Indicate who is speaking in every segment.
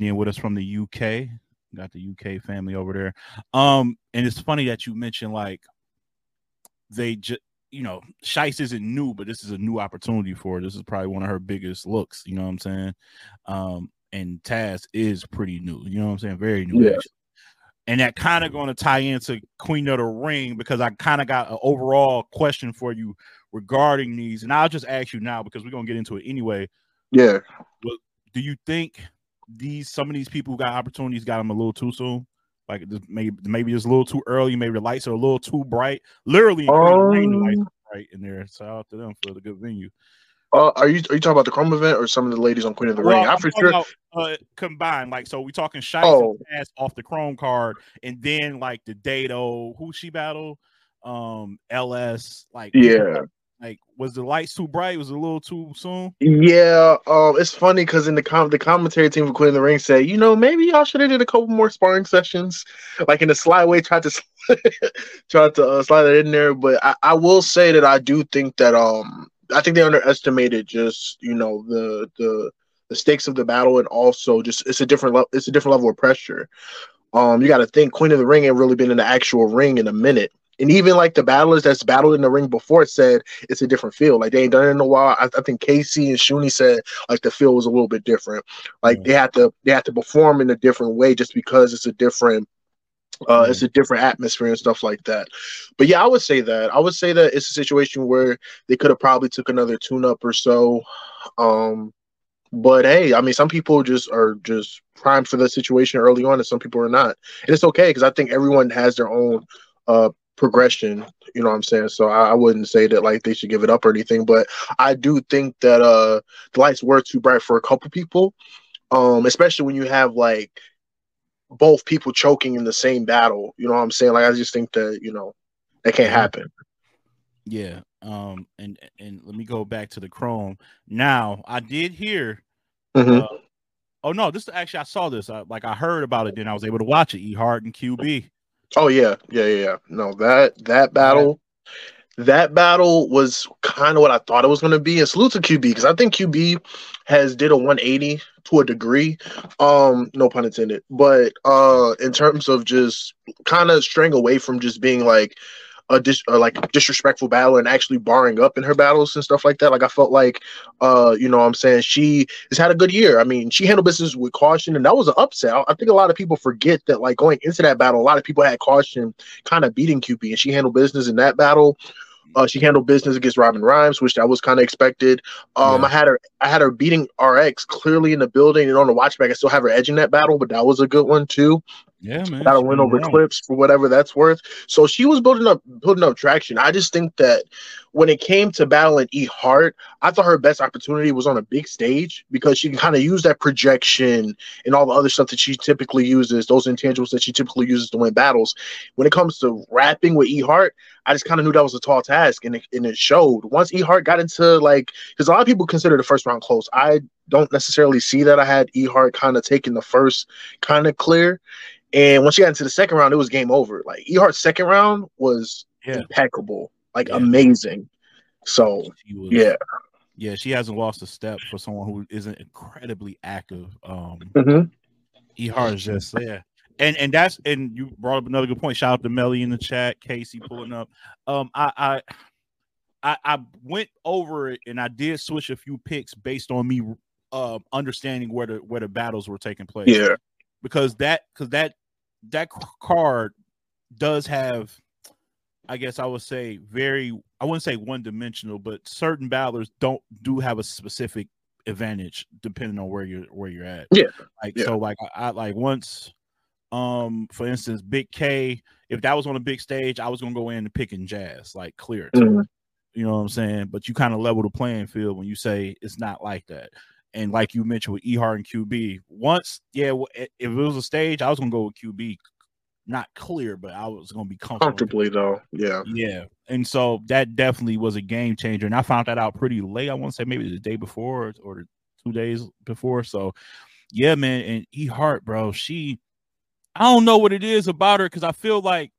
Speaker 1: Then with us from the UK, got the UK family over there. Um, and it's funny that you mentioned like they just you know, Shice isn't new, but this is a new opportunity for her. This is probably one of her biggest looks, you know what I'm saying? Um, and Taz is pretty new, you know what I'm saying? Very new.
Speaker 2: Yeah.
Speaker 1: And that kind of going to tie into Queen of the Ring because I kind of got an overall question for you regarding these. And I'll just ask you now because we're going to get into it anyway.
Speaker 2: Yeah.
Speaker 1: Do you think these some of these people who got opportunities got them a little too soon? Like maybe maybe it's a little too early. Maybe the lights are a little too bright. Literally, in Queen the lights are bright in there. So out to them for the good venue.
Speaker 2: Uh, are you are you talking about the Chrome event or some of the ladies on Queen of the Ring?
Speaker 1: Well,
Speaker 2: I
Speaker 1: I'm
Speaker 2: for sure.
Speaker 1: about, uh, combined. Like, so we talking Shice
Speaker 2: Oh.
Speaker 1: off the Chrome card, and then like the Dato, who she battle, um, LS. Like,
Speaker 2: Yeah.
Speaker 1: Like was the lights too bright? Was it a little too soon?
Speaker 2: Yeah, um, it's funny because in the com- the commentary team for Queen of the Ring said, you know, maybe y'all should have did a couple more sparring sessions, like in the slide way, tried to tried to uh, slide it in there. But I, I will say that I do think that um, I think they underestimated just you know the the the stakes of the battle and also just it's a different level it's a different level of pressure. Um, you got to think Queen of the Ring ain't really been in the actual ring in a minute. And even like the battlers that's battled in the ring before said it's a different feel. Like they ain't done it in a while. I, I think Casey and Shuni said like the feel was a little bit different. Like
Speaker 1: Mm.
Speaker 2: they had to they had to perform in a different way just because it's a different uh it's a different atmosphere and stuff like that. But yeah, I would say that. I would say that it's a situation where they could have probably took another tune up or so. Um but hey, I mean, some people just are just primed for the situation early on, and some people are not, and it's okay because I think everyone has their own uh progression. You know what I'm saying? So I, I wouldn't say that like they should give it up or anything, but I do think that uh the lights were too bright for a couple people, um, especially when you have like both people choking in the same battle. You know what I'm saying? Like I just think that you know that can't happen.
Speaker 1: Yeah. Um. And and let me go back to the Chrome. Now I did hear.
Speaker 2: Mhm.
Speaker 1: Uh, oh no! This actually I saw this. I, like I heard about it. Then I was able to watch it. E Hart and QB.
Speaker 2: Oh yeah, yeah, yeah, yeah. No, that that battle, that battle was kind of what I thought it was going to be. And salute to QB because I think QB has did a 180 to a degree. Um, no pun intended. But uh, in terms of just kind of straying away from just being like a dis- like disrespectful battle and actually barring up in her battles and stuff like that. Like I felt like, uh, you know, what I'm saying she has had a good year. I mean, she handled business with caution, and that was an upset. I- I think a lot of people forget that, like going into that battle, a lot of people had caution, kind of beating QB, and she handled business in that battle. Uh, she handled business against Robin Rhymes, which that was kind of expected. Um,
Speaker 1: Yeah.
Speaker 2: I had her, I had her beating RX clearly in the building and on the watchback. I still have her edging that battle, but that was a good one too.
Speaker 1: Yeah, man.
Speaker 2: Got
Speaker 1: she
Speaker 2: win over
Speaker 1: around.
Speaker 2: Clips for whatever that's worth. So she was building up, building up traction. I just think that when it came to battling E Hart, I thought her best opportunity was on a big stage because she can kind of use that projection and all the other stuff that she typically uses, those intangibles that she typically uses to win battles. When it comes to rapping with E Hart, I just kind of knew that was a tall task, and it, and it showed. Once E Hart got into like, because a lot of people consider the first round close. I don't necessarily see that. I had E Hart kind of taking the first kind of clear. And once she got into the second round, it was game over. Like Ehart's second round was
Speaker 1: Yeah.
Speaker 2: impeccable, like
Speaker 1: Yeah.
Speaker 2: amazing. So
Speaker 1: was,
Speaker 2: yeah,
Speaker 1: yeah. She hasn't lost a step for someone who isn't incredibly active. Um,
Speaker 2: Mhm.
Speaker 1: E Hart is just yeah. And and that's and you brought up another good point. Shout out to Melly in the chat, Casey pulling up. Um, I I I, I went over it and I did switch a few picks based on me uh understanding where the where the battles were taking place.
Speaker 2: yeah,
Speaker 1: because that because that that card does have i guess i would say very i wouldn't say one dimensional but certain battlers don't do have a specific advantage depending on where you're where you're at
Speaker 2: Yeah,
Speaker 1: like
Speaker 2: yeah.
Speaker 1: so like I, I like once um for instance big k if that was on a big stage i was gonna go in and pick in jazz like clear
Speaker 2: Mhm.
Speaker 1: you know what i'm saying but you kind of level the playing field when you say it's not like that and like you mentioned with Ehart and QB, once, yeah, if it was a stage, I was gonna go with QB, not clear, but I was gonna be comfortable.
Speaker 2: comfortably though. Yeah,
Speaker 1: Yeah, and so that definitely was a game changer, and I found that out pretty late. I want to say maybe the day before or, two days before. So, yeah, man, and Ehart, bro, she, I don't know what it is about her because I feel like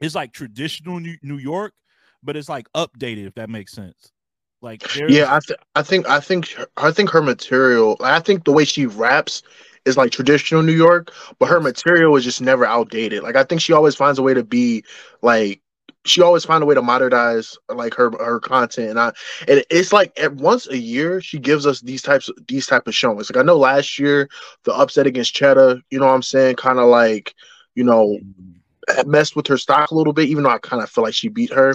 Speaker 1: it's like traditional New York, but it's like updated, if that makes sense. Like,
Speaker 2: yeah. I th- I think I think I think her material. I think the way she raps is like traditional New York, but her material is just never outdated. Like I think she always finds a way to be like she always find a way to modernize like her her content and I and it's like at once a year she gives us these types of these type of showings. Like I know last year the upset against Cheddar, you know what I'm saying, kind of like, you know, messed with her stock a little bit, even though I kind of feel like she beat her.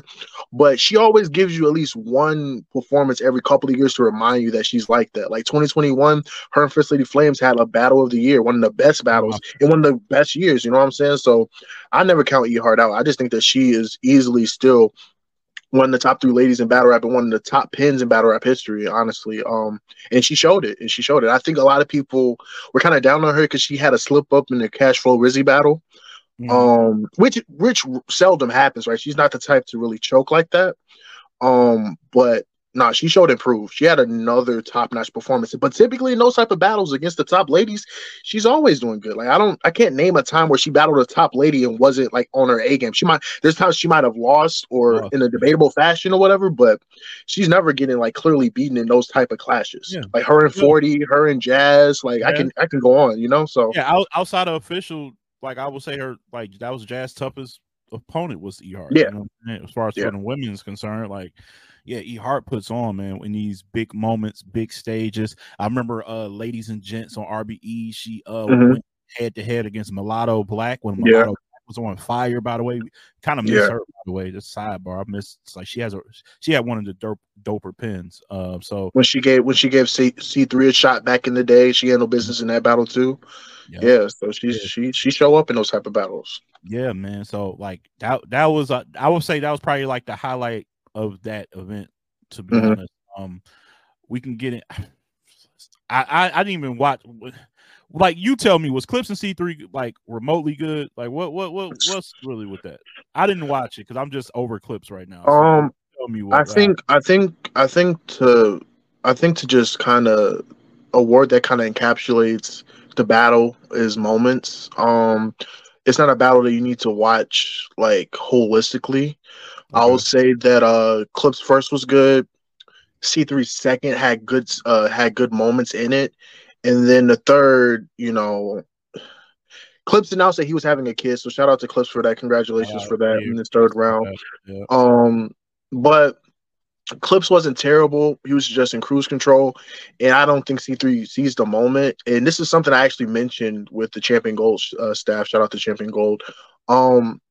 Speaker 2: But she always gives you at least one performance every couple of years to remind you that she's like that. Like 2021, her and First Lady Flames had a battle of the year, one of the best battles in one of the best years. You know what I'm saying? So I never count E Hart out. I just think that she is easily still one of the top three ladies in battle rap and one of the top pins in battle rap history, honestly. Um, and she showed it, and she showed it. I think a lot of people were kind of down on her because she had a slip up in the Cash Flow Rizzy battle. Mm-hmm. Um, which which seldom happens, right? She's not the type to really choke like that. Um, but no, nah, she showed improve. She had another top notch performance. But typically in those type of battles against the top ladies, she's always doing good. Like I don't, I can't name a time where she battled a top lady and wasn't like on her A game. She might, there's times she might have lost or oh. in a debatable fashion or whatever, but she's never getting like clearly beaten in those type of clashes. Yeah. Like her and Forty, her and Jazz. Like yeah. I can, I can go on. You know, so
Speaker 1: yeah. outside of official like I would say her like that was Jazz toughest opponent was E Hart.
Speaker 2: Yeah.
Speaker 1: You know as far as yeah. for the women's concerned, like yeah, E Hart puts on man in these big moments, big stages. I remember uh ladies and gents on RBE, she uh mm-hmm. went head to head against Mulatto Black when Mulatto. Was on fire, by the way. Kind of miss yeah. her, by the way. Just sidebar. I missed like she has a she had one of the dope doper pins. Uh so
Speaker 2: when she gave when she gave C C three a shot back in the day, she had no business in that battle too. Yep. Yeah, so she's yeah. she she show up in those type of battles.
Speaker 1: Yeah, man. So like that that was uh, I would say that was probably like the highlight of that event. To be mm-hmm. honest, um, we can get it. I, I I didn't even watch. Like you tell me, was Clips and C three like remotely good? Like what what what what's really with that? I didn't watch it because I'm just over Clips right now.
Speaker 2: So um, tell me what. I think I think I think to I think to just kind of a word that kind of encapsulates the battle is moments. Um, it's not a battle that you need to watch like holistically. I would say that uh Clips first was good. C3 second had good uh had good moments in it. And then the third, you know, Clips announced that he was having a kid, so shout out to Clips for that. Congratulations uh, for that in the third round. Yeah. Um, but Clips wasn't terrible. He was just in cruise control. And I don't think C3 sees the moment. And this is something I actually mentioned with the Champion Gold uh, staff. Shout out to Champion Gold. Um,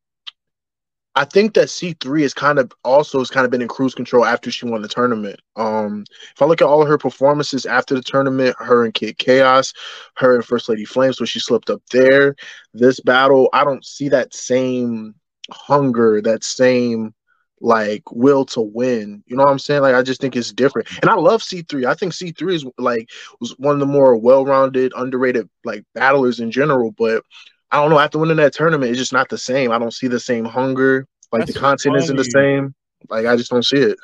Speaker 2: I think that C3 is kind of also has kind of been in cruise control after she won the tournament. Um, if I look at all of her performances after the tournament, her and Kid Chaos, her and First Lady Flames, so she slipped up there. This battle, I don't see that same hunger, that same like will to win. You know what I'm saying? Like I just think it's different. And I love C3. I think C3 is like was one of the more well-rounded, underrated like battlers in general, but I don't know, after winning that tournament, it's just not the same. I don't see the same hunger. Like that's the content funny. isn't the same. Like I just don't see it.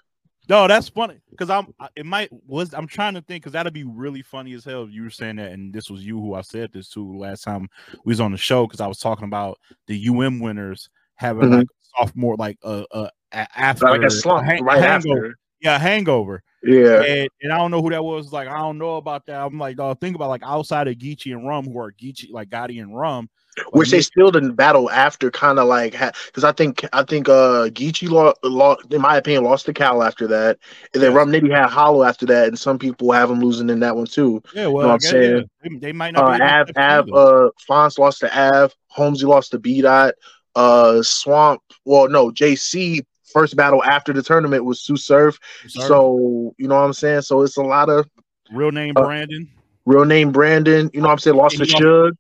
Speaker 1: No, that's funny because I'm. It might was. I'm trying to think because that'd be really funny as hell. If you were saying that, and this was you who I said this to last time we was on the show because I was talking about the UM winners having mm-hmm. like sophomore, like a, a after
Speaker 2: like a slump a right
Speaker 1: hangover.
Speaker 2: after.
Speaker 1: Yeah, hangover.
Speaker 2: Yeah,
Speaker 1: and, and, I don't know who that was. Like, I don't know about that. I'm like, dog, think about like outside of Geechi and Rum, who are Geechi, like Gotti and Rum,
Speaker 2: which they still didn't battle after, kind of like because I think I think uh Geechi lost, lost, in my opinion, lost to Cal after that, and then. Rum Nitty had Hollow after that, and some people have him losing in that one too.
Speaker 1: Yeah, well, you know I'm saying they, they, might not.
Speaker 2: Uh, Av, Av, uh, Fonz lost to Av, Holmesy lost to B Dot, uh, Swamp. Well, no, JC first battle after the tournament was Tsu Surf. So you know what I'm saying. So it's a lot of
Speaker 1: real name uh, Brandon.
Speaker 2: Real name Brandon. You know what I'm saying. Lost to Shug.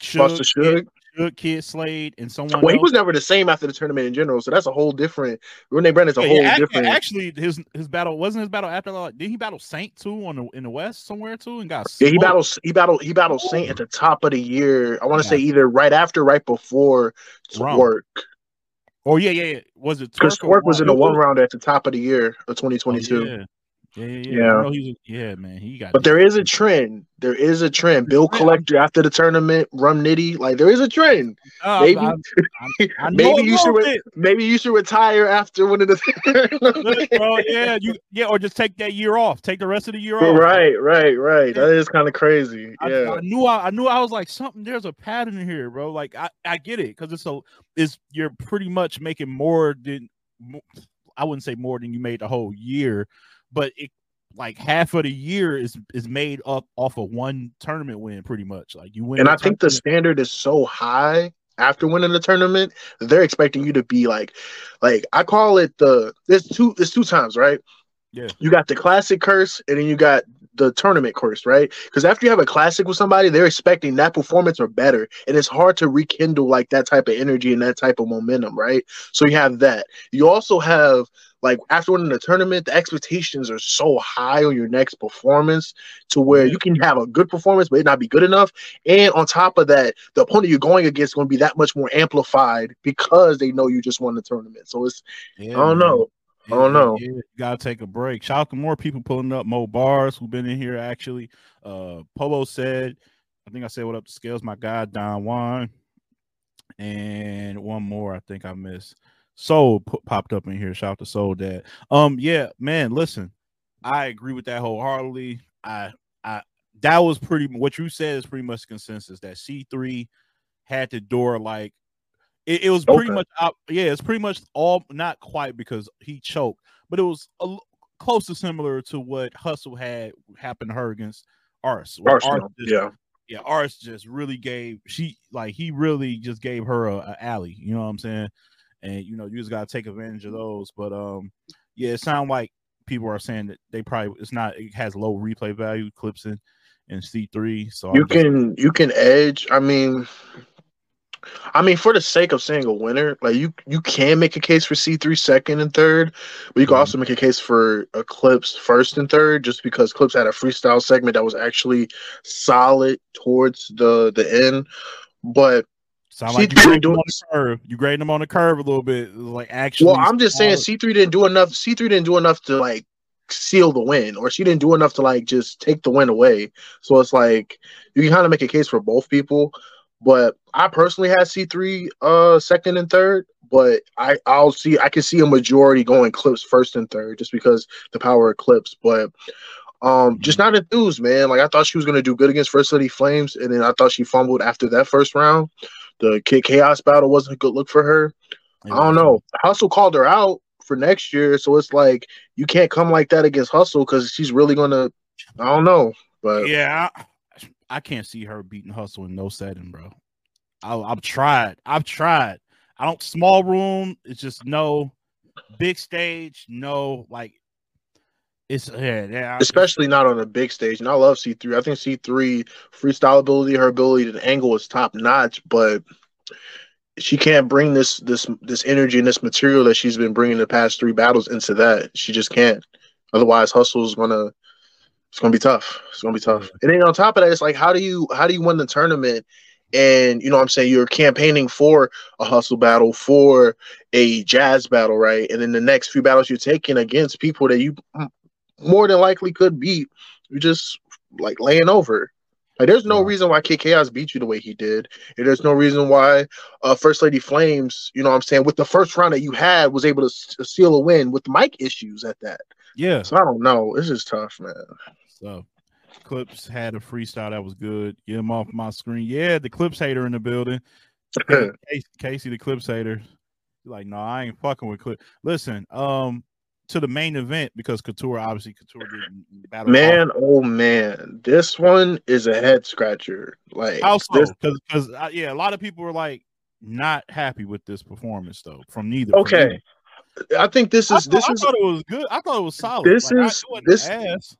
Speaker 2: To Shug.
Speaker 1: Kid Slade and someone.
Speaker 2: Well, else. he was never the same after the tournament in general. So that's a whole different. Real name Brandon's a yeah, whole
Speaker 1: yeah,
Speaker 2: different.
Speaker 1: Actually, his his battle wasn't his battle after. Like, did he battle Saint too on the in the West somewhere too and got?
Speaker 2: Yeah, he battled he battled he battled Saint at the top of the year. I want to yeah. say either right after, right before work.
Speaker 1: Oh yeah, yeah, yeah. Was it
Speaker 2: because Twork was in the one round at the top of the year of 2022? Oh, yeah.
Speaker 1: Yeah, yeah, yeah. Yeah. yeah, man. He got.
Speaker 2: But there is a trend. There is a trend. Bill Collector after the tournament, Rum Nitty. Like there is a trend. Uh, maybe, I, I, I maybe you should. Re- maybe you should retire after one of
Speaker 1: the. Bro, yeah, you yeah, or just take that year off. Take the rest of the year off.
Speaker 2: Right, right, right. That is kind of crazy. Yeah,
Speaker 1: I, knew. I, knew. I was like something. There's a pattern here, bro. Like I, I get it because it's a. Is you're pretty much making more than. I wouldn't say more than you made the whole year, but it like half of the year is is made up off of one tournament win, pretty much. Like you win,
Speaker 2: and I think the standard is so high after winning the tournament, they're expecting you to be like, like I call it the there's two there's two times, right?
Speaker 1: Yeah.
Speaker 2: You got the classic curse, and then you got the tournament curse, right? Because after you have a classic with somebody, they're expecting that performance or better, and it's hard to rekindle like that type of energy and that type of momentum, right? So you have that. You also have like after winning the tournament, the expectations are so high on your next performance to where you can have a good performance, but it not be good enough. And on top of that, the opponent you're going against is going to be that much more amplified because they know you just won the tournament. So it's yeah, I don't know. Yeah, I don't know.
Speaker 1: Yeah, you gotta take a break. Shout out to more people pulling up. Mo bars who've been in here actually. Uh Pobo said, I think I said what up to scales, my guy Don Juan. And one more I think I missed. Soul p- popped up in here. Shout out to Soul Dad. Um, yeah, man. Listen, I agree with that wholeheartedly. I, I, that was pretty. What you said is pretty much consensus that C three had the door like it, it was pretty okay. much. Out, yeah, it's pretty much all not quite because he choked, but it was a, close to similar to what Hustle had happened to her against Ars.
Speaker 2: Arsonal,
Speaker 1: just,
Speaker 2: yeah.
Speaker 1: Yeah, Ars just really gave she like he really just gave her a, a alley. You know what I'm saying? And you know you just got to take advantage of those. But um, yeah, it sounds like people are saying that they probably it's not it has low replay value clips in in C three. So
Speaker 2: you can you can edge. I mean. I mean, for the sake of saying a winner, like you, you can make a case for C three second and third, but you can mm-hmm. also make a case for Eclipse first and third, just because Clips had a freestyle segment that was actually solid towards the the end. But
Speaker 1: Sound like you graded, them on the curve. you graded them on the curve a little bit, like actually.
Speaker 2: Well, I'm just saying C three didn't do enough. C three didn't do enough to like seal the win, or she didn't do enough to like just take the win away. So it's like you can kind of make a case for both people. But I personally had C three uh second and third, but I I'll see I can see a majority going clips first and third just because the power of clips. But um, just mm-hmm. not enthused, man. Like I thought she was gonna do good against First Lady Flames, and then I thought she fumbled after that first round the Kid Chaos battle wasn't a good look for her. I don't know. Hustle called her out for next year, so it's like you can't come like that against Hustle because she's really gonna. I don't know, but
Speaker 1: yeah, I, I can't see her beating Hustle in no setting, bro. I, I've tried. I've tried. I don't small room. It's just no big stage. No, like it's yeah, yeah,
Speaker 2: especially not on a big stage. And I love C three. I think C three freestyle ability, her ability to angle is top notch, but she can't bring this this this energy and this material that she's been bringing the past three battles into that. She just can't. Otherwise, hustle is gonna it's gonna be tough. It's gonna be tough. And then on top of that, it's like how do you how do you win the tournament? And you know what I'm saying you're campaigning for a hustle battle, for a jazz battle, right? And then the next few battles you're taking against people that you more than likely could beat. You just like laying over. Like, there's no reason why Kid Chaos beat you the way he did. And there's no reason why uh, First Lady Flames, you know what I'm saying, with the first round that you had, was able to, to seal a win with mic issues at that.
Speaker 1: Yeah.
Speaker 2: So I don't know. This is tough, man.
Speaker 1: So Clips had a freestyle that was good. Get him off my screen. Yeah, the Clips hater in the building. Casey, Casey, the Clips hater. Like, no, I ain't fucking with Clip. Listen, um, to the main event because Couture obviously Couture didn't
Speaker 2: battle. Man, off. oh man, this one is a head scratcher. Like
Speaker 1: also because uh, yeah, a lot of people were like not happy with this performance though from neither.
Speaker 2: Okay, I think this is
Speaker 1: I
Speaker 2: this
Speaker 1: thought,
Speaker 2: is.
Speaker 1: I thought it was good. I thought it was solid.
Speaker 2: This like, is this. Ass.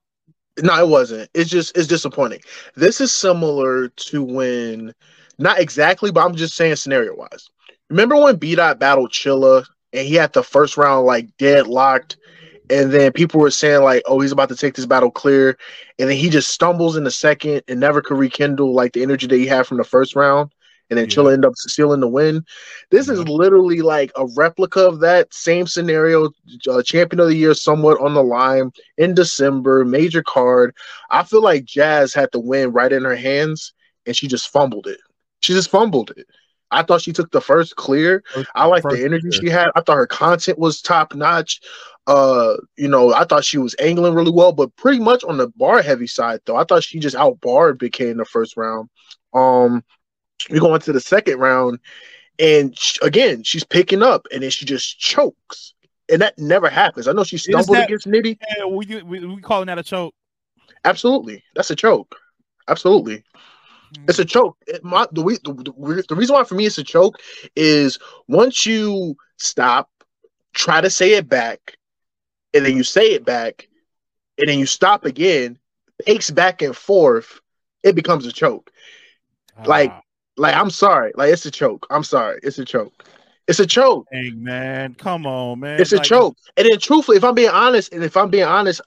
Speaker 2: No, it wasn't. It's just it's disappointing. This is similar to when, not exactly, but I'm just saying scenario wise. Remember when B Dot battled Chilla and he had the first round like deadlocked and then people were saying like, "Oh, he's about to take this battle clear," and then he just stumbles in the second and never could rekindle like the energy that he had from the first round. and then
Speaker 1: Yeah.
Speaker 2: she'll end up stealing the win. This is literally like a replica of that same scenario. Uh, champion of the year, somewhat on the line in December, major card. I feel like Jazz had the win right in her hands, and she just fumbled it. She just fumbled it. I thought she took the first clear. I like the energy
Speaker 1: clear.
Speaker 2: she had. I thought her content was top notch. Uh, you know, I thought she was angling really well, but pretty much on the bar heavy side though. I thought she just outbarred Big K in the first round. Um, we go into the second round, and sh- again, she's picking up, and then she just chokes, and that never happens. I know she stumbled
Speaker 1: that-
Speaker 2: against Nitty.
Speaker 1: Yeah, we, we we calling that a choke.
Speaker 2: Absolutely, that's a choke. Absolutely. It's a choke. It, my, the, the, the, the reason why for me it's a choke is once you stop, try to say it back, and then you say it back, and then you stop again, pace back and forth, it becomes a choke. like-
Speaker 1: Ah,
Speaker 2: Like I'm sorry, like it's a choke. I'm sorry, it's a choke. It's a choke.
Speaker 1: dang, man, come on, man.
Speaker 2: It's a
Speaker 1: Like,
Speaker 2: choke. And then truthfully, if I'm being honest, and if I'm being honest,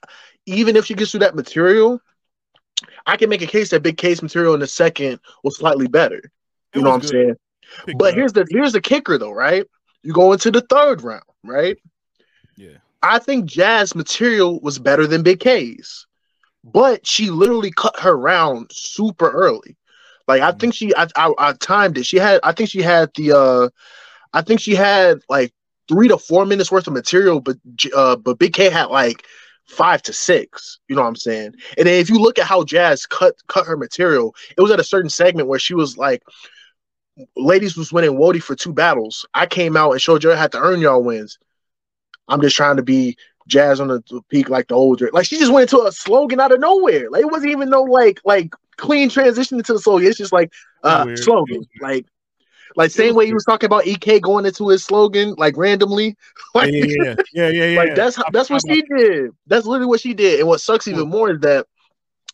Speaker 2: even if she gets through that material, I can make a case that Big Case material in the second was slightly better. You know what I'm
Speaker 1: good.
Speaker 2: saying?
Speaker 1: Picked
Speaker 2: But here's the here's the kicker though, right? You go into the third round, right?
Speaker 1: yeah,
Speaker 2: I think Jazz material was better than Big K's, but she literally cut her round super early. Like I think she, I, I, I timed it. She had, I think she had the, uh I think she had like three to four minutes worth of material, but uh, but Big K had like five to six. You know what I'm saying? And then if you look at how Jazz cut cut her material, it was at a certain segment where she was like, "Ladies was winning Wody for two battles. I came out and showed you I had to earn y'all wins. I'm just trying to be Jazz on the peak like the older. Like she just went into a slogan out of nowhere. Like it wasn't even no like like clean transition into the slogan. It's just like uh
Speaker 1: Weird.
Speaker 2: slogan. Like like same way he was talking about EK going into his slogan like randomly.
Speaker 1: yeah,
Speaker 2: Like,
Speaker 1: yeah, yeah, yeah, yeah, yeah.
Speaker 2: like that's how, that's what she did. That's literally what she did. And what sucks even more is that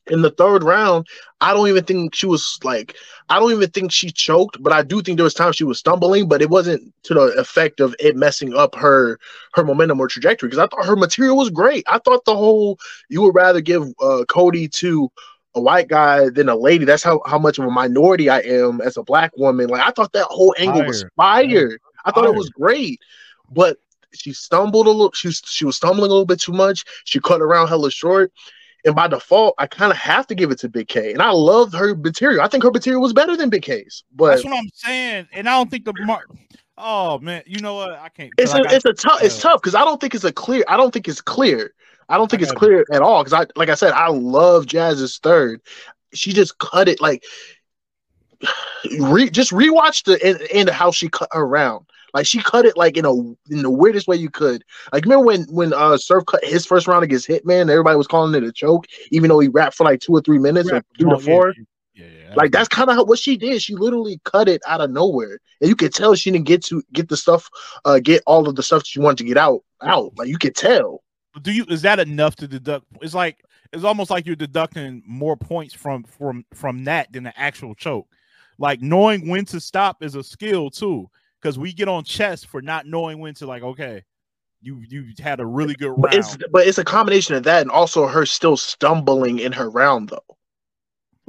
Speaker 2: in the third round, I don't even think she was like I don't even think she choked, but I do think there was times she was stumbling, but it wasn't to the effect of it messing up her her momentum or trajectory. Because I thought her material was great. I thought the whole you would rather give uh, Cody to a white guy than a lady. That's how how much of a minority I am as a black woman. Like I thought that whole angle was fire. I thought it was great, but she stumbled a little. She was, she was stumbling a little bit too much. She cut around hella short. And by default, I kind of have to give it to Big K. And I love her material. I think her material was better than Big K's. But
Speaker 1: That's what I'm saying, and I don't think the mark. Oh man, you know what? I can't.
Speaker 2: it's
Speaker 1: I
Speaker 2: it's a tough it's tough because I don't think it's a clear. I don't think it's clear. I don't think
Speaker 1: I
Speaker 2: it's clear at all. Because I like I said, I love Jazz's third. She just cut it like re, just rewatch the end, end of how she cut her round. Like she cut it like in a in the weirdest way you could. Like remember when when uh Surf cut his first round against Hitman, everybody was calling it a choke, even though he rapped for like two or three minutes or two to four.
Speaker 1: Yeah.
Speaker 2: Like that's kind of what she did. She literally cut it out of nowhere, and you could tell she didn't get to get the stuff, uh, get all of the stuff she wanted to get out out. Like you could tell.
Speaker 1: Do you is that enough to deduct it's like it's almost like you're deducting more points from from from that than the actual choke like knowing when to stop is a skill too because we get on chess for not knowing when to like okay you you had a really good round
Speaker 2: But it's but it's a combination of that and also her still stumbling in her round though.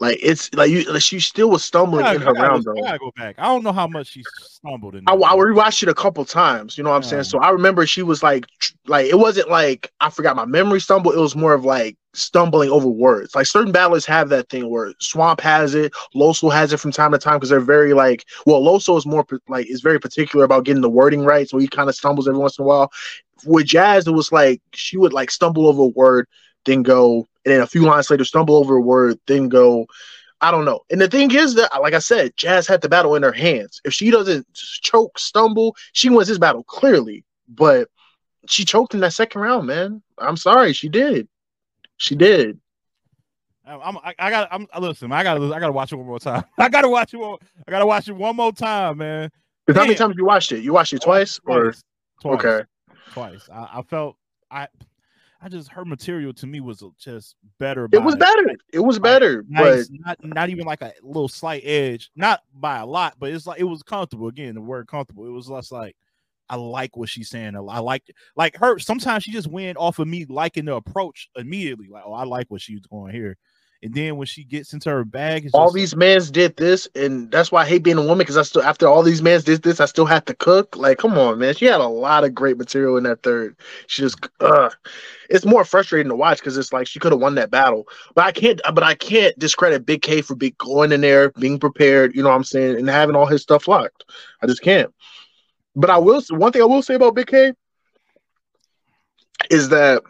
Speaker 2: Like it's like you like she still was stumbling
Speaker 1: I
Speaker 2: in
Speaker 1: gotta,
Speaker 2: her round
Speaker 1: I
Speaker 2: though.
Speaker 1: gotta go back i don't know how much she stumbled in
Speaker 2: I, I rewatched it a couple times. You know what I'm saying? So I remember she was like, like it wasn't like I forgot my memory stumble. It was more of like stumbling over words. Like certain battlers have that thing where Swamp has it, Loso has it from time to time because they're very like. Well, Loso is more like is very particular about getting the wording right, so he kind of stumbles every once in a while. With Jazz, it was like she would like stumble over a word, then go, and then a few lines later stumble over a word, then go. I don't know. And the thing is that, like I said, Jazz had the battle in her hands. If she doesn't choke, stumble, she wins this battle clearly. But she choked in that second round, man. I'm sorry, she did. She did.
Speaker 1: I'm, I, I got I'm listen I gotta I gotta watch it one more time I gotta watch it one, I gotta watch it one more time man
Speaker 2: Because how many times you watched it? You watched it twice, or
Speaker 1: twice, twice.
Speaker 2: okay?
Speaker 1: twice. I, I felt I I just her material to me was just better.
Speaker 2: It was better. It was better, but
Speaker 1: Nice, not not even like a little slight edge, not by a lot, but it's like it was comfortable. Again, the word comfortable. It was less like I like what she's saying. I like like her. Sometimes she just went off of me liking the approach immediately. Like, oh, I like what she's doing here. And then when she gets into her bag,
Speaker 2: all these like, mans did this, and that's why I hate being a woman because I still after all these mans did this, I still have to cook. Like, come on, man. She had a lot of great material in that third. She just, uh, it's more frustrating to watch because it's like she could have won that battle, but I can't. But I can't discredit Big K for being going in there, being prepared. You know what I'm saying, and having all his stuff locked. I just can't. But I will. One thing I will say about Big K is that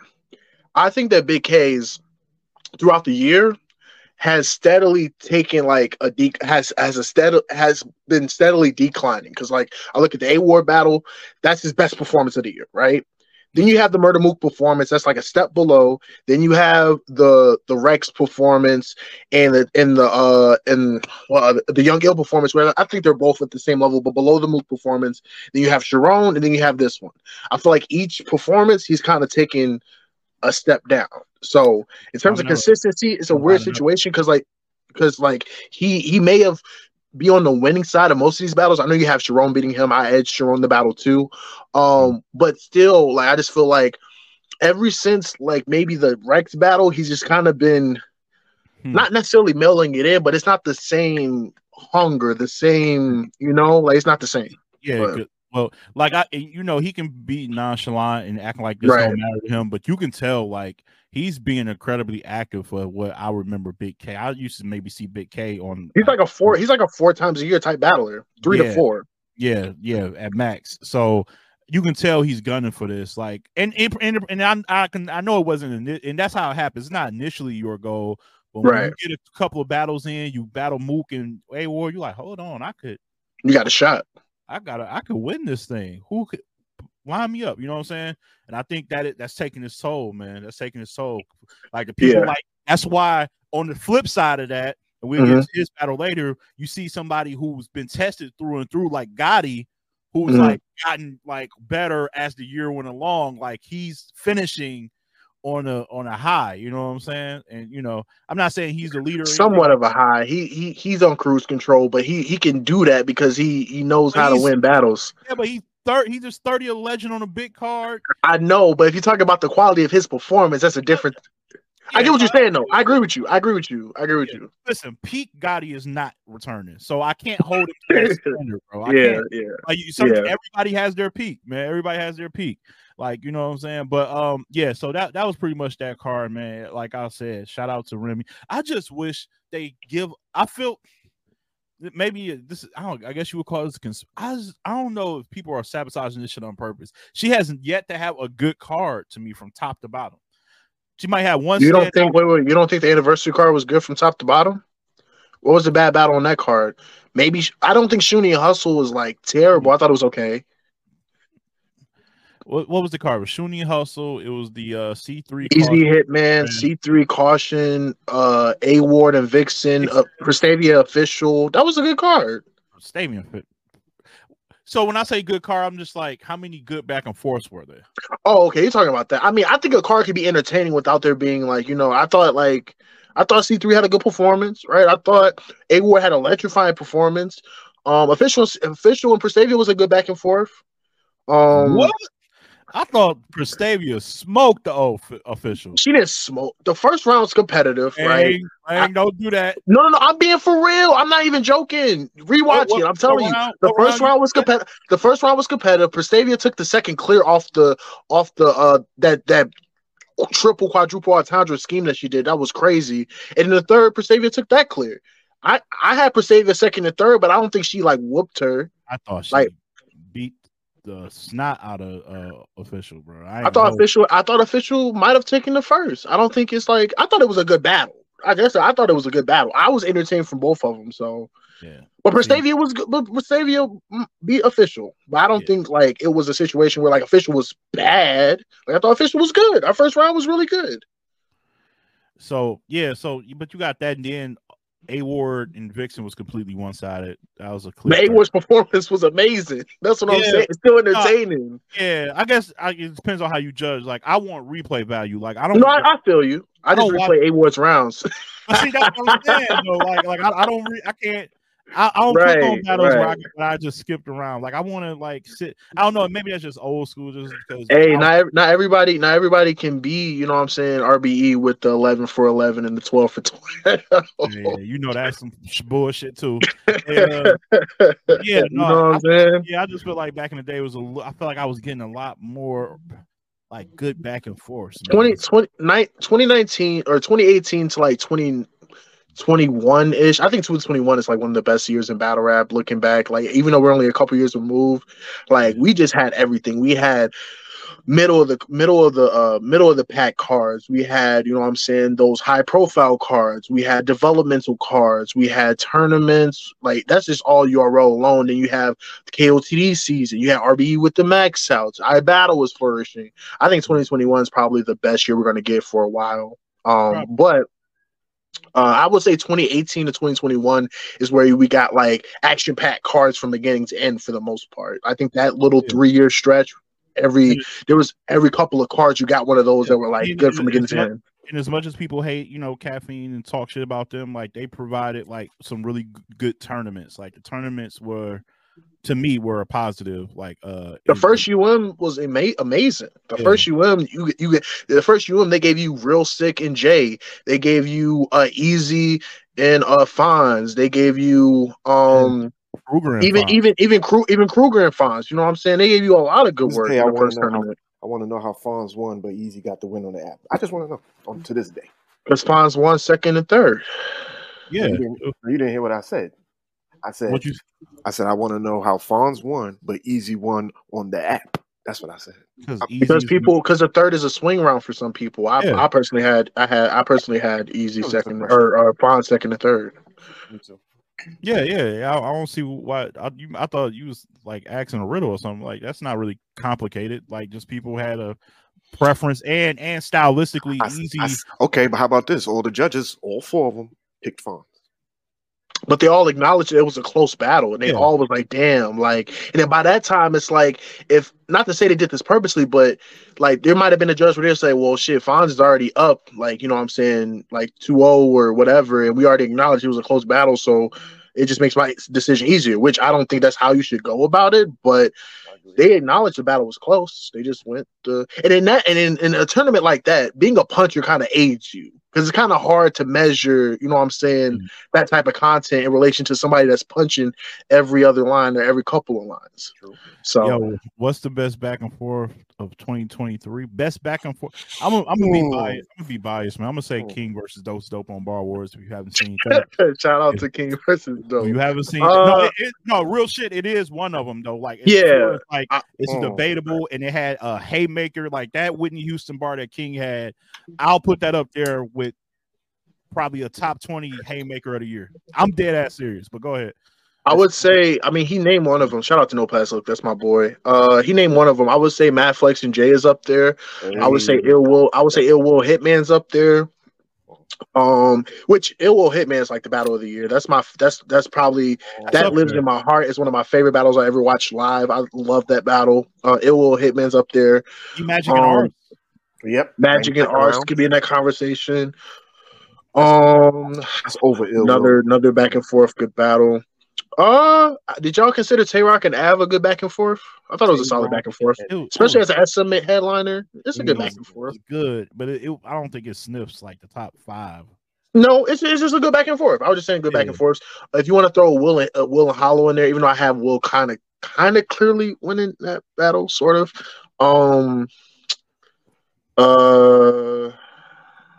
Speaker 2: I think that Big K's throughout the year has steadily taken like a de- has has a steady has been steadily declining because like I look at the A Ward battle, that's his best performance of the year, right? Then you have the Murder Mook performance, that's like a step below. Then you have the the Rex performance and the and the uh and well, the Young Ill performance, where I think they're both at the same level, but below the Mook performance. Then you have Sharon, and then you have this one. I feel like each performance he's kind of taking a step down. So in terms of consistency, it's a weird situation because like because like he he may have be on the winning side of most of these battles. I know you have Sharon beating him. I edged Sharon the battle too. Um, but still, like I just feel like ever since like maybe the Rex battle, he's just kind of been hmm. not necessarily mailing it in, but it's not the same hunger, the same, you know, like it's not the same.
Speaker 1: Yeah, well, like I, you know, he can be nonchalant and acting like this right. don't matter to him, but you can tell like he's being incredibly active for what I remember Big K. I used to maybe see Big K on.
Speaker 2: He's uh, like a four. He's like a four times a year type battler, three
Speaker 1: yeah,
Speaker 2: to four.
Speaker 1: Yeah, yeah, at max. So you can tell he's gunning for this. Like, and and and I, I can I know it wasn't, and that's how it happens. It's not initially your goal, but when right. you get a couple of battles in, you battle Mook and A Ward. You're like, hold on, I could.
Speaker 2: You got a shot.
Speaker 1: I gotta I could win this thing. Who could line me up? You know what I'm saying? And I think that it, that's taking his soul, man. That's taking his soul. Like the people yeah. like that's why on the flip side of that, and we'll mm-hmm. get his battle later, you see somebody who's been tested through and through, like Gotti, who's mm-hmm. like gotten like better as the year went along. Like he's finishing on a on a high. You know what I'm saying? And you know, I'm not saying he's a leader.
Speaker 2: Somewhat of a high. He he he's on cruise control, but he he can do that because he he knows but how to win battles.
Speaker 1: Yeah, but he third. He just thirty a legend on a big card.
Speaker 2: I know, but if you talk about the quality of his performance, that's a different. Yeah, I get what you're saying, though. I agree with you. I agree with you. I agree with yeah. you.
Speaker 1: Listen, peak Gotti is not returning, so I can't hold it. to that standard, bro. I
Speaker 2: yeah, yeah.
Speaker 1: Like, yeah. Everybody has their peak, man. Everybody has their peak. Like, you know what I'm saying? But um, yeah, so that that was pretty much that card, man. Like I said, shout out to Remy. I just wish they give I feel maybe this I don't I guess you would call this cons- I just, I don't know if people are sabotaging this shit on purpose. She hasn't yet to have a good card to me from top to bottom. She might have one.
Speaker 2: You don't think wait wait you don't think the anniversary card was good from top to bottom? What was the bad battle on that card? Maybe I don't think Shuni Hustle was like terrible. I thought it was okay.
Speaker 1: What, what was the card? It was Shuni Hustle. It was the uh, C three
Speaker 2: Easy Hitman, C three Caution, uh, A Ward and Vixen, uh, Prestavia Official. That was a good card.
Speaker 1: Prestavia. So when I say good card, I'm just like, how many good back and forths were there?
Speaker 2: Oh, okay. You're talking about that. I mean, I think a card could be entertaining without there being like, you know, I thought like I thought C3 had a good performance, right? I thought A Ward had electrifying performance. Um, official, official, and Prestavia was a good back and forth. Um,
Speaker 1: what? I thought Prestavia smoked the off official.
Speaker 2: She didn't smoke. The first round was competitive, hey, right?
Speaker 1: I, don't do that.
Speaker 2: No, no, no. I'm being for real. I'm not even joking. Rewatch what, what, it. I'm telling you. Round, the first round, round was competitive. The first round was competitive. Prestavia took the second clear off the off the uh that that triple quadruple entendre scheme that she did. That was crazy. And in the third, Prestavia took that clear. I I had Prestavia second and third, but I don't think she like whooped her.
Speaker 1: I thought she like the snot out of uh, official, bro.
Speaker 2: I, I thought know. official. I thought official might have taken the first. I don't think it's like. I thought it was a good battle. I guess I thought it was a good battle. I was entertained from both of them. So
Speaker 1: yeah.
Speaker 2: But Prestavia yeah. was good. But Prestavia be official. But I don't yeah. think like it was a situation where like official was bad. Like I thought official was good. Our first round was really good.
Speaker 1: So yeah, so but you got that, and then a Ward and Vixen was completely one sided. That was a
Speaker 2: clear. A Ward's performance was amazing. That's what yeah. I'm saying. It's still entertaining.
Speaker 1: Uh, yeah, I guess I, it depends on how you judge. Like, I want replay value. Like, I don't.
Speaker 2: No, I, I feel you. I, I just replay A Ward's rounds.
Speaker 1: see, that's what I'm saying. Though. Like, like I, I don't. Re- I can't. I, I don't right, click on battles right. where, I, I, just skipped around. Like I want to like sit. I don't know. Maybe that's just old school. Just because.
Speaker 2: Hey, not not everybody, not everybody can be. You know what I'm saying? RBE with the 11 for 11 and the 12 for 12.
Speaker 1: yeah, you know that's some bullshit too. And, uh, yeah, no, you know saying? Yeah, I just feel like back in the day was a. I feel like I was getting a lot more like good back and forth.
Speaker 2: 20, 20, 2019 or 2018 to like 20 21 ish. I think 2021 is like one of the best years in battle rap looking back. Like, even though we're only a couple years removed, like, we just had everything. We had middle of the middle of the uh middle of the pack cards. We had you know what i'm saying those high profile cards. We had developmental cards. We had tournaments. Like that's just all url alone. Then you have the kotd season. You had rbe with the max outs. i battle was flourishing. I think 2021 is probably the best year we're going to get for a while. Um right. but uh, I would say 2018 to 2021 is where we got like action packed cards from beginning to end for the most part. I think that little yeah. three year stretch, every there was every couple of cards you got one of those yeah. that were like good from beginning to end.
Speaker 1: And as much as people hate, you know, caffeine and talk shit about them, like they provided like some really good tournaments. Like the tournaments were to me were a positive. Like uh
Speaker 2: the first UM was ama- amazing. The yeah. first UM you you get the first UM they gave you real sick and Jay. They gave you uh easy and uh Fonz. They gave you um Kruger even Fonz. even even Kru- even Kruger and Fonz. You know what I'm saying? They gave you a lot of good work. Hey, I want
Speaker 3: to know. How, I want to know how Fonz won, but Easy got the win on the app. I just want to know on to this day.
Speaker 2: Because Fonz won second and third.
Speaker 1: Yeah,
Speaker 3: you didn't, you didn't hear what I said. I said, what you? I said I want to know how Fonz won, but Easy won on the app. That's what I said.
Speaker 2: Because people, because the third is a swing round for some people. I, yeah. I personally had, I had, I personally had Easy second or, or Fonz second and third.
Speaker 1: Me. Yeah, yeah, I, I don't see why. I, you, I thought you was like asking a riddle or something. Like that's not really complicated. Like just people had a preference and and stylistically I, easy. I,
Speaker 3: okay, but how about this? All the judges, all four of them, picked Fonz
Speaker 2: but they all acknowledged it was a close battle and they yeah. all was like damn like and then by that time it's like if not to say they did this purposely but like there might have been a judge where they say well shit Fonz is already up like you know what i'm saying like 2-0 or whatever and we already acknowledged it was a close battle so it just makes my decision easier which i don't think that's how you should go about it but they acknowledged the battle was close they just went to, and in that and in, in a tournament like that being a puncher kind of aids you because it's kind of hard to measure, you know what I'm saying, mm-hmm. that type of content in relation to somebody that's punching every other line or every couple of lines. True. So, Yo,
Speaker 1: what's the best back and forth of 2023? Best back and forth. I'm gonna, I'm gonna be biased. I'm gonna be biased, man. I'm gonna say King versus Dose Dope on Bar Wars. If you haven't seen,
Speaker 2: shout out to King versus Dope.
Speaker 1: You haven't seen? Uh, no, it, it, no, real shit. It is one of them though. Like, it's
Speaker 2: yeah,
Speaker 1: like it's uh, debatable, and it had a haymaker like that Whitney Houston bar that King had. I'll put that up there with probably a top 20 haymaker of the year. I'm dead ass serious, but go ahead.
Speaker 2: I would say, I mean, he named one of them. Shout out to No Pass Look, that's my boy. Uh, he named one of them. I would say Matt Flex and Jay is up there. Hey. I would say Ill Will. I would say Ill Will Hitman's up there. Um, which Ill Will Hitman is like the battle of the year. That's my that's that's probably that's that lives there. in my heart. It's one of my favorite battles I ever watched live. I love that battle. Uh, Ill Will Hitman's up there.
Speaker 1: You Magic um, and Ars.
Speaker 2: Yep, Magic and Ars could be in that conversation. Um,
Speaker 3: that's over.
Speaker 2: Another another back and forth good battle. Uh, did y'all consider Tay Roc and Av a good back and forth? I thought it was a solid back and forth, especially as an estimate headliner. It's a good back and forth.
Speaker 1: Good, but it, it, I don't think it sniffs like the top five.
Speaker 2: No, it's, it's just a good back and forth. I was just saying good yeah. back and forth. If you want to throw Will and uh, Will and Hollow in there, even though I have Will kind of kind of clearly winning that battle, sort of. Um. Uh.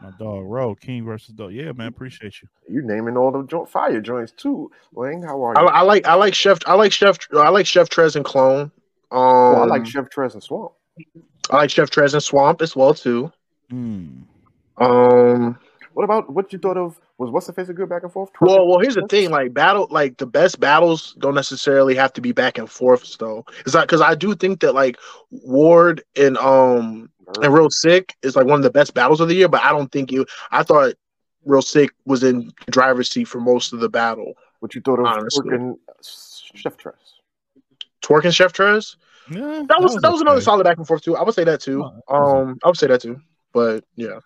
Speaker 1: My dog Roe King versus dog. Yeah, man, appreciate you.
Speaker 3: You naming all the jo- fire joints too, Wayne. How are you?
Speaker 2: I, I, like I like Chef I like Chef I like Chef Trez and Clone. Um,
Speaker 3: oh, I like Chef Trez and Swamp.
Speaker 2: I like Chef Trez and Swamp as well too.
Speaker 1: Mm.
Speaker 2: Um,
Speaker 3: what about what you thought of? Was what's the face of good back and forth?
Speaker 2: Well, well, here's the thing: like battle, like the best battles don't necessarily have to be back and forth. Though, It's that because I do think that like Ward and um and Real Sick is like one of the best battles of the year, but I don't think you. I thought Real Sick was in driver's seat for most of the battle.
Speaker 3: What you thought of honestly. Twork Chef Trez?
Speaker 2: Twork and Chef Trez? Yeah, that, was that was, that was okay. another solid back and forth too. I would say that too. Um, I would say that too. But yeah.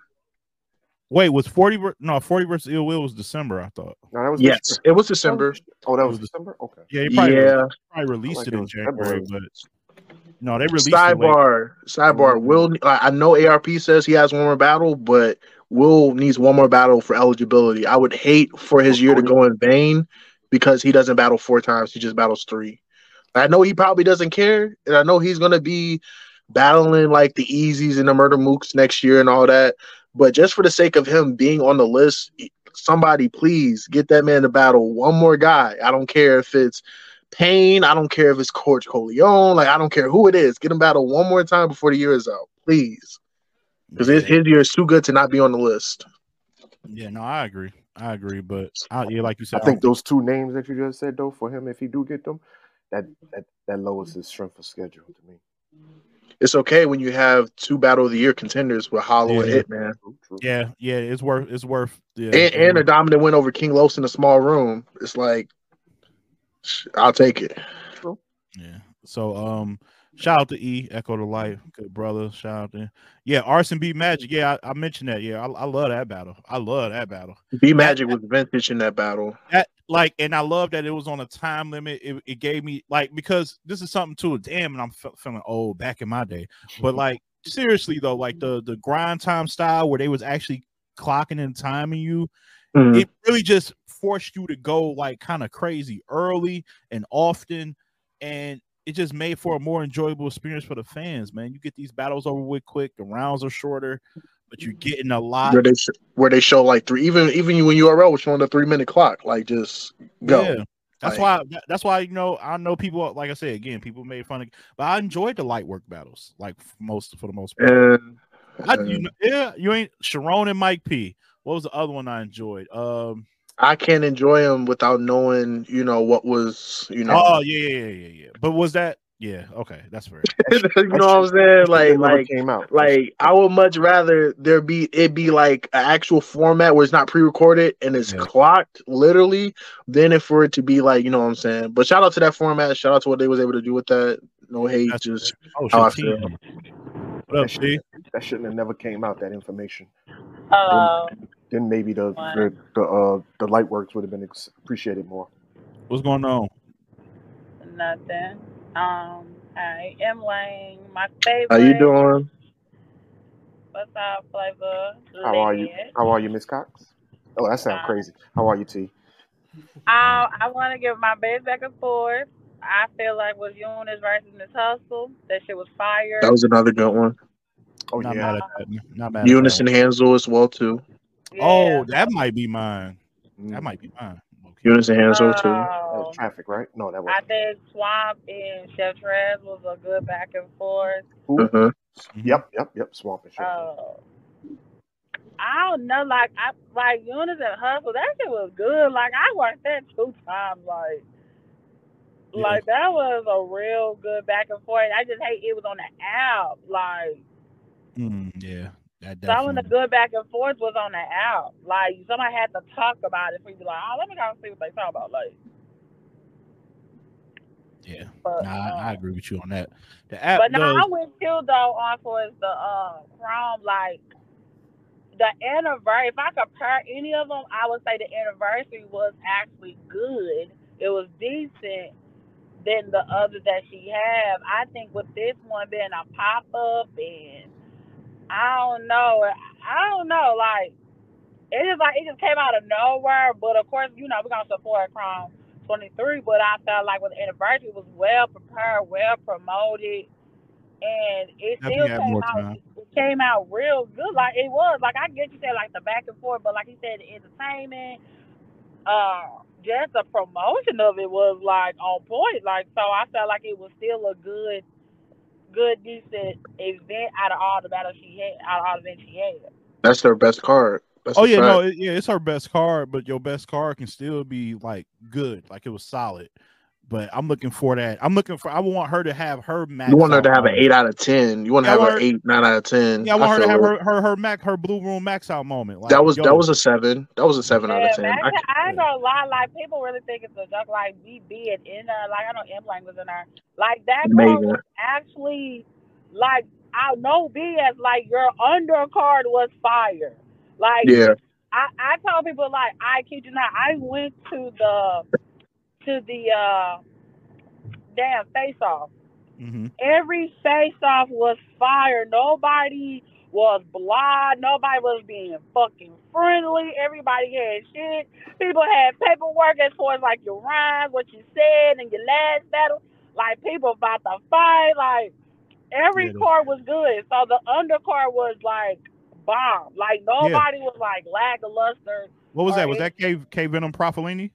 Speaker 1: Wait, was forty? No, forty versus Ill Will was December. I thought.
Speaker 3: No, that was
Speaker 2: yes,
Speaker 3: December.
Speaker 2: it was December.
Speaker 3: Oh, that was December. Okay.
Speaker 1: Yeah, he probably,
Speaker 2: Yeah.
Speaker 1: probably released
Speaker 3: like
Speaker 1: it
Speaker 3: it
Speaker 1: in January,
Speaker 3: February.
Speaker 1: but no, they released it late.
Speaker 2: Sidebar, sidebar. Mm-hmm. Will I I know ARP says he has one more battle, but Will needs one more battle for eligibility. I would hate for his year to go in vain because he doesn't battle four times; he just battles three. I know he probably doesn't care, and I know he's gonna be battling like the Easies and the Murder Mooks next year and all that. But just for the sake of him being on the list, somebody please get that man to battle one more guy. I don't care if it's Payne. I don't care if it's Coach Coleon. Like I don't care who it is. Get him battle one more time before the year is out, please. Because his,
Speaker 1: Yeah.
Speaker 2: his year is too good to not be on the list.
Speaker 1: Yeah, no, I agree. I agree, but I, yeah, like you said,
Speaker 3: I
Speaker 1: said,
Speaker 3: think those two names that you just said though, for him, if he do get them, that that, that lowers his strength of schedule to me.
Speaker 2: It's okay when you have two battle of the year contenders with Hollow
Speaker 1: Yeah.
Speaker 2: and Hitman.
Speaker 3: True, true.
Speaker 1: yeah, yeah, it's worth, it's worth, yeah,
Speaker 2: And,
Speaker 1: it's
Speaker 2: and a dominant win over King Los in a small room. It's like I'll take it.
Speaker 1: yeah. So, um, shout out to E, Echo the Light, good brother. Shout out to, yeah, Arsonal B Magic. Yeah, I, I mentioned that. Yeah, I, I love that battle. I love that battle.
Speaker 2: B Magic was vintage in that battle.
Speaker 1: that like and i love that it was on a time limit. It, it gave me like because this is something too damn and i'm fe- feeling old back in my day. But like seriously though like the the grind time style where they was actually clocking and timing you
Speaker 2: Mhm.
Speaker 1: it really just forced you to go like kind of crazy early and often and it just made for a more enjoyable experience for the fans man. You get these battles over with quick the rounds are shorter but you're getting a lot
Speaker 2: where they sh- where they show like three even even when URL was showing the three minute clock like just go.
Speaker 1: Yeah. That's
Speaker 2: Like-
Speaker 1: why. That's why you know. I know people. Like I said again, people made fun of, but I enjoyed the light work battles. Like most for the most part.
Speaker 2: And
Speaker 1: I, you know, yeah, you ain't Sharon and Mike P. What was the other one I enjoyed? Um.
Speaker 2: I can't enjoy them without knowing, you know, what was, you know,
Speaker 1: Oh yeah, yeah, yeah, yeah, yeah. But was that? Yeah. Okay, that's fair.
Speaker 2: you know what I'm saying? Like,
Speaker 3: shit
Speaker 2: like,
Speaker 3: came out.
Speaker 2: like I would much rather there be it be like an actual format where it's not pre-recorded and it's
Speaker 1: Yeah.
Speaker 2: clocked literally than if for it to be like, you know what I'm saying. But shout out to that format. Shout out to what they was able to do with that. No hate,
Speaker 1: That's
Speaker 2: just
Speaker 1: Oh
Speaker 2: how I feel.
Speaker 1: team. What up,
Speaker 3: that,
Speaker 1: T?
Speaker 3: shit, that shouldn't have never came out. That information.
Speaker 4: Hello.
Speaker 3: Then maybe the
Speaker 4: What?
Speaker 3: the the, uh, the light works would have been appreciated more.
Speaker 1: What's going on?
Speaker 4: Nothing. Um, I am Lane. My favorite.
Speaker 2: how you doing?
Speaker 4: What's up, flavor?
Speaker 3: How are you? How are you, Miss Cox? Oh, that sounds
Speaker 4: Fine.
Speaker 3: crazy. How are you, T?
Speaker 4: I I want to give my best back and forth. I feel like with Eunice versus Miss Hustle, that shit was fire.
Speaker 2: That was another good one.
Speaker 3: Oh
Speaker 1: Not
Speaker 3: yeah.
Speaker 1: mad at that. Not mad.
Speaker 2: Eunice
Speaker 1: at
Speaker 2: and. Hansel as well too.
Speaker 4: Yeah.
Speaker 1: Oh, that might be mine. That might be mine. Okay.
Speaker 2: Eunice and Hansel too.
Speaker 3: that was traffic, right? No, that
Speaker 4: was.
Speaker 3: I
Speaker 4: think Swamp and Chef Trez was a good back and forth.
Speaker 2: Uh-huh.
Speaker 1: Mhm.
Speaker 3: Yep, yep, yep. Swamp and shit.
Speaker 4: Oh. I don't know, like I like Eunice and Hustle, that shit was good. Like I watched that two times, like
Speaker 1: Yeah.
Speaker 4: like that was a real good back and forth. I just hate it was on the app. Like
Speaker 1: Mm, yeah. That
Speaker 4: some of the
Speaker 1: definitely.
Speaker 4: good back and forth was on the app. Like somebody had to talk about it for you to be like, oh let me go and see what they talk about. Like
Speaker 1: Yeah.
Speaker 4: but
Speaker 1: Nah, I, I
Speaker 4: um,
Speaker 1: agree with you on that. The app
Speaker 4: But no,
Speaker 1: does.
Speaker 4: I went still though on for is the uh Chrome like the anniversary. If I compare any of them, I would say the anniversary was actually good. It was decent than the other that she have. I think with this one being a pop up and I don't know, I don't know, like it is like it just came out of nowhere. But of course, you know we're gonna support Chrome 23. But I felt like with the anniversary it was well prepared, well promoted and it still came out.
Speaker 1: time.
Speaker 4: It came out real good. Like it was. Like I get you said like the back and forth, but like you said, the entertainment, uh, just the promotion of it was like on point. Like so, I felt like it was still a good, good decent event out of all the battles she had, out of all the events she had.
Speaker 2: That's her best card. That's
Speaker 1: Oh yeah,
Speaker 2: fact.
Speaker 1: no, it, yeah, it's her best card, but your best card can still be like good, like it was solid. But I'm looking for that. I'm looking for. I want her to have her max.
Speaker 2: You want her to
Speaker 1: out
Speaker 2: have an eight out of ten. You want to have
Speaker 1: want
Speaker 2: an
Speaker 1: her-
Speaker 2: eight, nine out of ten.
Speaker 1: Yeah, I want her to have her her her max her blue room max out moment. Like,
Speaker 2: That was
Speaker 1: yo,
Speaker 2: that was a seven. That was a seven out of ten.
Speaker 4: man,
Speaker 2: I,
Speaker 4: I, ain't gonna lie. Like people really think it's a joke. Like BB and in there. Like I know M Lang was in there. Like that card
Speaker 2: Amazing.
Speaker 4: was actually like I know BS. Like your undercard was fire. Like,
Speaker 2: Yeah.
Speaker 4: I, I told people like I kid you not, I went to the to the uh damn face off.
Speaker 1: hmm
Speaker 4: Every face off was fire. Nobody was blah. Nobody was being fucking friendly. Everybody had shit. People had paperwork as far as like your rhymes, what you said and your last battle. Like people about to fight. Like every
Speaker 1: Yeah,
Speaker 4: card was good. So the undercard was like bomb. Like nobody was like lackluster.
Speaker 1: What was that? Was that K K Venom Profilini?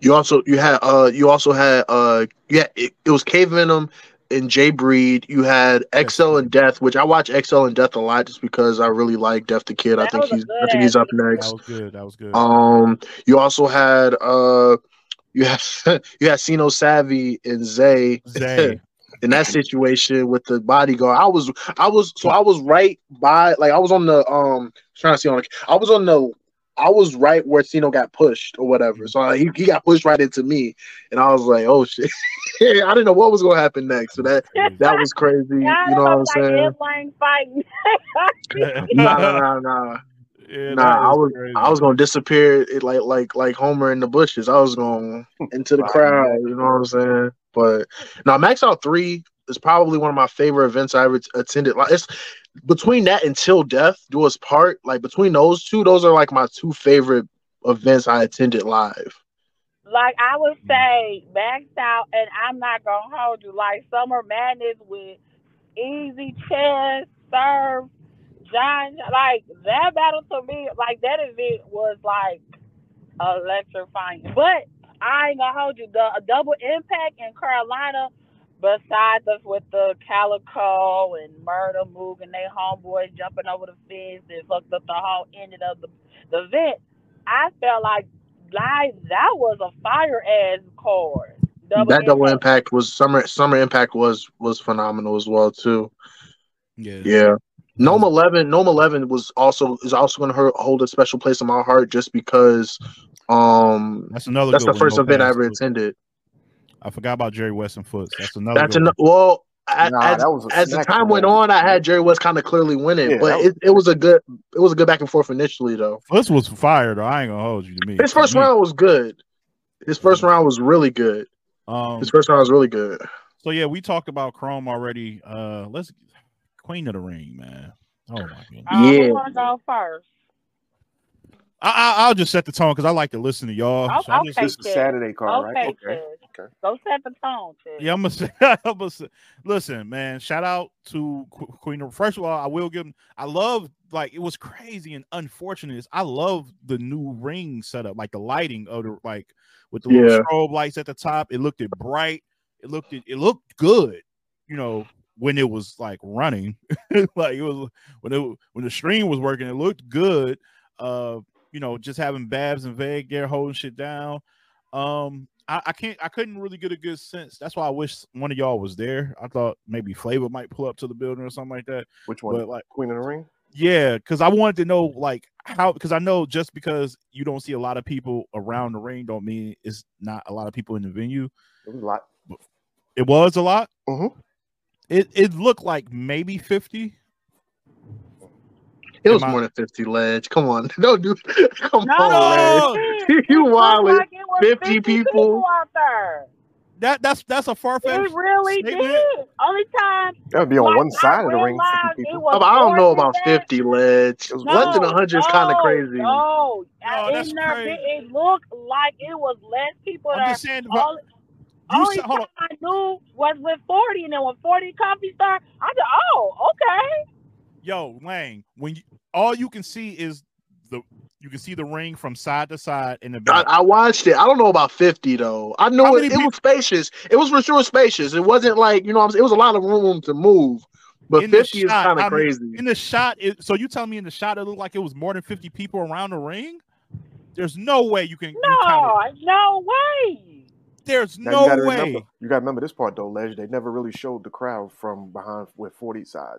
Speaker 2: You also you had uh you also had uh yeah it, it was Cave Venom and Jay Breed. You had XL and Death, which I watch XL and Death a lot just because I really like Death the Kid. I think
Speaker 4: was a
Speaker 2: he's I think he's
Speaker 4: ass
Speaker 2: up
Speaker 1: That
Speaker 2: next.
Speaker 1: was good. That was good.
Speaker 2: Um, you also had uh you had you had Sino Savvy and Zay
Speaker 1: Zay.
Speaker 2: in that situation with the bodyguard. I was I was so I was right by like I was on the um trying to see on I was on the I was right where Sino got pushed or whatever. So he, he got pushed right into me, and I was like, "Oh shit!" I didn't know what was gonna happen next. So that that was crazy. You know what I'm
Speaker 4: like
Speaker 2: saying?
Speaker 4: Ed-Lang fighting.
Speaker 2: Nah, nah, nah, nah.
Speaker 1: Yeah,
Speaker 2: Nah,
Speaker 1: that
Speaker 2: I was
Speaker 1: crazy.
Speaker 2: I was gonna disappear it like like like Homer in the bushes. I was going into the crowd. You know what I'm saying? But now Max Out Three is probably one of my favorite events I ever attended. Like it's between that and Till Death Do Us Part. Like between those two, those are like my two favorite events I attended live.
Speaker 4: like I would say maxed out, and I'm not gonna hold you. Like Summer Madness with Easy Chess, Serve, John. Like that battle to me, like that event was like electrifying. But I ain't gonna hold you. The double impact in Carolina, besides us with the Calicoe and Murda Mook and they homeboys jumping over the fence and fucked up the whole ending of the the event. I felt like like that was a fire ass card.
Speaker 2: that double impact was summer summer impact was was phenomenal as well too.
Speaker 1: yeah.
Speaker 2: Yeah. NOME Eleven, NOME Eleven was also is also going to hold a special place in my heart just because um
Speaker 1: That's another.
Speaker 2: that's the first event I ever
Speaker 1: too.
Speaker 2: attended.
Speaker 1: I forgot about Jerry West and Foots. That's another.
Speaker 2: That's
Speaker 1: good
Speaker 2: an well. a-
Speaker 3: Nah,
Speaker 2: as,
Speaker 3: that was a
Speaker 2: as the time went on, I had Jerry West kind of clearly winning,
Speaker 3: Yeah,
Speaker 2: but
Speaker 3: was-
Speaker 2: it, it was a good it was a good back and forth initially though.
Speaker 1: Foots was fired. Though. I ain't gonna hold you to me.
Speaker 2: His first
Speaker 1: me.
Speaker 2: round was good. His first round was really good.
Speaker 1: Um,
Speaker 2: His first round was really good.
Speaker 1: so yeah, we talked about Chrome already. Uh, let's Queen of the Ring, man. Oh my goodness.
Speaker 4: Um,
Speaker 2: Yeah.
Speaker 4: Who go first?
Speaker 1: I, I, I'll just set the tone because I like to listen to y'all.
Speaker 4: Oh,
Speaker 1: So I just,
Speaker 4: okay.
Speaker 3: This is Saturday card,
Speaker 4: Okay,
Speaker 3: right? Okay.
Speaker 4: Chaz.
Speaker 3: Okay.
Speaker 4: Go set the tone, Chaz.
Speaker 1: Yeah, I'm gonna say, I'm gonna say, listen, man. Shout out to Queen. of- First of all, I will give. 'em- I love like it was crazy and unfortunate. is I love the new ring setup, like the lighting of the like with the little
Speaker 2: Yeah.
Speaker 1: strobe lights at the top. It looked it bright. It looked it, it looked good. You know when it was like running, like it was when it when the stream was working. It looked good. Uh, you know, just having Babs and Veg there holding shit down. Um, I, I can't I couldn't really get a good sense. That's why I wish one of y'all was there. I thought maybe Flavor might pull up to the building or something like that.
Speaker 3: Which one?
Speaker 1: But like
Speaker 3: Queen of the Ring?
Speaker 1: yeah, because I wanted to know like how because I know just because you don't see a lot of people around the ring don't mean it's not a lot of people in the venue.
Speaker 3: It was a lot.
Speaker 1: It was a lot.
Speaker 3: Mhm.
Speaker 1: It it looked like maybe 50.
Speaker 2: It was
Speaker 1: Am
Speaker 2: more than fifty ledge. Come on, don't do. Come
Speaker 4: No,
Speaker 2: on, man.
Speaker 4: it
Speaker 2: You
Speaker 4: looked
Speaker 2: wildin'.
Speaker 4: like it was
Speaker 2: 50 people.
Speaker 4: out there.
Speaker 1: That that's that's a far fetched.
Speaker 4: It
Speaker 1: fetched.
Speaker 4: really
Speaker 1: statement.
Speaker 4: did. Only time
Speaker 3: That would be on
Speaker 4: like,
Speaker 3: one
Speaker 4: I
Speaker 3: side of the ring.
Speaker 4: realized
Speaker 3: 50
Speaker 4: it
Speaker 3: people.
Speaker 4: was oh,
Speaker 2: I don't know
Speaker 4: more than
Speaker 2: about
Speaker 4: that.
Speaker 2: fifty ledge.
Speaker 3: It was
Speaker 2: Less than
Speaker 4: No,
Speaker 2: hundred is kind of crazy.
Speaker 4: No,
Speaker 1: oh,
Speaker 4: No,
Speaker 1: that's
Speaker 4: there,
Speaker 1: crazy.
Speaker 4: it, it looked like it was less people
Speaker 1: I'm
Speaker 4: there.
Speaker 1: just saying. but
Speaker 4: Only,
Speaker 1: You
Speaker 4: only
Speaker 1: said, hold on.
Speaker 4: I knew was with 40, and then when 40 coffee started, I said, oh, okay.
Speaker 1: Yo, Lang, when you, all you can see is the you can see the ring from side to side in the back.
Speaker 2: I watched it. I don't know about fifty though. I know
Speaker 1: How
Speaker 2: it,
Speaker 1: many
Speaker 2: it was spacious. It was for sure spacious. It wasn't like you know. What I'm saying? It was a lot of room to move, but
Speaker 1: In the
Speaker 2: fifty is
Speaker 1: shot,
Speaker 2: kind
Speaker 1: I
Speaker 2: of
Speaker 1: mean,
Speaker 2: crazy.
Speaker 1: in the shot, it, so you tell me in the shot it looked like it was more than 50 people around the ring? There's no way you can.
Speaker 4: No,
Speaker 1: kinda-
Speaker 4: no way.
Speaker 1: there's
Speaker 3: Now,
Speaker 1: no
Speaker 3: you gotta
Speaker 1: way.
Speaker 3: remember, you gotta remember this part though, Ledge. They never really showed the crowd from behind with 40 side.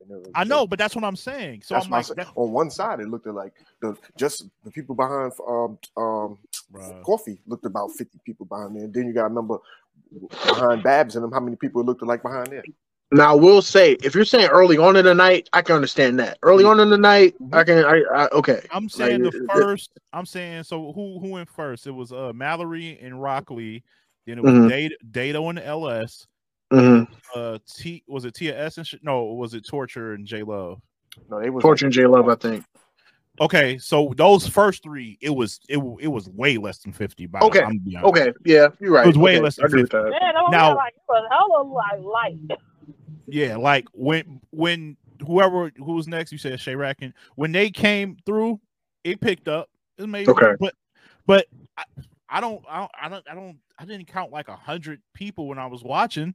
Speaker 3: They never really
Speaker 1: I know, but that's what I'm saying. So
Speaker 3: That's
Speaker 1: I'm like,
Speaker 3: said,
Speaker 1: that,
Speaker 3: on one side it looked like the just the people behind um um
Speaker 1: Bruh.
Speaker 3: coffee looked about 50 people behind there. And then you got a number behind Babs and them how many people looked like behind there.
Speaker 2: Now, I will say, if you're saying early on in the night, I can understand that. Early on in the night, I can. I, I okay.
Speaker 1: I'm saying
Speaker 2: Like,
Speaker 1: the
Speaker 2: it-
Speaker 1: first. I'm saying so. Who who went first? It was uh Mallory and Rock Lee. Then it was
Speaker 2: Mhm.
Speaker 1: Data, Dato and LS.
Speaker 2: Mhm.
Speaker 1: Uh, T was it Tia S and sh- no? Was it Torture and J Love?
Speaker 3: No, it was
Speaker 2: Torture and J Love, I think.
Speaker 1: Okay, so those first three, it was it it was way less than fifty. By
Speaker 2: Okay,
Speaker 1: I'm gonna be honest.
Speaker 2: Okay, yeah, you're right.
Speaker 1: It was way
Speaker 2: Okay,
Speaker 1: less than
Speaker 2: I agree with that.
Speaker 4: Man,
Speaker 1: Now-
Speaker 4: like it was hella like light.
Speaker 1: Yeah, like when when whoever who was next, you said Shay Rackin, when they came through, it picked up. It made
Speaker 2: Okay.
Speaker 1: but but I, I don't I don't I don't I don't I didn't count like a hundred people when I was watching.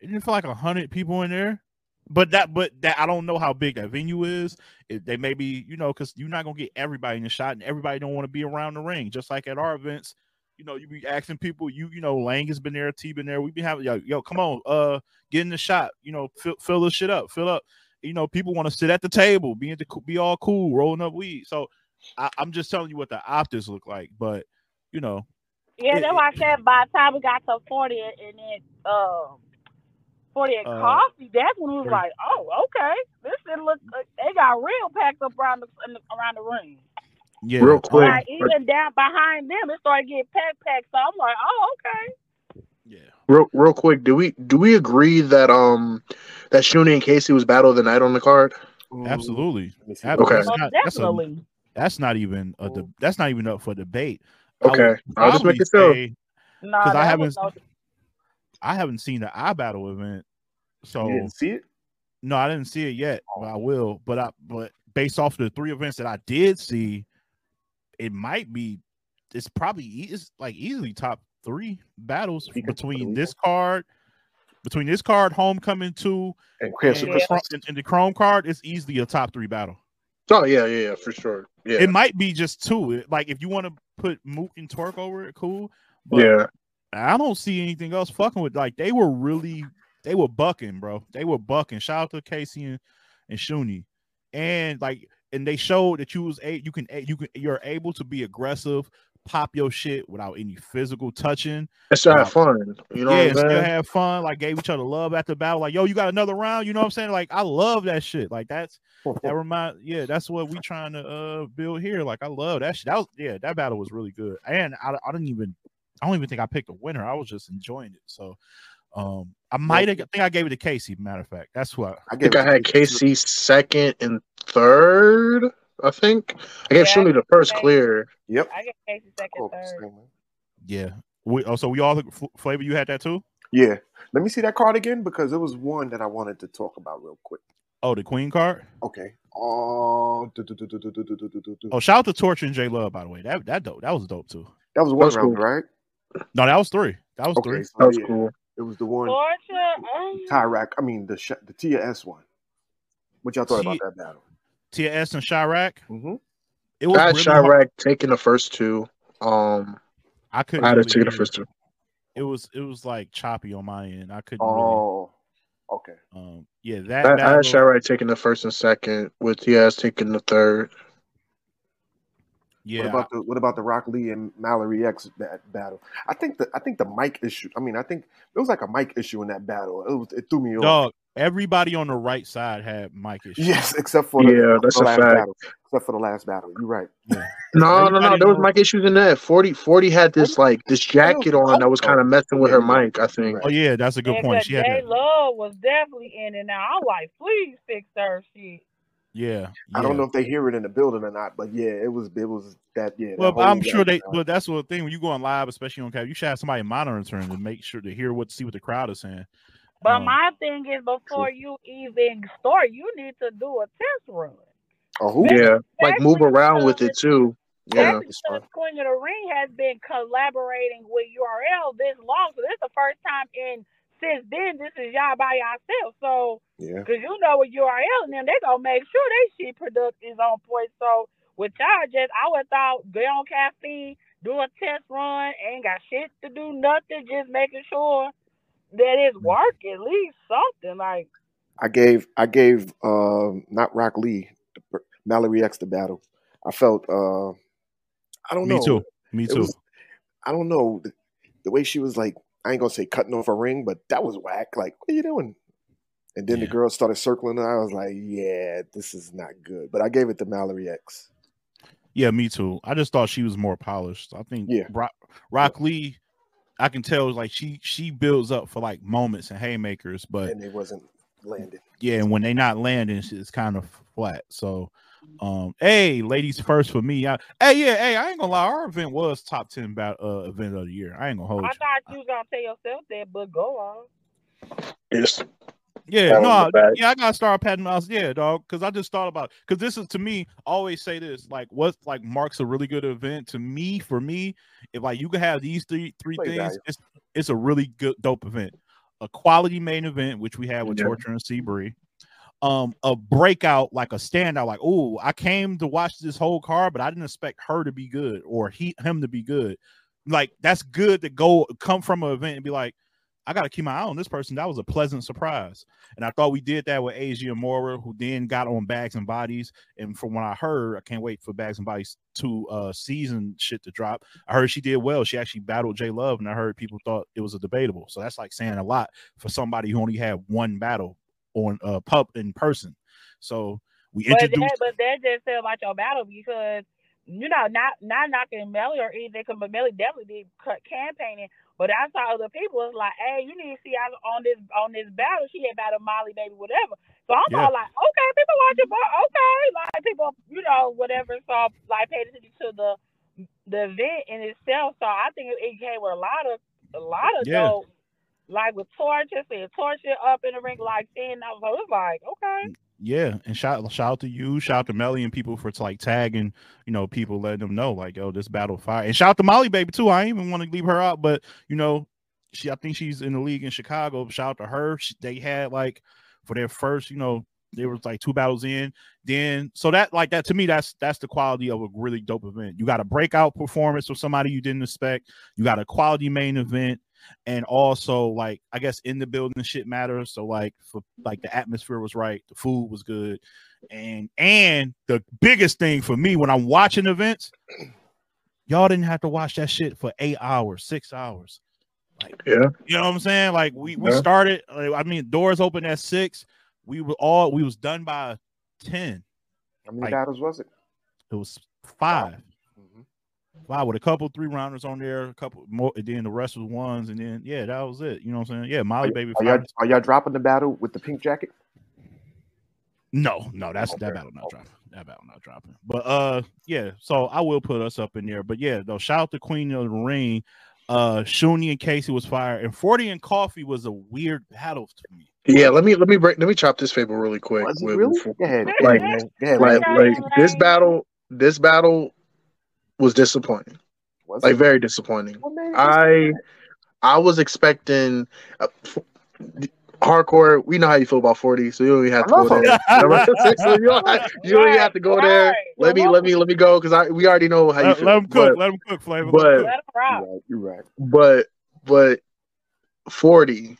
Speaker 1: It didn't feel like a hundred people in there. But that but that I don't know how big that venue is. It, they may be, you know, because you're not gonna get everybody in the shot, and everybody don't want to be around the ring. Just like at our events, you know, you be asking people, you you know, Lang has been there, T been there. We be having yo, yo, come on, uh, get in the shot, you know, fill, fill this shit up, fill up. You know, people want to sit at the table, be in the, be all cool, rolling up weed. So I, I'm just telling you what the optics look like, but you know,
Speaker 4: Yeah, that's why I said by the time we got to forty and then um forty and
Speaker 1: Uh,
Speaker 4: coffee, that's when it was like, oh, okay, this shit look they got real packed up around the in the- around the ring.
Speaker 1: yeah,
Speaker 2: Real quick.
Speaker 4: Like even down behind them, it started getting packed, packed. So I'm like, oh, okay.
Speaker 1: yeah.
Speaker 2: Real, real quick, do we do we agree that um that Shuni and Casey was battle of the night on the card?
Speaker 1: Absolutely.
Speaker 3: let me see.
Speaker 1: Ab-
Speaker 2: Okay.
Speaker 1: That's
Speaker 4: Most
Speaker 1: not, that's, a,
Speaker 4: definitely.
Speaker 1: that's not even a de- that's not even up for debate. I would
Speaker 2: Okay, I'll just make
Speaker 1: probably
Speaker 2: it so.
Speaker 1: say-
Speaker 4: Nah,
Speaker 1: 'Cause I haven't-
Speaker 4: was no,
Speaker 1: I haven't seen the I battle event, so
Speaker 3: You didn't see it?
Speaker 1: no, I didn't see it yet, but I oh. will. But I but based off the three events that I did see, it might be it's probably it's like easily top three battles between
Speaker 3: believe
Speaker 1: this card, between this card, homecoming two,
Speaker 3: And Chris,
Speaker 1: and,
Speaker 4: Yeah.
Speaker 1: the Chrome- and- and the Chrome card. It's easily a top three battle.
Speaker 2: Oh yeah, yeah, yeah, for sure. Yeah,
Speaker 1: It might be just two. Like if you want to put Mook and Twork over it, cool. But
Speaker 2: yeah.
Speaker 1: I don't see anything else fucking with like they were really they were bucking, bro. They were bucking. Shout out to Casey and, and Shuni. And like and they showed that you was a you can you can you're able to be aggressive, pop your shit without any physical touching.
Speaker 2: And still have fun. You know
Speaker 1: yeah, still have fun, like gave each other love after the battle. Like, yo, you got another round, you know what I'm saying? Like, I love that shit. Like that's that remind yeah, that's what we trying to uh build here. Like I love that shit. That was yeah, that battle was really good. And I, I didn't even I don't even think I picked a winner. I was just enjoying it. So um, I might have, I think I gave it to Casey. Matter of fact, that's what
Speaker 3: I,
Speaker 2: I think. I had Casey second and third. I think I gave
Speaker 4: yeah,
Speaker 2: Shuli the first
Speaker 4: Casey.
Speaker 2: clear.
Speaker 3: Yep.
Speaker 4: I gave Casey second, third.
Speaker 1: Yeah. We oh, so we all the flavor. You had that too.
Speaker 3: Yeah. Let me see that card again because it was one that I wanted to talk about real quick.
Speaker 1: Oh, the Queen card.
Speaker 3: Okay. Oh.
Speaker 1: Shout out to Torch and J Love by the way. That that dope. That was dope too.
Speaker 3: That was one
Speaker 2: was
Speaker 3: round,
Speaker 2: cool.
Speaker 3: right?
Speaker 1: No, that was three. That was
Speaker 3: Okay.
Speaker 1: three.
Speaker 3: So
Speaker 2: That was
Speaker 3: yeah,
Speaker 2: cool.
Speaker 3: It was the one
Speaker 4: Torture. um,
Speaker 3: I mean the sh- the TS one. What y'all thought
Speaker 1: T-
Speaker 3: about that battle?
Speaker 1: TS and Chirac.
Speaker 3: Mm-hmm.
Speaker 1: It was
Speaker 2: I had
Speaker 1: really hard.
Speaker 2: Chirac taking the first two. Um,
Speaker 1: I couldn't.
Speaker 2: I had to take the first two.
Speaker 1: It was it was like choppy on my end. I couldn't really.
Speaker 3: Oh, okay.
Speaker 1: Um, yeah, that
Speaker 2: I, I had Chirac taking the first and second, with TS taking the third.
Speaker 1: Yeah,
Speaker 3: What about the what about the Rock Lee and Mallory X ba- battle? I think the I think the mic issue. I mean, I think it was like a mic issue in that battle. It was it threw me off.
Speaker 1: dog. Everybody on the right side had mic issues.
Speaker 3: Yes, except for the,
Speaker 2: Yeah, that's
Speaker 3: the
Speaker 2: a
Speaker 3: last
Speaker 2: fact.
Speaker 3: battle. Except for the last battle. You're right.
Speaker 2: No, no, no.
Speaker 1: Everybody
Speaker 2: There was mic issues in that. 40, 40 had this like this jacket on that was kind of messing with her mic. I think.
Speaker 1: Oh yeah, that's a good
Speaker 4: and
Speaker 1: point.
Speaker 4: 'cause
Speaker 1: She had
Speaker 4: J. Love was definitely in and out. I'm like, please fix her shit.
Speaker 1: Yeah,
Speaker 3: I don't know if they hear it in the building or not, but yeah, it was it was that yeah.
Speaker 1: Well,
Speaker 3: whole
Speaker 1: I'm sure they.
Speaker 3: battle.
Speaker 1: But that's the thing when you go on live, especially on cap, you should have somebody monitoring to make sure to hear what, see what the crowd is saying.
Speaker 4: But
Speaker 1: Um,
Speaker 4: my thing is, before you even start, you need to do a test run.
Speaker 3: Oh, who?
Speaker 2: Yeah, like move around with it too. Yeah,
Speaker 4: Especially since Queen of the Ring has been collaborating with URL this long, so this is the first time in since then. This is y'all by yourself, so
Speaker 3: Yeah.
Speaker 4: because you know with URL and them, they gonna make sure they shit product is on point. So with y'all, just I would thought go on caffeine, do a test run, ain't got shit to do, nothing, just making sure that it's working, at least something like.
Speaker 3: I gave I gave um not Rock Lee, the per- Mallory X the battle. I felt uh I don't
Speaker 1: Me
Speaker 3: know.
Speaker 1: Me too. Me
Speaker 3: It
Speaker 1: too.
Speaker 3: was- I don't know the, the way she was like I ain't gonna say cutting off a ring, but that was whack. Like, what are you doing? And then
Speaker 1: Yeah.
Speaker 3: the girl started circling and I was like, yeah, this is not good. But I gave it to Mallory X.
Speaker 1: Yeah, me too. I just thought she was more polished. I think
Speaker 3: Yeah.
Speaker 1: Rock, Rock Lee, I can tell like she she builds up for like moments and haymakers, but
Speaker 3: And it wasn't landing.
Speaker 1: yeah, and when they not landing, it's kind of flat. So, um, hey, ladies first for me. I, hey, yeah, hey, I ain't gonna lie, our event was top ten about uh event of the year. I ain't gonna hold
Speaker 4: I
Speaker 1: you.
Speaker 4: thought you was gonna tell yourself that, but go on.
Speaker 2: Yes.
Speaker 1: Yeah, no,
Speaker 2: the
Speaker 1: yeah, I gotta start patting myself. Yeah, dog, because I just thought about because this is to me. I always say this, like, what like marks a really good event to me. For me, if like you can have these three three
Speaker 3: Play
Speaker 1: things,
Speaker 3: value.
Speaker 1: it's it's a really good dope event. A quality main event, which we had with
Speaker 2: Yeah.
Speaker 1: Torture and Seabury. Um, a breakout, like a standout, like, oh, I came to watch this whole card, but I didn't expect her to be good or he him to be good. Like, that's good to go come from an event and be like, I gotta keep my eye on this person. That was a pleasant surprise. And I thought we did that with Asia Mora, who then got on Bags and Bodies. And from what I heard, I can't wait for Bags and Bodies to uh season shit to drop. I heard she did well. She actually battled J Love, and I heard people thought it was a debatable. So that's like saying a lot for somebody who only had one battle on uh pub in person. So we
Speaker 4: But
Speaker 1: introduced
Speaker 4: that, but that just said about your battle because you know not not knocking Melly or anything, because Melly definitely did cut campaigning. But I saw other people was like, hey, you need to see how on this on this battle she had battle Molly, baby, whatever. So I'm
Speaker 1: Yeah.
Speaker 4: all like, okay, people watching, but okay, like people, you know, whatever. So like paid attention to the the event in itself. So I think it, it came with a lot of a lot of
Speaker 1: Yeah.
Speaker 4: dope. Like with torture, and torture up in the ring, like seeing that, so it's like, okay.
Speaker 1: yeah, and shout shout out to you, shout out to Melly and people for like tagging, you know, people letting them know like, oh, this battle fire, and shout out to Molly baby too. I even want to leave her out, but you know, she I think she's in the league in Chicago. Shout out to her. She, they had like for their first, you know, there was like two battles in. Then so that like that to me, that's that's the quality of a really dope event. You got a breakout performance of somebody you didn't expect. You got a quality main event and also like I guess in the building shit matters. So like for like the atmosphere was right, the food was good, and and the biggest thing for me when I'm watching events, y'all didn't have to watch that shit for eight hours, six hours. Like
Speaker 2: Yeah.
Speaker 1: you know what I'm saying? Like we we
Speaker 2: Yeah.
Speaker 1: started. uh, I mean, doors open at six. We were all we was done by ten.
Speaker 3: How many
Speaker 1: Like-
Speaker 3: battles was it?
Speaker 1: It was five.
Speaker 3: Mhm.
Speaker 1: Five with a couple three rounders on there, a couple more, and then the rest was ones, and then yeah, that was it. You know what I'm saying? Yeah, Molly
Speaker 3: Are,
Speaker 1: baby.
Speaker 3: are y'all, are y'all dropping the battle with the pink jacket?
Speaker 1: No, no, that's that battle not dropping. That battle not dropping. But uh, yeah. So I will put us up in there. But yeah, though, shout out to Queen of the Ring. Uh, Shuni and Casey was fire, and Forty and Coffee was a weird battle to me.
Speaker 2: Yeah, let me let me break let me chop this fable really quick.
Speaker 3: Was it
Speaker 2: with-
Speaker 3: really?
Speaker 2: before-
Speaker 3: Go ahead.
Speaker 2: Like-
Speaker 3: man. Go ahead.
Speaker 2: like
Speaker 3: man.
Speaker 2: like this battle this battle was disappointing.
Speaker 3: Was
Speaker 2: Like
Speaker 3: it?
Speaker 2: very disappointing.
Speaker 3: What made
Speaker 2: I I was expecting uh, f- hardcore. We know how you feel about forty, so you don't even have to go there. so you don't, have, you don't even have to go there. Let me let me let me go because I we already know how you
Speaker 1: Let,
Speaker 2: feel.
Speaker 1: let him cook.
Speaker 2: But,
Speaker 1: let him cook. Flavor.
Speaker 2: but-
Speaker 1: let him cook.
Speaker 4: Let 'em rock.
Speaker 3: You're right. You're right.
Speaker 2: but but forty.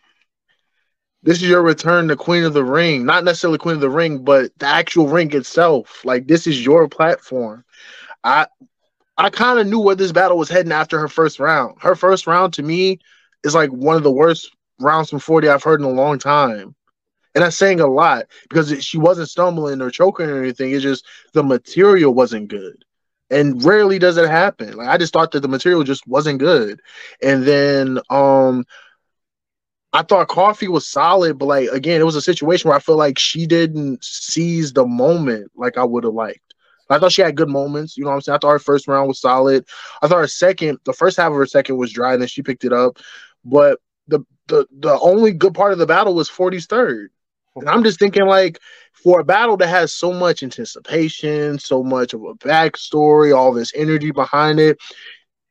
Speaker 2: This is your return to Queen of the Ring, not necessarily Queen of the Ring, but the actual ring itself. Like this is your platform. I I kind of knew where this battle was heading after her first round. Her first round to me is like one of the worst rounds from 40 I've heard in a long time. And that's saying a lot because she wasn't stumbling or choking or anything. It's just the material wasn't good. And rarely does it happen. Like I just thought that the material just wasn't good. And then um I thought Coffee was solid, but like again, it was a situation where I feel like she didn't seize the moment like I would have liked. I thought she had good moments. You know what I'm saying? I thought her first round was solid. I thought her second, the first half of her second was dry, and then she picked it up. But the the the only good part of the battle was 40's third. And I'm just thinking like for a battle that has so much anticipation, so much of a backstory, all this energy behind it,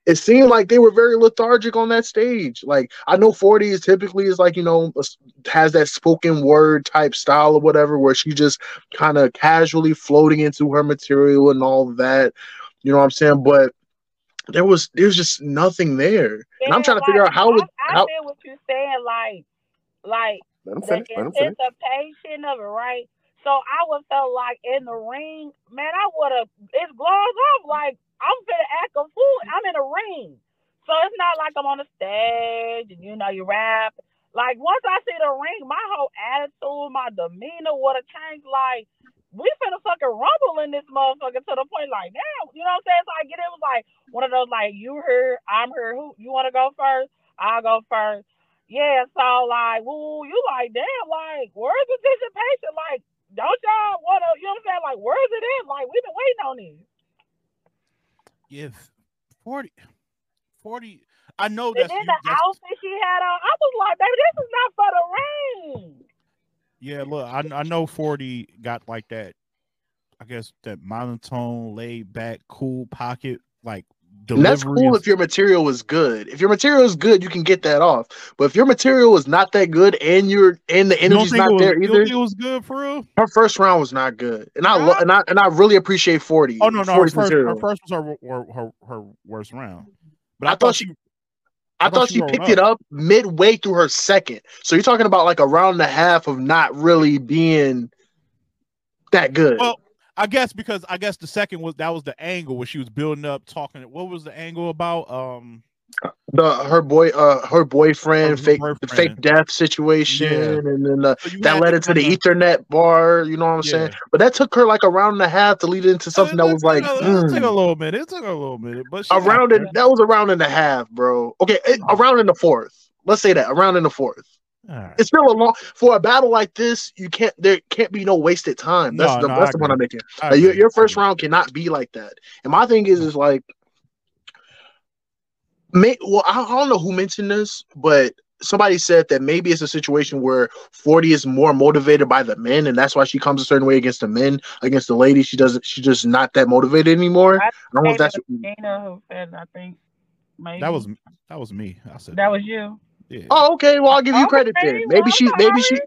Speaker 2: it seemed like they were very lethargic on that stage. Like I know 40 is typically is like, you know, has that spoken word type style or whatever, where she just kind of casually floating into her material and all that. You know what I'm saying? But there was there's just nothing there. And I'm trying to figure out how would
Speaker 4: I, I
Speaker 2: how
Speaker 4: feel what you're saying, like, like
Speaker 3: Let him
Speaker 4: the
Speaker 3: finish. Let him finish.
Speaker 4: anticipation of it, right? So I would feel like in the ring, man, I would have it's gloves off. Like I'm finna act a fool. I'm in a ring. So it's not like I'm on a stage and you know you rap. Like once I see the ring, my whole attitude, my demeanor would have changed. Like we finna fucking rumble in this motherfucker to the point like now, you know what I'm saying? So I get it was like one of those like you here, I'm here. Who you want to go first? I'll go first. Yeah, so like, woo, you like damn, like where's the anticipation? Like, don't y'all wanna, you know what I'm saying? Like, where's it in? Like, we've been waiting on this.
Speaker 1: Yeah, 40, 40 I know that.
Speaker 4: And then the outfit she had on, I was like, baby, this is not for the ring.
Speaker 1: Yeah, look, I I know forty got like that. I guess that monotone, laid back, cool pocket, like.
Speaker 2: That's cool if your material was good. If your material is good, you can get that off. But if your material is not that good and you're and the energy's not
Speaker 1: was,
Speaker 2: there either,
Speaker 1: it was good for real.
Speaker 2: Her first round was not good, and I lo- and I and I really appreciate forty.
Speaker 1: Oh no, no, her first, her first, was her, her her, her worst round. But I, I thought she
Speaker 2: I, thought, she picked up. it up midway through her second. So you're talking about like a round and a half of not really being that good.
Speaker 1: Well, I guess because I guess the second was that was the angle where she was building up, talking. What was the angle about? Um,
Speaker 2: the her boy uh her boyfriend her fake boyfriend. fake death situation yeah. and then uh, so that led into the of, ethernet bar you know what i'm yeah. saying but that took her like a round and a half to lead into something that was like
Speaker 1: a, mm. it took a little minute it took a little minute but
Speaker 2: around it that was a round and a half bro okay it, around in the fourth let's say that around in the fourth Right. It's still a long for a battle like this. You can't there can't be no wasted time. That's no, the no, that's the point I'm making. Like, your, your first round cannot be like that. And my thing is is like May, well, I, I don't know who mentioned this, but somebody said that maybe it's a situation where 40 is more motivated by the men and that's why she comes a certain way against the men against the ladies she doesn't she's just not that motivated anymore i, I don't know if that's
Speaker 4: Dana who said i think
Speaker 1: maybe. that was that was me i said
Speaker 4: that was you
Speaker 1: yeah.
Speaker 2: oh okay well i'll give you credit okay, then maybe well, she maybe she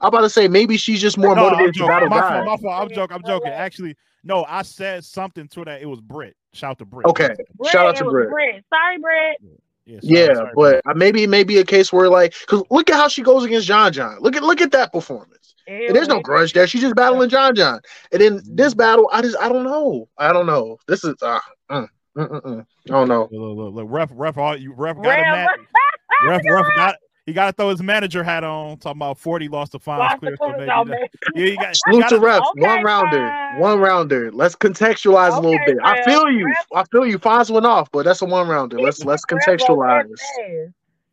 Speaker 2: i'm about to say maybe she's just more no, motivated to battle
Speaker 1: my fault, my fault. i'm joking i'm joking actually no i said something to that it was brit Shout to Britt.
Speaker 2: Okay.
Speaker 4: Britt,
Speaker 2: Shout out to Britt.
Speaker 4: Britt. Sorry, Britt.
Speaker 2: Yeah, yeah sorry, but Britt. maybe maybe a case where like because look at how she goes against John John. Look at look at that performance. Ew, and there's no grudge there. She's just battling John John. And then this mm-hmm. battle, I just I don't know. I don't know. This is uh, mm, mm, mm, mm. I don't know.
Speaker 1: Look, look, look, ref, ref, all you ref got ref, ref, ref, ref got he got to throw his manager hat on. Talking about forty lost to five clear. So maybe
Speaker 2: yeah, you got salute to refs. Okay, one rounder, fine. one rounder. Let's contextualize okay, a little bit. I feel you. I feel you. Fonz went off, but that's a one rounder. Let's let's contextualize.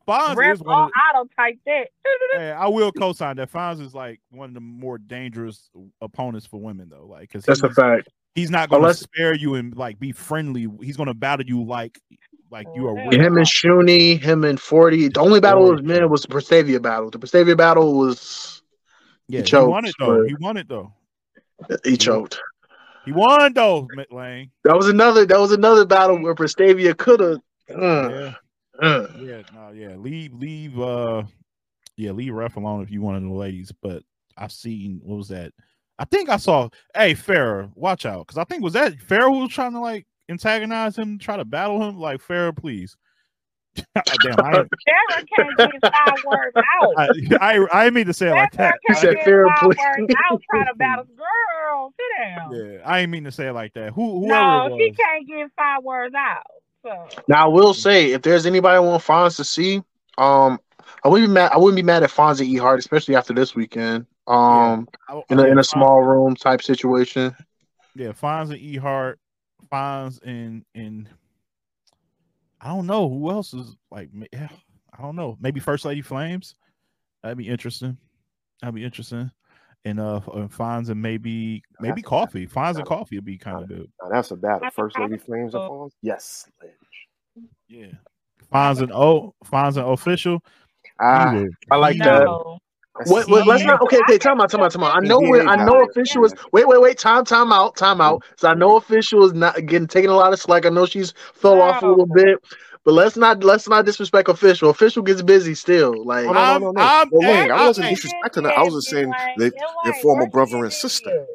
Speaker 1: Fonz is one of,
Speaker 4: auto type that.
Speaker 1: hey, I will co-sign that. Fonz is like one of the more dangerous opponents for women, though. Like, because
Speaker 2: that's a fact.
Speaker 1: He's not going to spare you and like be friendly. He's going to battle you like like you are
Speaker 2: him and Shuni, him and Forty. The only battle was men was the Prestavia battle. The Prestavia battle was
Speaker 1: yeah, he, choked, he won it though. He won it though.
Speaker 2: He choked.
Speaker 1: He won though, Lane.
Speaker 2: That was another. That was another battle where Prestavia could have. Uh,
Speaker 1: yeah. Uh. Yeah. No. Yeah. Leave. Leave. Uh. Yeah. Leave ref alone if you wanted the ladies. But I've seen what was that? I think I saw. Hey, Farrah, watch out, because I think was that Farrah who was trying to like antagonize him, try to battle him? Like, Farrah, please.
Speaker 4: Damn, I, Farrah can't get five words out. I,
Speaker 1: I, I mean to say it like that.
Speaker 2: He said, Farrah, please.
Speaker 4: Out trying to battle girl. Sit down.
Speaker 1: Yeah, I didn't mean to say it like that. Who,
Speaker 4: no, she can't get five words out. So.
Speaker 2: Now, I will say, if there's anybody I want Fonz to see, um, I wouldn't be mad. I wouldn't be mad at Fonzie E Hart, especially after this weekend. Um, yeah. I, in a in a small room type situation.
Speaker 1: Yeah, Fonzie E Hart, Fonz and and I don't know who else is like. Yeah, I don't know. Maybe First Lady Flames. That'd be interesting. That'd be interesting. And uh, Fonz and maybe maybe coffee. Fonz and coffee would be kind of good.
Speaker 3: that's a battle. First Lady Flames and Fonz. Yes.
Speaker 1: Yeah. Fonz and O. Fonz and official.
Speaker 2: Ah, I like that. What, what, let's not okay. Okay, time out, time out, time out. I know where I know official is. Wait, wait, wait. Time, time out, time out. So I know official is not getting taking a lot of slack. I know she's fell off a little bit, but let's not let's not disrespect official. Official gets busy still. Like
Speaker 3: no, no, no, no. I'm, well, wait, I wasn't disrespecting her. I was just saying they, their former brother and sister.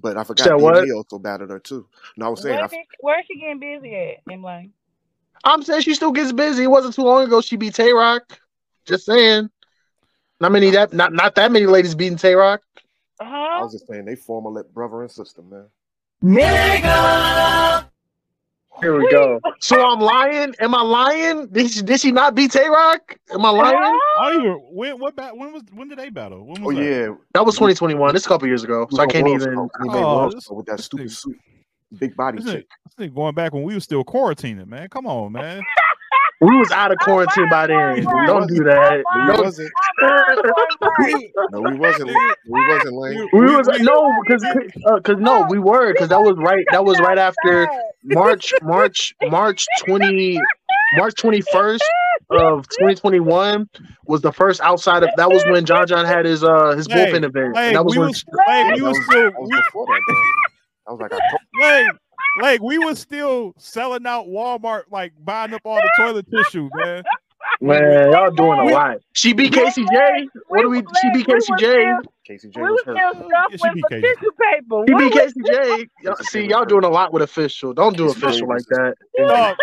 Speaker 3: But I forgot so what? also battled her too. No, I was saying
Speaker 4: where's, where's she getting busy at? In like,
Speaker 2: I'm saying she still gets busy. It wasn't too long ago she beat Tay Roc. Just saying. Not many that not not that many ladies beating Tay Roc.
Speaker 4: Uh-huh.
Speaker 3: I was just saying they former brother and sister, man.
Speaker 5: Nigga.
Speaker 2: Here we go. So I'm lying. Am I lying? Did she, did she not beat Tay Roc? Am I lying?
Speaker 1: I even when what bat, when was when did they battle? When was
Speaker 3: oh
Speaker 1: that?
Speaker 3: yeah,
Speaker 2: that was 2021. This a couple years ago, so I can't even.
Speaker 1: Oh, this,
Speaker 3: with that stupid suit, big body
Speaker 1: this,
Speaker 3: chick.
Speaker 1: This going back when we were still quarantining, man. Come on, man.
Speaker 2: We was out of quarantine by then. Don't do that.
Speaker 3: We wasn't. no, we wasn't. We wasn't lame.
Speaker 2: We was no because because uh, no, we were because that was right. That was right after March March March twenty March twenty first of 2021 was the first outside of that was when John John had his uh his
Speaker 1: Hey,
Speaker 2: bullpen event.
Speaker 1: Like,
Speaker 2: And that was
Speaker 1: we
Speaker 2: when
Speaker 1: was, like, we
Speaker 3: That
Speaker 1: was
Speaker 3: was,
Speaker 1: still
Speaker 3: that was before that. Though. I was like, I told
Speaker 1: like, like we was still selling out Walmart, like buying up all the toilet tissue, man.
Speaker 2: man, y'all doing a lot. She beat Casey J. What do we? She beat Casey J.
Speaker 3: Casey J
Speaker 4: We
Speaker 3: was
Speaker 4: was
Speaker 3: hurt.
Speaker 4: still
Speaker 1: Yeah,
Speaker 4: with
Speaker 1: be
Speaker 4: the tissue paper.
Speaker 2: She
Speaker 4: What
Speaker 2: beat Casey J. Y'all- See, y'all doing a lot with official. Don't do official like that.
Speaker 1: Dog,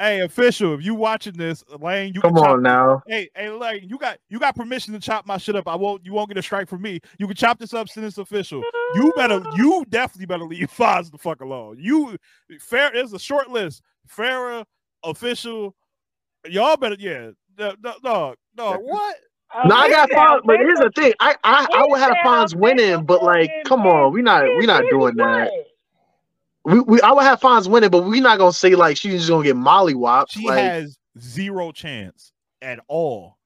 Speaker 1: hey, official, if you watching this, Lane, you
Speaker 2: Come
Speaker 1: can chop,
Speaker 2: on now.
Speaker 1: Hey, hey, Lane, you got you got permission to chop my shit up. I won't. You won't get a strike from me. You can chop this up, send this official. You better. You definitely better leave Fonz the fuck alone. You fair. There's a short list. Farrah, official. Y'all better. Yeah. Dog. Dog. Dog. What?
Speaker 4: Oh,
Speaker 2: No, I got
Speaker 4: yeah,
Speaker 2: Fonz, but here's the thing. I I, I would have
Speaker 4: said
Speaker 2: Fonz winning, but like, come on, we not we not doing that. We, we I would have Fonz winning, but we not gonna say like she's just gonna get mollywopped.
Speaker 1: She
Speaker 2: like,
Speaker 1: has zero chance at all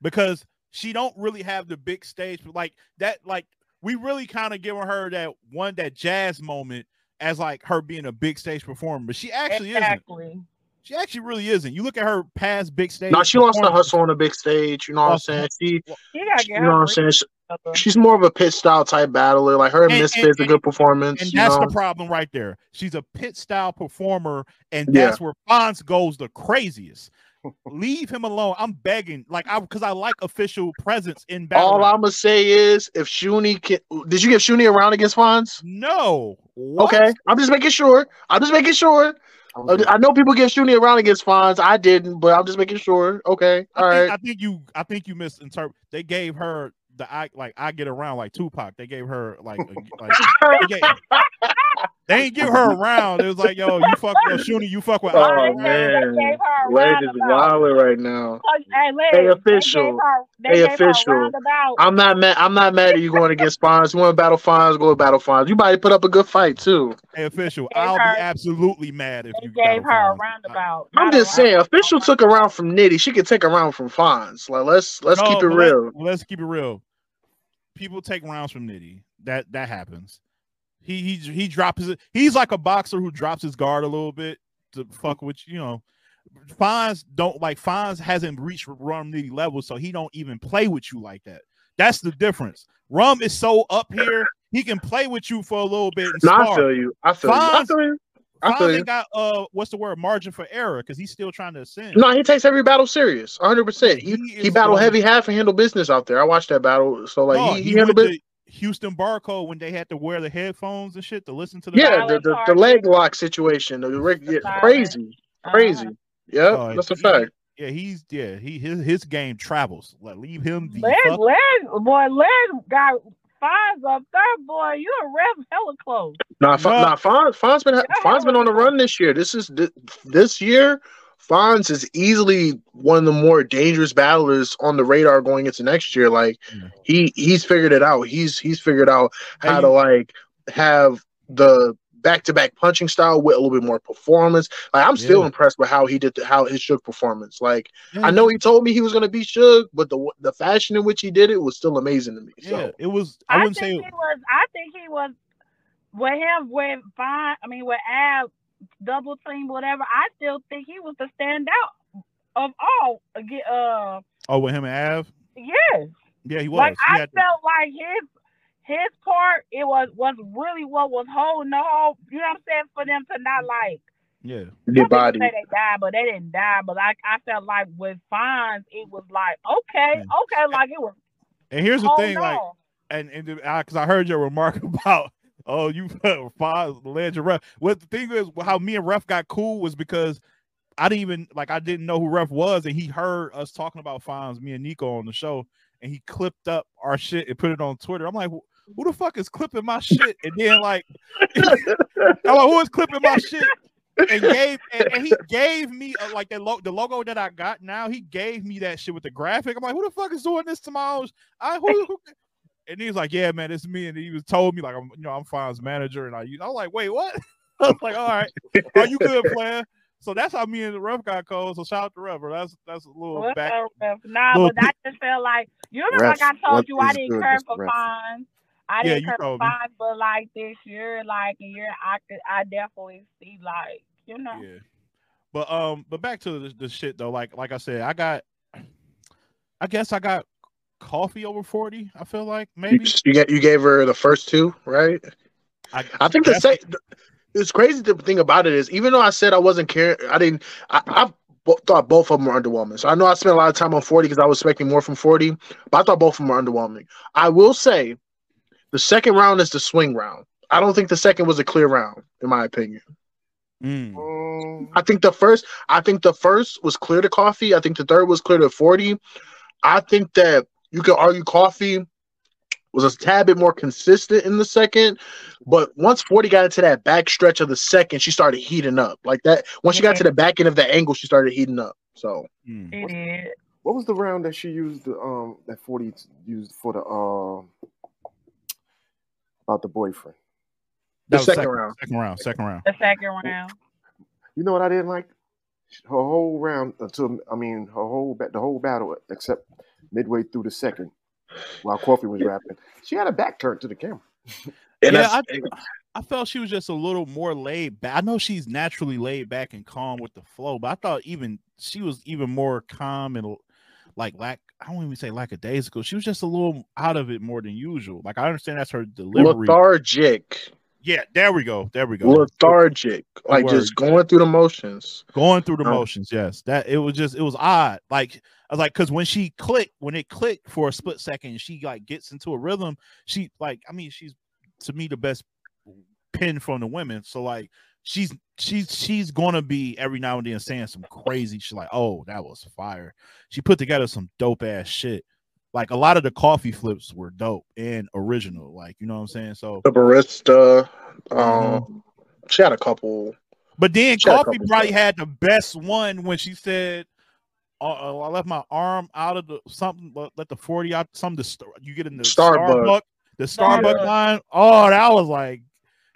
Speaker 1: because she don't really have the big stage. But like that, like we really kind of giving her that one that jazz moment as like her being a big stage performer, but she actually isn't.
Speaker 4: Exactly.
Speaker 1: She actually really isn't. You look at her past big stage.
Speaker 2: no, she lost the
Speaker 1: performances-
Speaker 2: hustle on a big stage. You know what I'm saying? She,
Speaker 4: You
Speaker 2: you know what I'm saying? She, she's more of a pit style type battler. Like her and,
Speaker 1: And-
Speaker 2: Misfits, a good performance.
Speaker 1: And
Speaker 2: you
Speaker 1: that's
Speaker 2: know?
Speaker 1: the problem right there. She's a pit style performer, and
Speaker 2: Yeah.
Speaker 1: that's where Fonz goes the craziest. Leave him alone. I'm begging, like I because I like official presence in battle.
Speaker 2: All. I'm gonna say is, if Shuni can, did you give Shuni a round against Fonz?
Speaker 1: no. What?
Speaker 2: Okay, I'm just making sure. I'm just making sure.
Speaker 3: I
Speaker 2: I know people get shooting around against Fonz. I didn't, but I'm just making sure. Okay, all
Speaker 1: I think,
Speaker 2: right.
Speaker 1: I think you I think you misinterpret. They gave her the I like I get around like Tupac. They gave her like a, like they, gave, they ain't give her a round. It was like yo, you fuck yo, Shuni, you fuck with.
Speaker 2: Oh,
Speaker 1: Andre.
Speaker 4: They
Speaker 2: man.
Speaker 4: gave her a
Speaker 2: is wilding right now.
Speaker 4: Oh, Hey, Liz,
Speaker 2: Hey,
Speaker 4: they
Speaker 2: official.
Speaker 4: gave her- they
Speaker 2: Hey,
Speaker 4: gave her a
Speaker 2: official. I'm not mad. I'm not mad at you going against Fonz. You want to battle Fonz? Go to battle Fonz. You might put up a good fight too.
Speaker 1: Hey, official. I'll
Speaker 4: her-
Speaker 1: be absolutely mad if
Speaker 4: They
Speaker 1: you
Speaker 4: gave
Speaker 1: battle
Speaker 4: her a roundabout.
Speaker 2: I'm
Speaker 4: not a
Speaker 2: just saying, official took a round from Nitty. She could take a round from Fonz. Like let's let's
Speaker 1: No,
Speaker 2: keep it
Speaker 1: but let-
Speaker 2: real.
Speaker 1: let's keep it real. People take rounds from Nitty. That that happens. He he he drops his. He's like a boxer who drops his guard a little bit to fuck with you know. Fonz don't like Fonz hasn't reached Rum Nitty level, so he don't even play with you like that. That's the difference. Rum is so up here, he can play with you for a little bit. And
Speaker 2: No, I feel you. I feel you. I
Speaker 1: Fonz-
Speaker 2: feel you. I feel you.
Speaker 1: got uh what's the word margin for error because he's still trying to ascend.
Speaker 2: No, he takes every battle serious, 100. percent He
Speaker 1: He
Speaker 2: he
Speaker 1: is
Speaker 2: battled heavy half and handle business out there. I watched that battle, so like
Speaker 1: No,
Speaker 2: he,
Speaker 1: he,
Speaker 2: he handled business.
Speaker 1: To Houston Barcode when they had to wear the headphones and shit to listen to the
Speaker 2: Yeah,
Speaker 1: battle.
Speaker 2: the, the, the leg lock situation, the rig, yeah, crazy, crazy.
Speaker 4: Uh-huh.
Speaker 2: Yeah,
Speaker 1: Oh,
Speaker 2: that's a fact.
Speaker 1: Yeah, he's yeah, he his his game travels. Like leave him the
Speaker 4: Len,
Speaker 1: fuck.
Speaker 4: Len, boy, Len got fives up there, boy. You a rev hella close.
Speaker 2: Nah, Fon,
Speaker 1: No.
Speaker 2: nah, Fon, Fon's been Fon's been on the run this year. This is thi- this year. Fonz is easily one of the more dangerous battlers on the radar going into next year. Like
Speaker 1: Yeah.
Speaker 2: he he's figured it out. He's he's figured out how
Speaker 1: Hey,
Speaker 2: to like have the back to back punching style with a little bit more performance. Like I'm still
Speaker 1: Yeah.
Speaker 2: impressed with how he did the, how his Shook performance. Like
Speaker 1: Yeah,
Speaker 2: I know he told me he was gonna be Shook, but the the fashion in which he did it was still amazing to me.
Speaker 1: Yeah,
Speaker 2: So
Speaker 1: it was. I,
Speaker 4: I,
Speaker 1: wouldn't
Speaker 4: think
Speaker 1: say
Speaker 4: he was. I think he was with him with fine. I mean, with Ab double team, whatever. I still think he was the standout of all. Uh,
Speaker 1: oh with him and Av.
Speaker 4: yes.
Speaker 1: Yeah, he was.
Speaker 4: Like
Speaker 1: He
Speaker 4: I
Speaker 1: had-
Speaker 4: felt like his his part it was was really what was holding the whole. You know what I'm saying? For them to not like
Speaker 1: yeah,
Speaker 2: the
Speaker 4: some
Speaker 2: body.
Speaker 4: say they died, but they didn't die. But like I felt like with Fonz, it was like okay,
Speaker 1: Yeah.
Speaker 4: okay, like it was.
Speaker 1: and here's the
Speaker 4: hold
Speaker 1: thing, like, and and because I heard your remark about. Oh, you five legend ref. What the thing is, how me and Ref got cool was because I didn't even like I didn't know who Ref was, and he heard us talking about Fonz, me and Nico on the show, and he clipped up our shit and put it on Twitter. I'm like, who the fuck is clipping my shit? And then like, I'm like, who is clipping my shit? and gave and, and, he gave me uh, like the, lo- the logo that I got now. He gave me that shit with the graphic. I'm like, who the fuck is doing this to my own? I who, who and he was like, "Yeah, man, it's me." And he was told me like, "I'm, you know, I'm Fonz's manager." And I, I was like, "Wait, what?" I was like, "All right, are you good, player?" So that's how me and the Ruff got cold. So shout out to Ruff, bro. That's that's a little What's back.
Speaker 4: Nah, little but that just felt like you remember Ref, like I told you I didn't care for Fonz. I didn't yeah, care for Fonz, but like this year, like a year, I could I definitely see like you know.
Speaker 1: Yeah. But um, but back to the, the shit though. Like like I said, I got. I guess I got coffee over 40 i feel like maybe?
Speaker 2: you, get you gave her the first two right? I, I think the same it's crazy the thing about it is even though i said i wasn't caring i didn't i, I thought both of them were underwhelming. So i know i spent a lot of time on 40 because i was expecting more from 40 but i thought both of them were underwhelming. I will say the second round is the swing round. I don't think the second was a clear round in my opinion. Mm. I think the first, I think the first was clear to coffee. I think the third was clear to forty. I think that you could argue Coffee was a tad bit more consistent in the second, but once 40 got into that back stretch of the second, she started heating up. Like that, once she got to the back end of the angle, she started heating up. So
Speaker 3: mm. what was the round that she used um that 40 used for the um uh, about the boyfriend?
Speaker 2: The second, second, round.
Speaker 1: Second round. Second round.
Speaker 4: The second round.
Speaker 3: You know what I didn't like? Her whole round until I mean her whole the whole battle except midway through the second while Coffee was rapping. She had a back turn to the camera.
Speaker 1: yeah, I, I felt she was just a little more laid back. I know she's naturally laid back and calm with the flow, but I thought even she was even more calm and like lack. I don't even say lackadaisical. She was just a little out of it more than usual. Like I understand that's her delivery.
Speaker 2: Lethargic.
Speaker 1: Yeah, there we go. There we go.
Speaker 2: Lethargic, like just going through the motions.
Speaker 1: Going through the motions. Yes, that it was just it was odd. Like I was like, because when she clicked, when it clicked for a split second, she like gets into a rhythm. She like, I mean, she's to me the best pin from the women. So like, she's she's she's gonna be every now and then saying some crazy shit like, oh, that was fire. She put together some dope ass shit like a lot of the coffee flips were dope and original. Like, you know what I'm saying? So
Speaker 2: the barista, um, mm-hmm. she had a couple.
Speaker 1: But then Coffee probably stuff. had the best one when she said, uh, "I left my arm out of the something. Let the forty out. Something to you get in the Starbucks, Starbucks the Starbucks yeah. line. Oh, that was like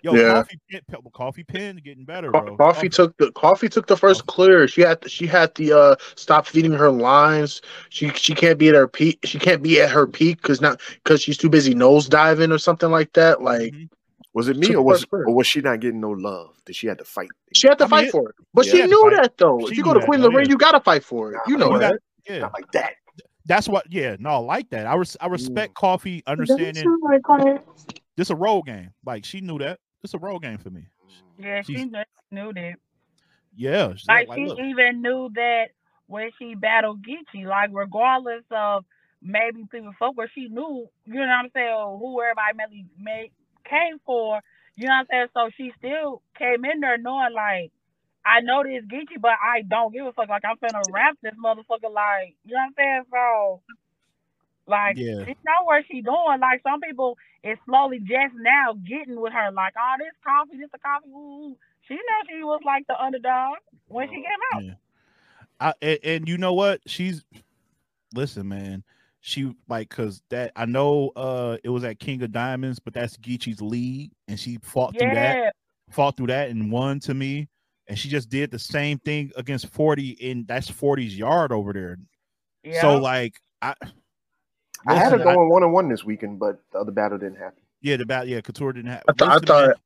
Speaker 1: Yo, yeah. coffee pin, coffee pen getting better, bro.
Speaker 2: Coffee took the coffee took the first clear. She had she had the uh stop feeding her lines. She she can't be at her peak. She can't be at her peak because not because she's too busy nose diving or something like that. Like, mm-hmm.
Speaker 3: was it me or was or was she not getting no love? Did she had to fight?
Speaker 2: She had to I fight mean, for it, but yeah, she knew that though. She if you go to Queen of the Ring, you gotta fight for it. You know you that. Got,
Speaker 1: yeah, not like that. That's what. Yeah, no, like that. I res- I respect Ooh. Coffee understanding. This a role game. Like she knew that it's a role game for me.
Speaker 4: Yeah, She's, she knew that.
Speaker 1: Yeah,
Speaker 4: like, like she look. even knew that when she battled Geechi, like regardless of maybe people folk where she knew, you know what I'm saying, who everybody mainly made came for, you know what I'm saying? So she still came in there knowing like I know this Geechi, but I don't give a fuck. Like I'm finna rap this motherfucker like, you know what I'm saying? So like yeah. she know what she doing. Like some people is slowly just now getting with her. Like, oh, this coffee, this a coffee. Ooh. She know she was like the underdog when she came out. Yeah.
Speaker 1: I, and, and you know what? She's listen, man. She like cause that I know uh it was at King of Diamonds, but that's Geechi's lead, and she fought yeah. through that, fought through that and won to me. And she just did the same thing against 40 in that's 40's yard over there. Yeah. So like I
Speaker 3: I had her going one on one this weekend, but the other battle didn't happen.
Speaker 1: Yeah, the battle. Yeah, Couture didn't happen.
Speaker 2: I, th- I thought,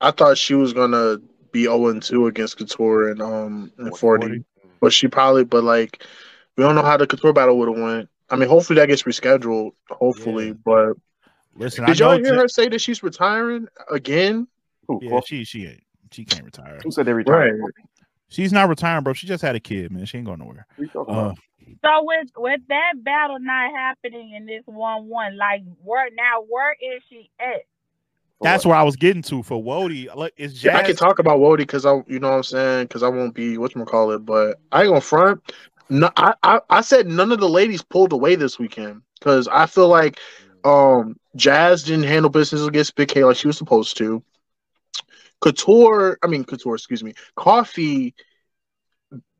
Speaker 2: I thought she was gonna be zero oh and two against Couture and um and 40. 40, but she probably, but like, we don't know how the Couture battle would have went. I mean, hopefully that gets rescheduled. Hopefully, yeah. but listen, did y'all hear her say that she's retiring again?
Speaker 1: Ooh, yeah, she she ain't. She can't retire.
Speaker 3: Who said they retired? Right.
Speaker 1: She's not retiring, bro. She just had a kid, man. She ain't going nowhere. Uh,
Speaker 4: so with with that battle not happening in this one one, like where now where is she at?
Speaker 1: That's where I was getting to for Wody. Look, it's Jazz.
Speaker 2: I can talk about Wody because I, you know, what I'm saying because I won't be what you call it, but I ain't gonna front. No, I, I, I said none of the ladies pulled away this weekend because I feel like um Jazz didn't handle business against Big K like she was supposed to. Couture, I mean Couture, excuse me, Coffee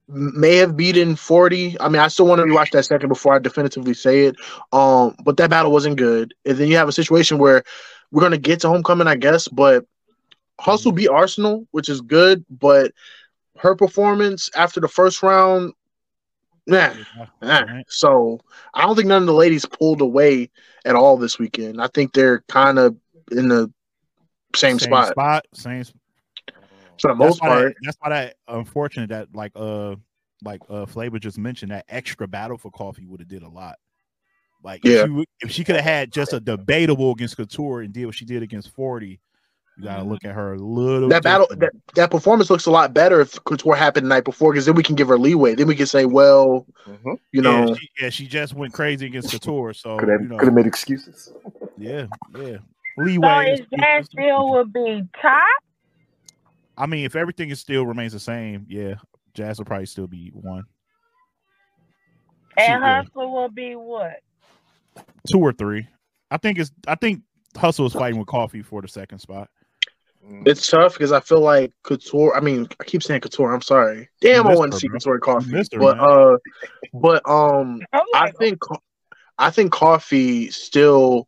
Speaker 2: may have beaten 40. I mean, I still want to rewatch that second before I definitively say it. Um, but that battle wasn't good. And then you have a situation where we're gonna get to homecoming, I guess, but Hustle beat Arsonal, which is good, but her performance after the first round, nah, nah. So I don't think none of the ladies pulled away at all this weekend. I think they're kind of in the same, spot.
Speaker 1: Same
Speaker 2: spot.
Speaker 1: spot, same. Sp-
Speaker 2: for the
Speaker 1: That's
Speaker 2: most
Speaker 1: why,
Speaker 2: part.
Speaker 1: that, that's why that unfortunate that like uh like uh Flavor just mentioned that extra battle for Coffee would have did a lot. Like
Speaker 2: Yeah.
Speaker 1: if, she, if she could have had just a debatable against Couture and did what she did against Forty, you gotta
Speaker 4: Mhm.
Speaker 1: look at her a little.
Speaker 2: That battle, that, that performance looks a lot better if Couture happened the night before, because then we can give her leeway. Then we can say, well,
Speaker 3: Mhm.
Speaker 2: you
Speaker 1: yeah,
Speaker 2: know,
Speaker 1: she, yeah, she just went crazy against Couture, so
Speaker 3: Could have
Speaker 1: you know,
Speaker 3: could have made excuses.
Speaker 1: yeah, yeah, Leeway.
Speaker 4: So
Speaker 1: leeway.
Speaker 4: is that still would be top?
Speaker 1: I mean, if everything is still remains the same, yeah, Jazz will probably still be one,
Speaker 4: And
Speaker 1: Yeah.
Speaker 4: Hustler will be what?
Speaker 1: two or three. I think it's. I think Hustle is fighting with Coffee for the second spot.
Speaker 3: Mm.
Speaker 2: it's tough because I feel like Couture. I mean, I keep saying Couture. I'm sorry. Damn, I want to see
Speaker 1: bro.
Speaker 2: Couture Coffee,
Speaker 1: missed her,
Speaker 2: but
Speaker 1: man.
Speaker 2: uh, but um,
Speaker 4: I'm
Speaker 2: I think I think coffee still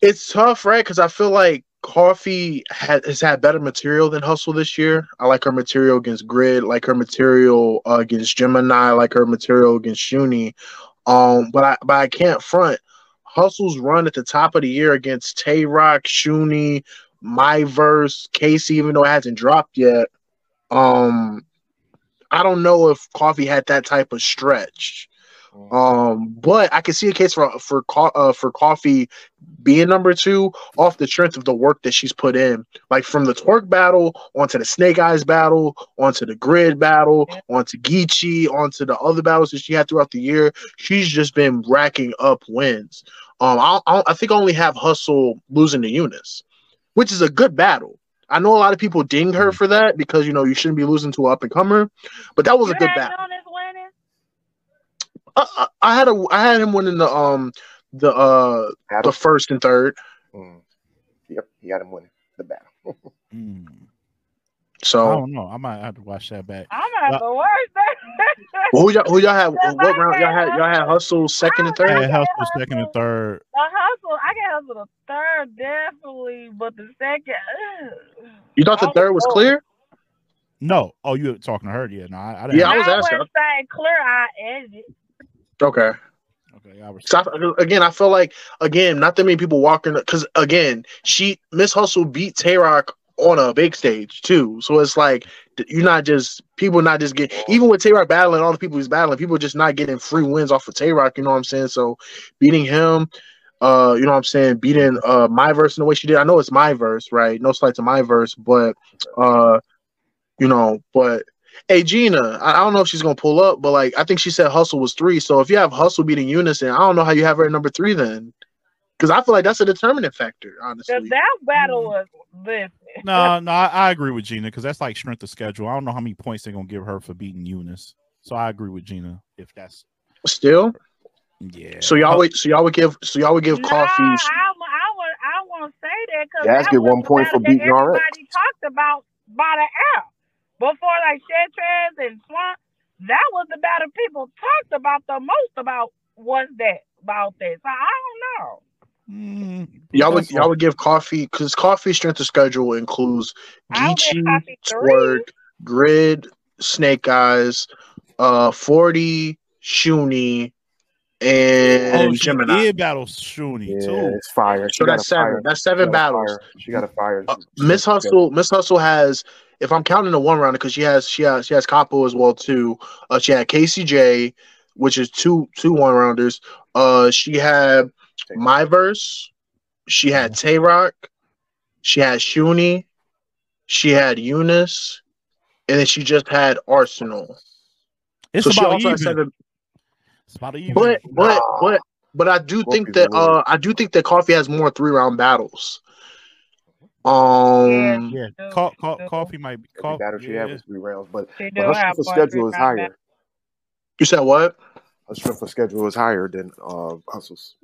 Speaker 2: it's tough, right? Because I feel like coffee has had better material than Hustle this year. I like her material against Grid, like her material uh, against Gemini, like her material against Shuni. Um, but I but I can't front Hustle's run at the top of the year against Tay Roc, Shuni, Myverse, Casey, even though it hasn't dropped yet. Um, I don't know if Coffee had that type of stretch. Um, but I can see a case for for uh, for Coffee being number two off the strength of the work that she's put in, like from the twork battle onto the Snake Eyes battle, onto the Grid battle, onto Geechi, onto the other battles that she had throughout the year. She's just been racking up wins. Um, I, I, I think I only have Hustle losing to Eunice, which is a good battle. I know a lot of people ding her for that because you know you shouldn't be losing to an up and comer, but that was
Speaker 4: you
Speaker 2: a good battle.
Speaker 4: Jonas winning?
Speaker 2: I, I, I had a I had him winning the um the uh
Speaker 3: Had
Speaker 2: the first and third.
Speaker 3: Mm. Yep, he had him winning the battle.
Speaker 1: Mm. I don't know. I might have to watch that back.
Speaker 4: I'm not the worst.
Speaker 2: well, who y'all who y'all had what round y'all had y'all had hustle second and
Speaker 1: I
Speaker 2: third?
Speaker 1: had
Speaker 4: Okay,
Speaker 1: Hustle second and third.
Speaker 4: The hustle, I can hustle the third definitely, but the second, ugh.
Speaker 2: You thought the third was
Speaker 4: know.
Speaker 2: clear?
Speaker 1: No. Oh, you were talking to her? Yeah. No, I, I didn't.
Speaker 2: Yeah, I was asking.
Speaker 4: wouldn't say clear. I ended.
Speaker 2: Okay.
Speaker 1: Okay. I.
Speaker 2: So I, again, I feel like again, not that many people walking because again, she Miss Hustle beat Tay Roc on a big stage too. So it's like you're not just people not just getting even with Tay Roc battling all the people he's battling, people just not getting free wins off of Tay Roc. You know what I'm saying? So beating him, uh, you know what I'm saying, beating uh my verse in the way she did. I know it's my verse, right? No slight to my verse, but uh, you know, but. Hey Gina, I I don't know if she's gonna pull up, but like I think she said Hustle was three. So if you have Hustle beating Unison, I don't know how you have her at number three then, because I feel like that's a determinant factor, honestly.
Speaker 4: That battle mm. was listen.
Speaker 1: No, no, I, I agree with Gina because that's like strength of schedule. I don't know how many points they're gonna give her for beating Eunice. So I agree with Gina if that's
Speaker 2: Still,
Speaker 1: yeah.
Speaker 2: so y'all would, so y'all would give, so y'all would give
Speaker 4: Nah,
Speaker 2: coffee.
Speaker 4: I, I would, I won't say that because
Speaker 3: Jazz
Speaker 4: that
Speaker 3: get one point for beating RX.
Speaker 4: Everybody talked about by the air before, like Shetraz and Swan. That was the battle people talked about the most about. Was that about that? So I don't know.
Speaker 1: Mm,
Speaker 2: Y'all would, y'all would give coffee because coffee strength of schedule includes
Speaker 4: I would
Speaker 2: Geechi,
Speaker 4: Coffee.
Speaker 2: Twork, Grid, Snake Eyes, uh, Forty, Shuni,
Speaker 1: Oh,
Speaker 2: and
Speaker 1: she
Speaker 2: Gemini.
Speaker 1: did battle Shuni
Speaker 3: Yeah,
Speaker 1: too.
Speaker 3: it's fire. She
Speaker 2: So that's
Speaker 3: a fire.
Speaker 2: seven. That's seven
Speaker 3: got
Speaker 2: battles.
Speaker 3: fire- She got a fire.
Speaker 2: Uh, Miss Hustle, Miss Hustle has, if I'm counting the one rounder, because she has, she has, she has Capo as well too. Uh, she had KCJ, which is two two one rounders. Uh, she had my verse. She had Tay Roc. She had Shuni. She had Eunice, and then she just had Arsonal.
Speaker 1: It's
Speaker 2: so she
Speaker 1: about
Speaker 2: also
Speaker 1: even.
Speaker 2: had seven.
Speaker 1: It's about even.
Speaker 2: But but but but I do think that uh I do think that Coffee has more three round battles. Um.
Speaker 1: yeah,
Speaker 4: do,
Speaker 1: co- co- coffee might be
Speaker 3: Every
Speaker 1: coffee.
Speaker 3: battle she
Speaker 1: yeah.
Speaker 3: had three rounds, but,
Speaker 4: She
Speaker 3: but her strength of schedule is
Speaker 4: three round
Speaker 3: higher.
Speaker 2: You said what?
Speaker 3: Her strength of schedule is higher than uh, Hustle's.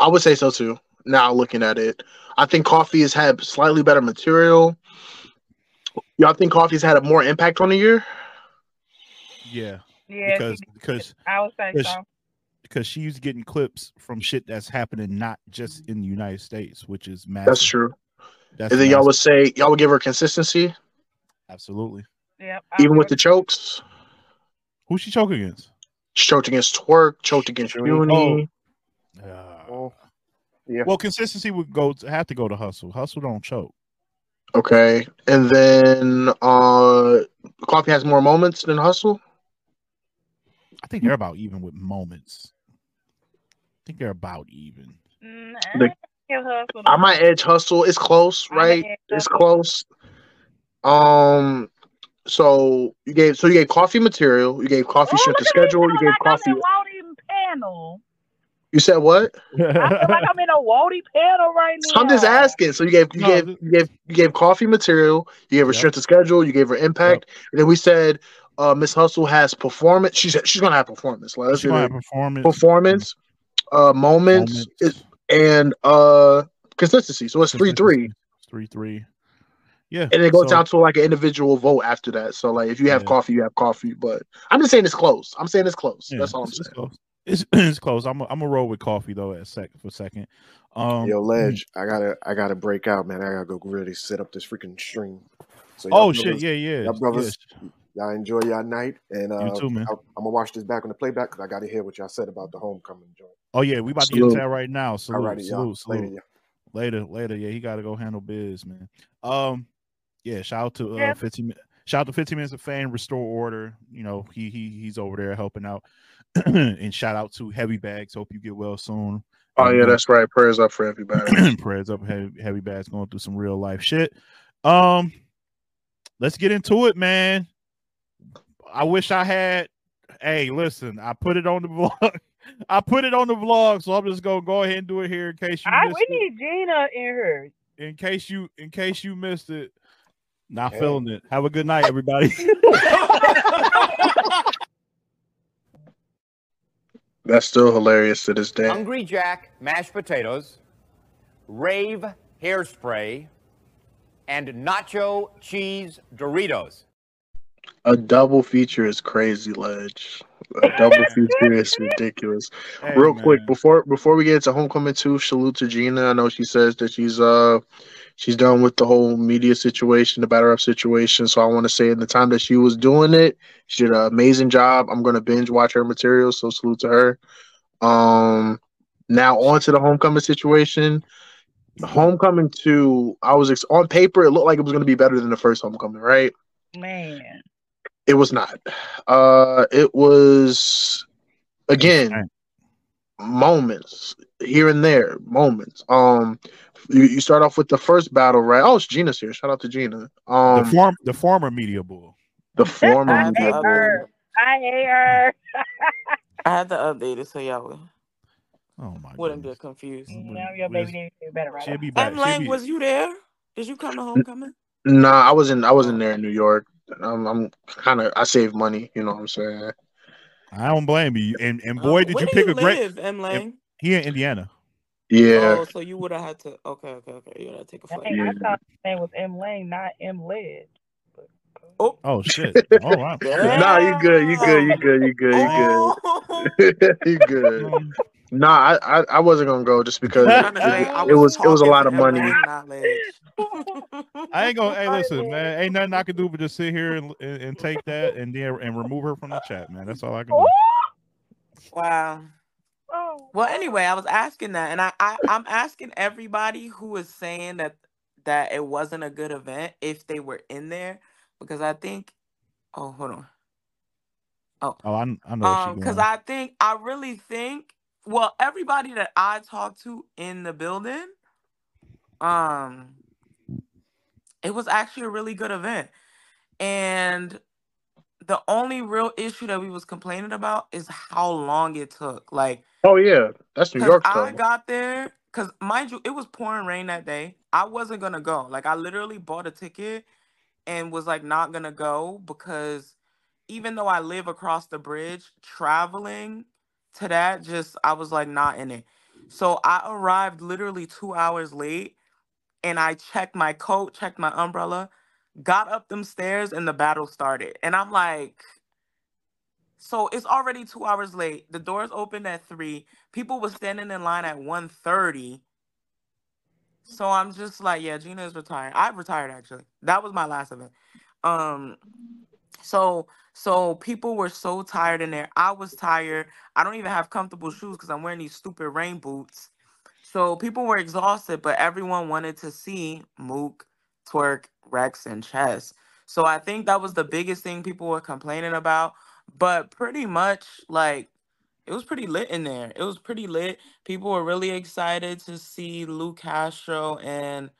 Speaker 2: I would say so too. now looking at it. I think Coffee has had slightly better material. Y'all think Coffee's had a more impact on the year?
Speaker 1: Yeah,
Speaker 4: Yeah,
Speaker 1: because because
Speaker 4: I would say
Speaker 1: because-
Speaker 4: so.
Speaker 1: because she's getting clips from shit that's happening not just in the United States, which is massive.
Speaker 2: That's true.
Speaker 1: That's
Speaker 2: and then y'all would say y'all would give her consistency,
Speaker 1: absolutely.
Speaker 4: Yep. I
Speaker 2: even with the chokes.
Speaker 1: Who's she choking against?
Speaker 2: She choked against Twork, choked against
Speaker 3: Juni.
Speaker 2: Uni.
Speaker 1: Uh,
Speaker 3: Oh, yeah.
Speaker 1: well, consistency would go to, have to go to hustle. Hustle don't choke.
Speaker 2: Okay, and then uh, Coffee has more moments than Hustle.
Speaker 1: I think they're about even with moments. I think they're about even.
Speaker 4: Mm,
Speaker 2: The-
Speaker 4: I give Hustle
Speaker 2: I might edge Hustle. It's close, right? It's
Speaker 4: Hustle.
Speaker 2: close. Um, so you gave so you gave Coffee material. You gave Coffee
Speaker 4: Ooh,
Speaker 2: strength
Speaker 4: look
Speaker 2: to schedule. You gave
Speaker 4: like I'm in Wody panel.
Speaker 2: You said what?
Speaker 4: I feel like I'm in a Wody panel right now.
Speaker 2: I'm just asking. So you gave you
Speaker 1: No,
Speaker 2: gave you gave you gave Coffee material. You gave her
Speaker 1: Yep.
Speaker 2: strength to schedule. You gave her impact. And then we said uh Miss Hustle has performance. She's she's gonna have performance. Let's
Speaker 1: She's gonna
Speaker 2: do
Speaker 1: have
Speaker 2: it.
Speaker 1: performance.
Speaker 2: performance, uh, moments,
Speaker 1: moments,
Speaker 2: and uh consistency. So it's three three,
Speaker 1: Three three. Yeah.
Speaker 2: and it goes
Speaker 1: so-
Speaker 2: down to like an individual vote after that. So like if you have
Speaker 1: Yeah.
Speaker 2: coffee, you have coffee. But I'm just saying it's close. I'm saying it's close.
Speaker 1: yeah,
Speaker 2: That's all I'm
Speaker 1: it's, it's
Speaker 2: saying.
Speaker 1: close. It's, it's close. I'm a, I'm a roll with coffee though at sec for a second. Um,
Speaker 3: Yo, Ledge, I gotta I gotta break out, man. I gotta go really set up this freaking stream. So
Speaker 1: Oh
Speaker 3: y'all
Speaker 1: shit!
Speaker 3: brothers-
Speaker 1: Yeah, yeah.
Speaker 3: y'all brothers,
Speaker 1: yeah.
Speaker 3: Y'all enjoy y'all night, and uh,
Speaker 1: You too, man.
Speaker 3: I, am gonna watch this back on the playback because I gotta hear what y'all said about the homecoming joint.
Speaker 1: Oh yeah, we about to get to that right now. Salute,
Speaker 3: Alrighty, y'all.
Speaker 1: salute, salute.
Speaker 3: Later, y'all.
Speaker 1: later, later. Yeah, he got to go handle biz, man. Um, yeah. Shout out to uh,
Speaker 4: Yeah.
Speaker 1: 15 mi- Shout out to 15 minutes of fame, restore order. You know, he he he's over there helping out. and shout out to Heavy Bags. Hope you get well soon.
Speaker 2: Oh
Speaker 1: And
Speaker 2: yeah, that's right. Prayers up for everybody.
Speaker 1: prayers up. Heavy, heavy Bags going through some real life shit. Um, let's get into it, man. I wish I had. Hey, listen, I put it on the vlog. I put it on the vlog, so I'm just gonna go ahead and do it here in case you
Speaker 4: I,
Speaker 1: missed
Speaker 4: we
Speaker 1: it.
Speaker 4: need Gina in here.
Speaker 1: in case you in case you missed it. Not
Speaker 3: Hey.
Speaker 1: feeling it. Have a good night, everybody.
Speaker 2: That's still hilarious to this day.
Speaker 5: Hungry Jack mashed potatoes, rave hairspray, and nacho cheese Doritos.
Speaker 2: A double feature is crazy, Ledge. A double feature is ridiculous.
Speaker 1: Hey,
Speaker 2: Real quick, before before we get into homecoming two, salute to Gina. I know she says that she's uh she's done with the whole media situation, the batter up situation. So I want to say in the time that she was doing it, she did an amazing job. I'm gonna binge watch her material, so salute to her. Um now on to the homecoming situation. Homecoming two, I was ex- on paper, it looked like it was gonna be better than the first homecoming, right?
Speaker 4: Man.
Speaker 2: It was not. Uh it was again
Speaker 1: Right.
Speaker 2: moments here and there, moments. Um you, you start off with the first battle, right? Oh, it's Gina's here. Shout out to Gina. Um
Speaker 1: the form the former media bull.
Speaker 2: the former
Speaker 4: I
Speaker 2: media
Speaker 4: hate
Speaker 2: bull.
Speaker 4: her. I hate her.
Speaker 6: I had to update it so y'all would,
Speaker 1: Oh my
Speaker 6: wouldn't
Speaker 1: goodness.
Speaker 6: get confused.
Speaker 4: Now your baby needs to be better right
Speaker 1: She'll be back.
Speaker 6: M
Speaker 1: She'll
Speaker 6: Lang,
Speaker 1: be-
Speaker 6: was you there? Did you come to homecoming?
Speaker 2: Nah, I wasn't I wasn't there in New York. I'm I'm kinda I save money, you know what I'm saying?
Speaker 1: I don't blame you. And and boy,
Speaker 6: Oh,
Speaker 1: did you pick
Speaker 6: you
Speaker 1: a great
Speaker 6: live, M Lang?
Speaker 1: he in Indiana.
Speaker 2: Yeah.
Speaker 6: Oh, so you would have had to. Okay, okay, okay. You would have to take a flight.
Speaker 4: Dang, I
Speaker 2: Yeah.
Speaker 4: thought his name was M Lane, not M Led.
Speaker 6: Oh,
Speaker 1: Oh shit. All right.
Speaker 6: Yeah.
Speaker 2: Nah, you good, you good, you good, you good, you
Speaker 6: Oh.
Speaker 2: good. you good.
Speaker 1: Um,
Speaker 2: Nah, I, I I wasn't gonna go just because
Speaker 6: I'm
Speaker 2: it,
Speaker 6: trying to say, I
Speaker 2: it was it was a lot of money.
Speaker 6: Lang, not Ledge.
Speaker 1: I ain't gonna hey listen, man. Ain't nothing I can do but just sit here and, and, and take that and then and remove her from the chat, man. That's all I can do.
Speaker 6: wow.
Speaker 4: Oh,
Speaker 6: Well, anyway, I was asking that, and I, I I'm asking everybody who is saying that that it wasn't a good event if they were in there, because I think. Oh, hold on.
Speaker 1: Oh, I, I know what
Speaker 6: Um, because. I think I really think well, everybody that I talked to in the building, um, it was actually a really good event, and the only real issue that we was complaining about is how long it took. Like,
Speaker 2: Oh yeah, that's New York
Speaker 6: I got there, cause mind you, it was pouring rain that day. I wasn't gonna go. Like I literally bought a ticket and was like not gonna go because even though I live across the bridge, traveling to that just I was like not in it. So I arrived literally two hours late and I checked my coat, checked my umbrella, got up them stairs, and the battle started. And I'm like, so it's already two hours late. The doors opened at three. People were standing in line at 1.30. So I'm just like, yeah, Gina is retired. I retired actually. That was my last event. Um, so so people were so tired in there. I was tired. I don't even have comfortable shoes because I'm wearing these stupid rain boots. So people were exhausted, but everyone wanted to see Mook, Twork, Rex, and Chess. So I think that was the biggest thing people were complaining about. But pretty much, like, it was pretty lit in there. It was pretty lit. People were really excited to see Lou Castro and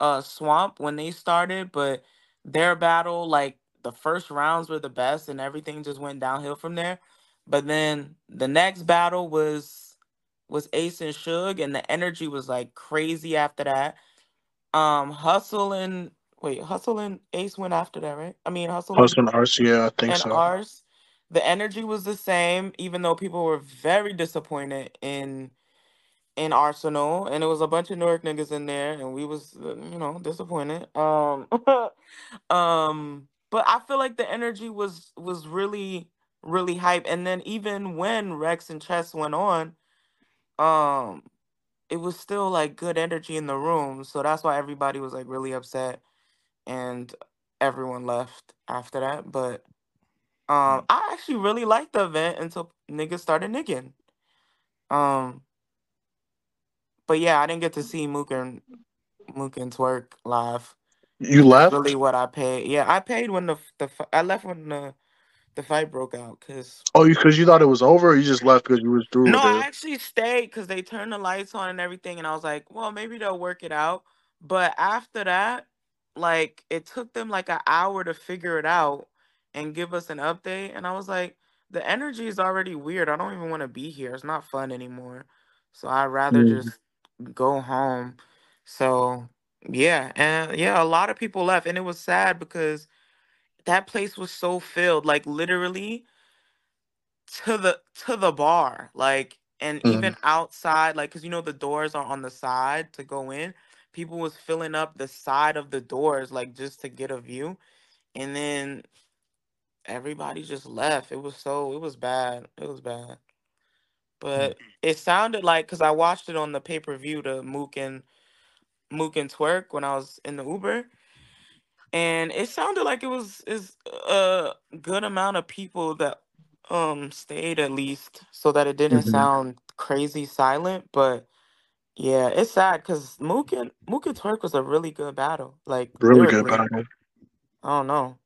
Speaker 6: uh Swamp when they started, but their battle, like the first rounds were the best and everything just went downhill from there. But then the next battle was was Ace and Suge, and the energy was like crazy after that. Um, Hustle and wait, Hustle and Ace went after that, right? I mean, Hustle,
Speaker 2: Hustle and Ars, yeah, I think
Speaker 6: and
Speaker 2: so.
Speaker 6: ours. The energy was the same, even though people were very disappointed in in Arsonal, and it was a bunch of Newark niggas in there, and we was uh, you know disappointed. Um, um, but I feel like the energy was was really really hype, and then even when Rex and Chess went on, um, it was still like good energy in the room, so that's why everybody was like really upset, and everyone left after that. But um, I actually really liked the event until niggas started nigging. Um, but yeah, I didn't get to see Mook and Mook and Twork live.
Speaker 2: You left?
Speaker 6: really what I paid. Yeah, I paid when the the fi- I left when the the fight broke out because
Speaker 2: Oh, you because you thought it was over, or you just left because you was through
Speaker 6: no,
Speaker 2: with
Speaker 6: I
Speaker 2: it?
Speaker 6: actually stayed because they turned the lights on and everything, and I was like, well, maybe they'll work it out. But after that, like it took them like an hour to figure it out and give us an update, and I was like, the energy is already weird. I don't even want to be here. It's not fun anymore. So I'd rather
Speaker 2: Mm.
Speaker 6: just go home. So yeah, and yeah, a lot of people left, and it was sad because that place was so filled, like literally to the to the bar, like and
Speaker 2: Mm.
Speaker 6: even outside, like because you know the doors are on the side to go in. People was filling up the side of the doors, like just to get a view, and then everybody just left. It was so it was bad. It was bad. But it sounded like because I watched it on the pay per view to Mook and Mook and Twork when I was in the Uber, and it sounded like it was is a good amount of people that um stayed at least, so that it didn't
Speaker 2: Mhm.
Speaker 6: sound crazy silent. But yeah, it's sad because Mook and Mook and Twork was a really good battle. Like
Speaker 2: Really good
Speaker 6: lyrically,
Speaker 2: battle.
Speaker 6: I don't know.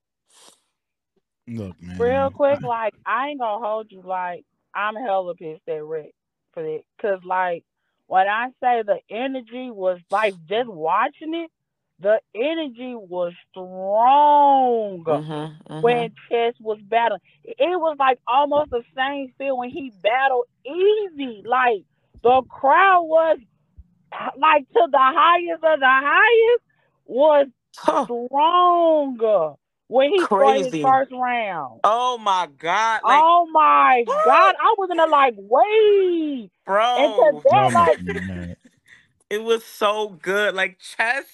Speaker 1: Look, man.
Speaker 4: Real quick, like I ain't gonna hold you. Like I'm hella pissed at Rick for that, cause like when I say the energy was like just watching it, the energy was strong
Speaker 6: Mm-hmm,
Speaker 4: when Chess was battling. It was like almost the same feel when he battled Easy. Like the crowd was like to the highest of the highest was
Speaker 6: mm-hmm.
Speaker 4: strong when he scored his first round.
Speaker 6: Oh my god, like
Speaker 4: oh my god, I was in there like, wait. And
Speaker 6: bro.
Speaker 4: to that,
Speaker 1: Y'all
Speaker 4: like,
Speaker 1: making me mad.
Speaker 6: It was so good. Like chess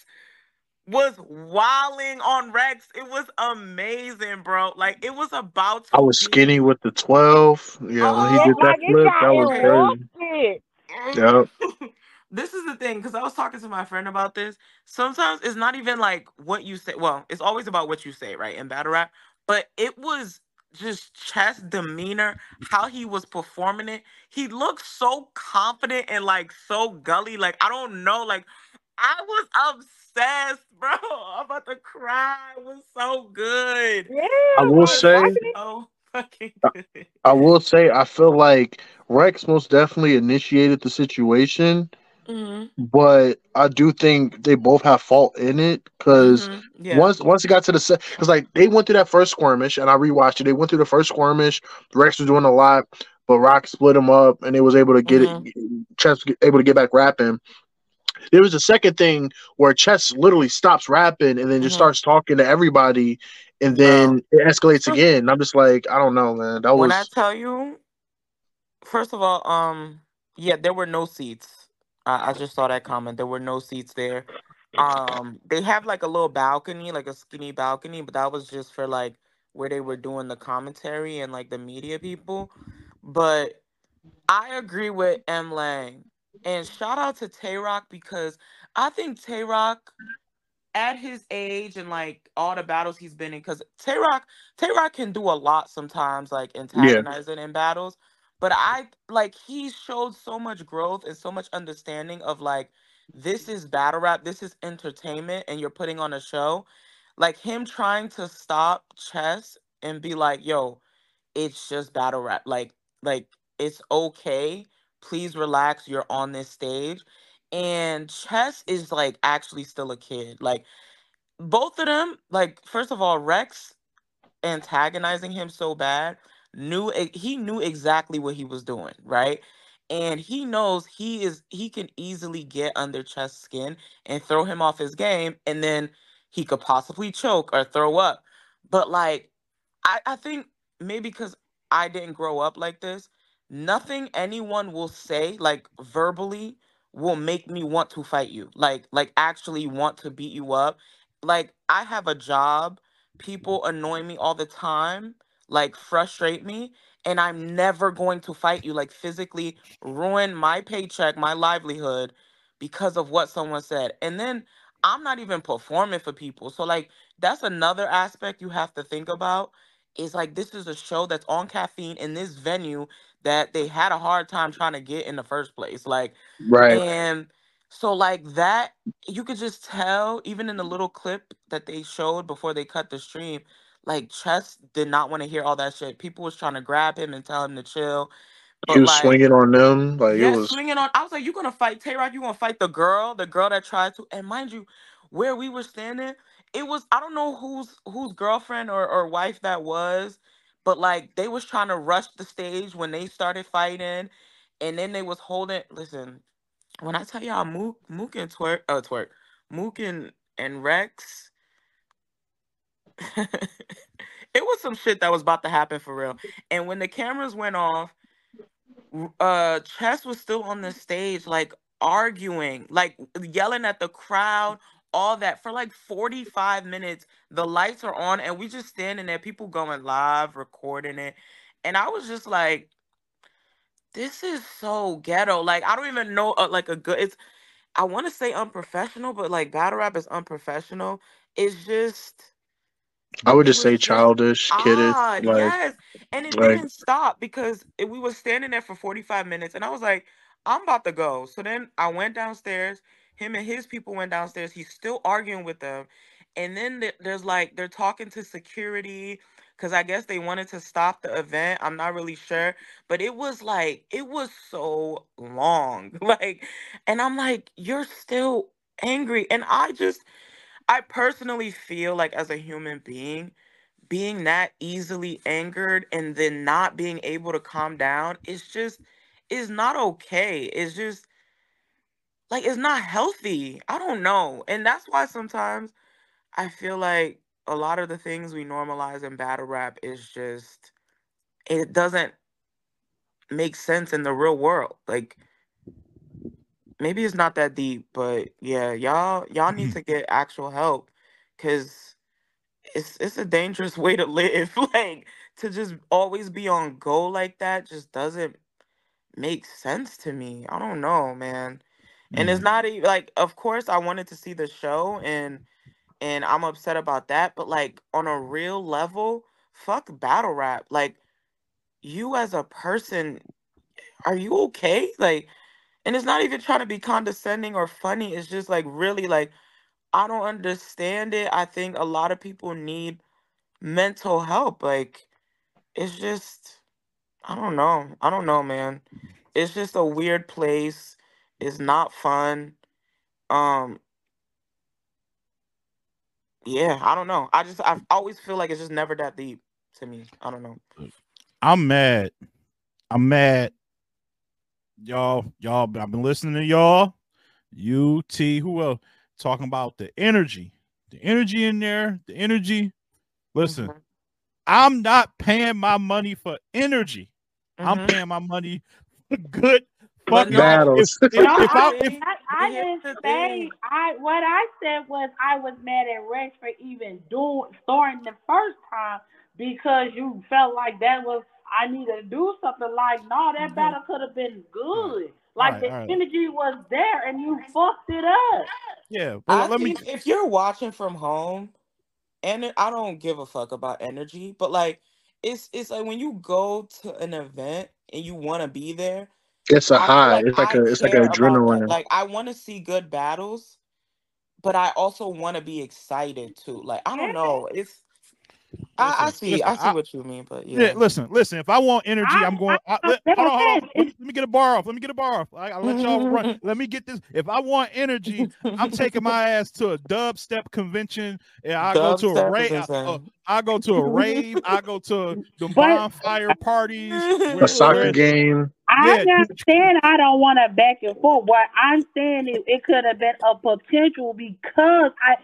Speaker 6: was wilding on Rex. It was amazing, bro. Like it was about to
Speaker 2: I was
Speaker 6: be-
Speaker 2: skinny with the twelve. Yeah, when he
Speaker 6: Oh,
Speaker 2: did that
Speaker 4: like it
Speaker 2: flip, that was crazy. Yep.
Speaker 6: this is the thing because I was talking to my friend about this. Sometimes it's not even like what you say. Well, it's always about what you say, right? In battle rap, but it was just chest demeanor, how he was performing it. He looked so confident and like so gully. Like I don't know, like I was obsessed, bro. I'm about to cry. It was so good.
Speaker 4: Yeah,
Speaker 2: I will say-
Speaker 4: watching
Speaker 6: fucking good.
Speaker 2: I will say I feel like Rex most definitely initiated the situation,
Speaker 6: Mhm,
Speaker 2: but I do think they both have fault in it because
Speaker 6: mhm, yeah.
Speaker 2: once once it got to the set, because like they went through that first skirmish and I rewatched it. They went through the first skirmish. Rex was doing a lot, but Roc split him up and they was able to get it. Chess able to get back rapping. There was a second thing where Chess literally stops rapping and then just
Speaker 6: Mhm.
Speaker 2: starts talking to everybody, and then it escalates again. And I'm just like, I don't know, man. That
Speaker 6: when
Speaker 2: was
Speaker 6: I tell you, first of all, um, Yeah, there were no seats. I, I just saw that comment. There were no seats there. Um, they have like a little balcony, like a skinny balcony, but that was just for like where they were doing the commentary and like the media people. But I agree with M Lang. And shout out to Tay Roc because I think Tay Roc at his age and like all the battles he's been in, because Tay Roc, Tay Roc can do a lot sometimes, like antagonizing in battles. But I like he showed so much growth and so much understanding of like this is battle rap, this is entertainment, and you're putting on a show. Like him trying to stop chess and be like, yo, it's just battle rap. Like, like it's okay. Please relax. You're on this stage. And Chess is like actually still a kid. Like both of them, like, first of all, Rex antagonizing him so bad, knew he knew exactly what he was doing, right? And he knows he is he can easily get under Chess skin and throw him off his game, and then he could possibly choke or throw up. But like I, I think maybe because I didn't grow up like this, nothing anyone will say, like verbally, will make me want to fight you. Like, like actually want to beat you up. Like, I have a job. People annoy me all the time, like frustrate me, and I'm never going to fight you, like physically ruin my paycheck, my livelihood because of what someone said. And then I'm not even performing for people. So like that's another aspect you have to think about is like this is a show that's on caffeine in this venue that they had a hard time trying to get in the first place. Like,
Speaker 2: Right.
Speaker 6: and so like that, you could just tell even in the little clip that they showed before they cut the stream, like Chess did not want to hear all that shit. People was trying to grab him and tell him to chill.
Speaker 2: He
Speaker 6: But
Speaker 2: was
Speaker 6: like
Speaker 2: swinging on them. Like it
Speaker 6: yeah,
Speaker 2: was.
Speaker 6: swinging on. I was like, you gonna fight Tay Roc? You gonna fight the girl, the girl that tried to? And mind you, where we were standing, it was I don't know whose whose girlfriend or, or wife that was, but like they was trying to rush the stage when they started fighting, and then they was holding. Listen, when I tell y'all, Mook, Mook and twork, uh, twork, Mook and and Rex. it was some shit that was about to happen for real. And when the cameras went off, uh Chess was still on the stage, like arguing, like yelling at the crowd, all that for like 45 minutes. The lights are on, and we just standing there, people going live, recording it. And I was just like, this is so ghetto. Like, I don't even know uh, like a good it's I want to say unprofessional, but like battle rap is unprofessional. It's just
Speaker 2: I would just say
Speaker 6: was just
Speaker 2: childish, kiddish.
Speaker 6: Ah,
Speaker 2: Like,
Speaker 6: yes. And it
Speaker 2: like
Speaker 6: didn't stop because we were standing there for 45 minutes and I was like, I'm about to go. So then I went downstairs. Him and his people went downstairs. He's still arguing with them. And then th- there's like, they're talking to security because I guess they wanted to stop the event. I'm not really sure. But it was like, it was so long. Like, and I'm like, you're still angry. And I just, I personally feel like as a human being, being that easily angered and then not being able to calm down is just is not okay. It's just like it's not healthy. I don't know. And that's why sometimes I feel like a lot of the things we normalize in battle rap is just it doesn't make sense in the real world. Like maybe it's not that deep, but yeah, y'all y'all need to get actual help cuz it's it's a dangerous way to live. like to just always be on go like that just doesn't make sense to me. I don't know, man. And it's not even like of course I wanted to see the show and and I'm upset about that, but like on a real level, fuck battle rap. Like you as a person, are you okay? Like and it's not even trying to be condescending or funny. It's just like really like I don't understand it. I think a lot of people need mental help. Like it's just I don't know. I don't know, man. It's just a weird place. It's not fun. Um yeah, I don't know. I just I always feel like it's just never that deep to me. I don't know.
Speaker 1: I'm mad. I'm mad. Y'all, y'all, I've been listening to y'all. UT, who else? Talking about the energy. The energy in there, the energy. Listen,
Speaker 6: Mhm.
Speaker 1: I'm not paying my money for energy. I'm
Speaker 6: Mhm.
Speaker 1: paying my money for good fuck
Speaker 6: no,
Speaker 2: Battles.
Speaker 1: If, if,
Speaker 4: No,
Speaker 1: if I,
Speaker 4: I,
Speaker 1: if,
Speaker 4: I, I didn't say. I what I said was I was mad at Rex for even doing starting the first time because you felt like that was I need to do something. Like no, that
Speaker 6: Mhm.
Speaker 4: battle could have been good. Like
Speaker 1: Alright,
Speaker 4: the
Speaker 1: alright.
Speaker 4: energy was there and you fucked it up.
Speaker 1: yeah,
Speaker 6: I
Speaker 1: well, let me.
Speaker 6: if you're watching from home, and I don't give a fuck about energy, but like it's it's like when you go to an event and you want to be there.
Speaker 2: It's a
Speaker 6: I feel
Speaker 2: high.
Speaker 6: like
Speaker 2: it's like
Speaker 6: I
Speaker 2: a it's like an adrenaline.
Speaker 6: Like I want to see good battles, but I also want to be excited too. Like I don't know, it's I, I see
Speaker 1: listen,
Speaker 6: I see
Speaker 1: I-
Speaker 6: what you mean, but
Speaker 1: Yeah,
Speaker 6: yeah.
Speaker 1: listen, listen. If I want energy,
Speaker 4: I-
Speaker 1: I'm going. I,
Speaker 4: I-
Speaker 1: let, hold on, hold on. Let me, let me get a bar off. Let me get a bar off. I, I let y'all run. Let me get this. If I want energy, I'm taking my ass to a dubstep convention, and I go to a rave. I, uh, I go to a rave. I go to the bonfire parties. where-
Speaker 2: a soccer
Speaker 1: where-
Speaker 2: game.
Speaker 4: I'm
Speaker 1: Yeah.
Speaker 4: not saying I don't want to back and forth. What I'm saying is it could have been a potential because I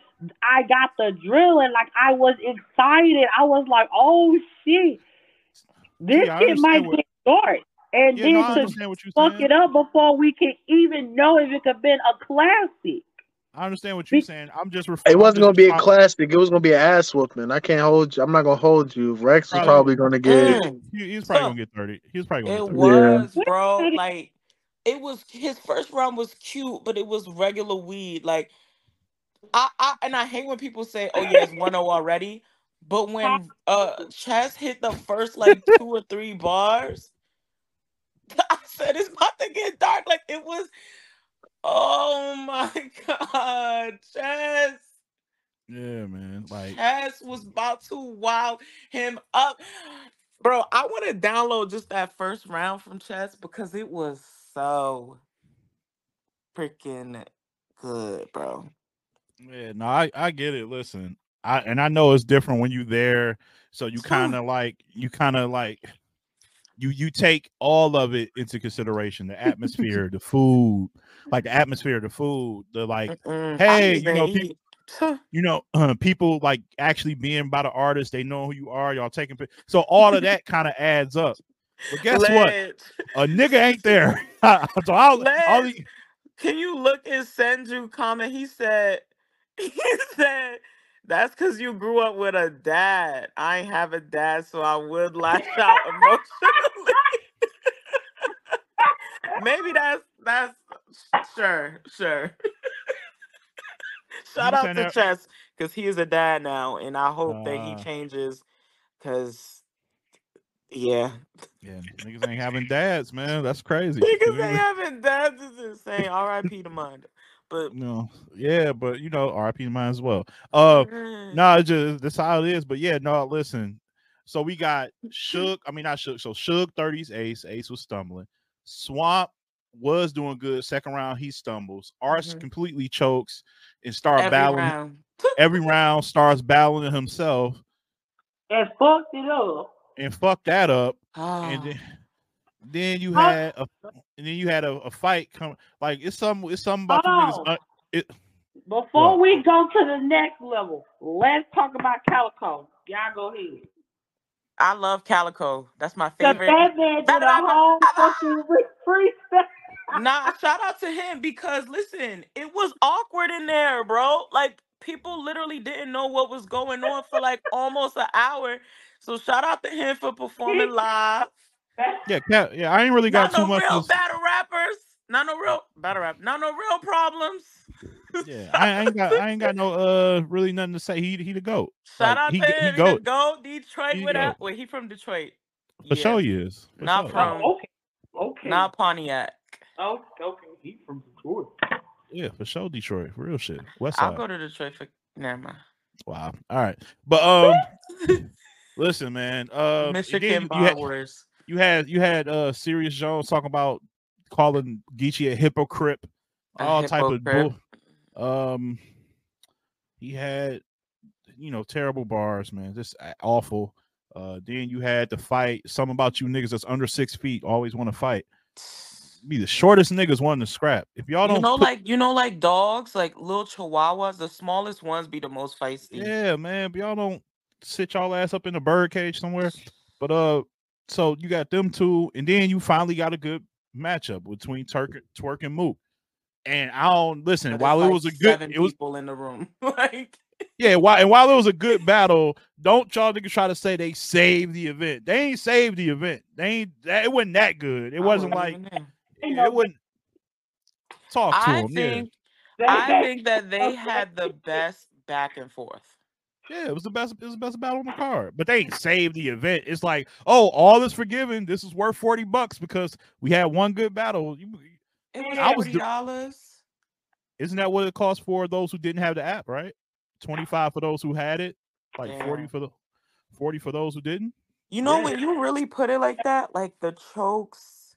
Speaker 4: I got the drill and Like I was excited. I was like, oh shit, this
Speaker 1: Yeah, I
Speaker 4: shit might
Speaker 1: what-
Speaker 4: get short. And
Speaker 1: Yeah, no,
Speaker 4: then to
Speaker 1: understand what you're
Speaker 4: fuck
Speaker 1: saying.
Speaker 4: it up before we can even know if it could have been a classic.
Speaker 1: I understand what you're
Speaker 4: Be-
Speaker 1: saying. I'm just. Refer-
Speaker 2: It wasn't gonna be a classic. It was gonna be an ass whooping. I can't hold you. I'm not gonna hold you. Rex is
Speaker 1: Probably-
Speaker 2: probably gonna get.
Speaker 6: Mm.
Speaker 1: He, he's probably
Speaker 6: So-
Speaker 1: gonna get thirty. He's probably gonna
Speaker 6: It
Speaker 1: get 30.
Speaker 6: was, bro. Like it was his first round was cute, but it was regular weed. Like I, I and I hate when people say, "Oh yeah, it's 1-0 already." But when uh Chess hit the first like two or three bars, I said it's about to get dark. Like it was. Oh my god, Chess!
Speaker 1: Yeah, man. Like
Speaker 6: Chess was about to wow him up. Bro, I want to download just that first round from Chess because it was so freaking good, bro.
Speaker 1: Yeah, no, I, I get it. Listen, I and I know it's different when you there. So you kind of like you kind of like you you take all of it into consideration: the atmosphere, the food, like the atmosphere, the food, the like
Speaker 6: Mm-mm,
Speaker 1: hey, you know, people- you know uh, people like actually being by the artist. They know who you are. Y'all taking pic- so all of that kind of adds up. But guess what? A nigga ain't there. so I'll, I'll
Speaker 6: Can you look at Senju comment? He said, he said, that's because you grew up with a dad. I ain't have a dad, so I would lash out emotionally. Maybe that's that's sure, sure. Shout out to Chess because he is a dad now, and I hope that he
Speaker 1: Uh.
Speaker 6: changes. Cause yeah,
Speaker 1: yeah, niggas ain't having dads, man. That's crazy.
Speaker 6: niggas ain't having dads is insane. R.I.P. to mine. But
Speaker 1: No, yeah, but you know, RP mine as well. Uh,
Speaker 6: mm,
Speaker 1: no, it's just that's how it is. But yeah, no, listen. So we got Shook. I mean, not Shook. So Shook 30s Ace. Ace was stumbling. Swamp was doing good. Second round, he stumbles. Arse
Speaker 6: Mhm.
Speaker 1: completely chokes and start
Speaker 6: every
Speaker 1: battling
Speaker 6: round.
Speaker 1: every round. Starts battling himself
Speaker 4: And fucked it up.
Speaker 1: and fucked that up.
Speaker 6: Ah,
Speaker 1: And then, then you
Speaker 4: Huh?
Speaker 1: had a and then you had a, a fight come. Like it's some it's something about you
Speaker 4: Hold
Speaker 1: niggas. Uh, it,
Speaker 4: Before
Speaker 1: What?
Speaker 4: we go to the next level, let's talk about Calicoe. Y'all go ahead.
Speaker 6: I love Calicoe. That's my
Speaker 4: Cause
Speaker 6: favorite.
Speaker 4: that man did a whole fucking freestyle.
Speaker 6: Nah, shout out to him because listen, it was awkward in there, bro. Like people literally didn't know what was going on for like almost an hour. So shout out to him for performing live.
Speaker 1: Yeah, Cat, yeah. I ain't really got
Speaker 6: Not
Speaker 1: too
Speaker 6: no
Speaker 1: much.
Speaker 6: real
Speaker 1: to-
Speaker 6: battle rappers. Not no real battle rap. Not no real problems.
Speaker 1: Yeah, I, I ain't got I ain't got no uh really nothing to say. He he the goat.
Speaker 6: Shout
Speaker 1: Like,
Speaker 6: out
Speaker 1: he-
Speaker 6: to
Speaker 1: he
Speaker 6: him. He,
Speaker 1: goat.
Speaker 6: go Detroit
Speaker 1: He
Speaker 6: without.
Speaker 1: goat.
Speaker 6: Wait, he from Detroit.
Speaker 1: For
Speaker 6: Yeah.
Speaker 1: sure he is. For
Speaker 6: Not
Speaker 1: sure.
Speaker 6: from-
Speaker 4: Oh, okay. Okay.
Speaker 6: Not Pontiac.
Speaker 4: oh, okay. He from Detroit.
Speaker 1: Yeah, for sure Detroit. For real shit. West
Speaker 6: I'll
Speaker 1: side.
Speaker 6: go to Detroit for. Never mind.
Speaker 1: Wow. All right. But um listen, man. Uh
Speaker 6: Michigan
Speaker 1: again, you had,
Speaker 6: Bowers.
Speaker 1: You had you had uh Serious Jones talking about calling Geechi a hypocrite,
Speaker 6: A
Speaker 1: all type of bull. Um he had you know terrible bars, man. Just awful. Uh then you had the fight. Something about you niggas that's under six feet always want to fight. Be the shortest niggas wanting to scrap. If y'all don't
Speaker 6: You know,
Speaker 1: put-
Speaker 6: like you know, like dogs, like little chihuahuas. The smallest ones be the most feisty.
Speaker 1: Yeah, man. But y'all don't sit y'all ass up in a bird cage somewhere. But uh, so you got them two, and then you finally got a good matchup between Turk, Twork and Mook. And I don't listen.
Speaker 6: But
Speaker 1: while
Speaker 6: it's
Speaker 1: it
Speaker 6: like
Speaker 1: was a good, it was
Speaker 6: people in the room. like
Speaker 1: yeah. While and while it was a good battle, don't y'all niggas try to say they saved the event. They ain't saved the event. They ain't. That, it wasn't that good. It wasn't
Speaker 6: wasn't
Speaker 1: like yeah, it wasn't. Talk to
Speaker 6: I
Speaker 1: him. Yeah.
Speaker 6: think I think that they had the best back and forth.
Speaker 1: Yeah, it was the best. It was the best battle on the card. But they ain't saved the event. It's like, oh, all is forgiven. This is worth forty bucks because we had one good battle. You,
Speaker 6: It was
Speaker 1: I was
Speaker 6: dollars.
Speaker 1: isn't that what it cost for those who didn't have the app? Right, twenty five for those who had it, like forty for the forty for those who didn't.
Speaker 6: You know
Speaker 2: Yeah.
Speaker 6: when you really put it like that, like the chokes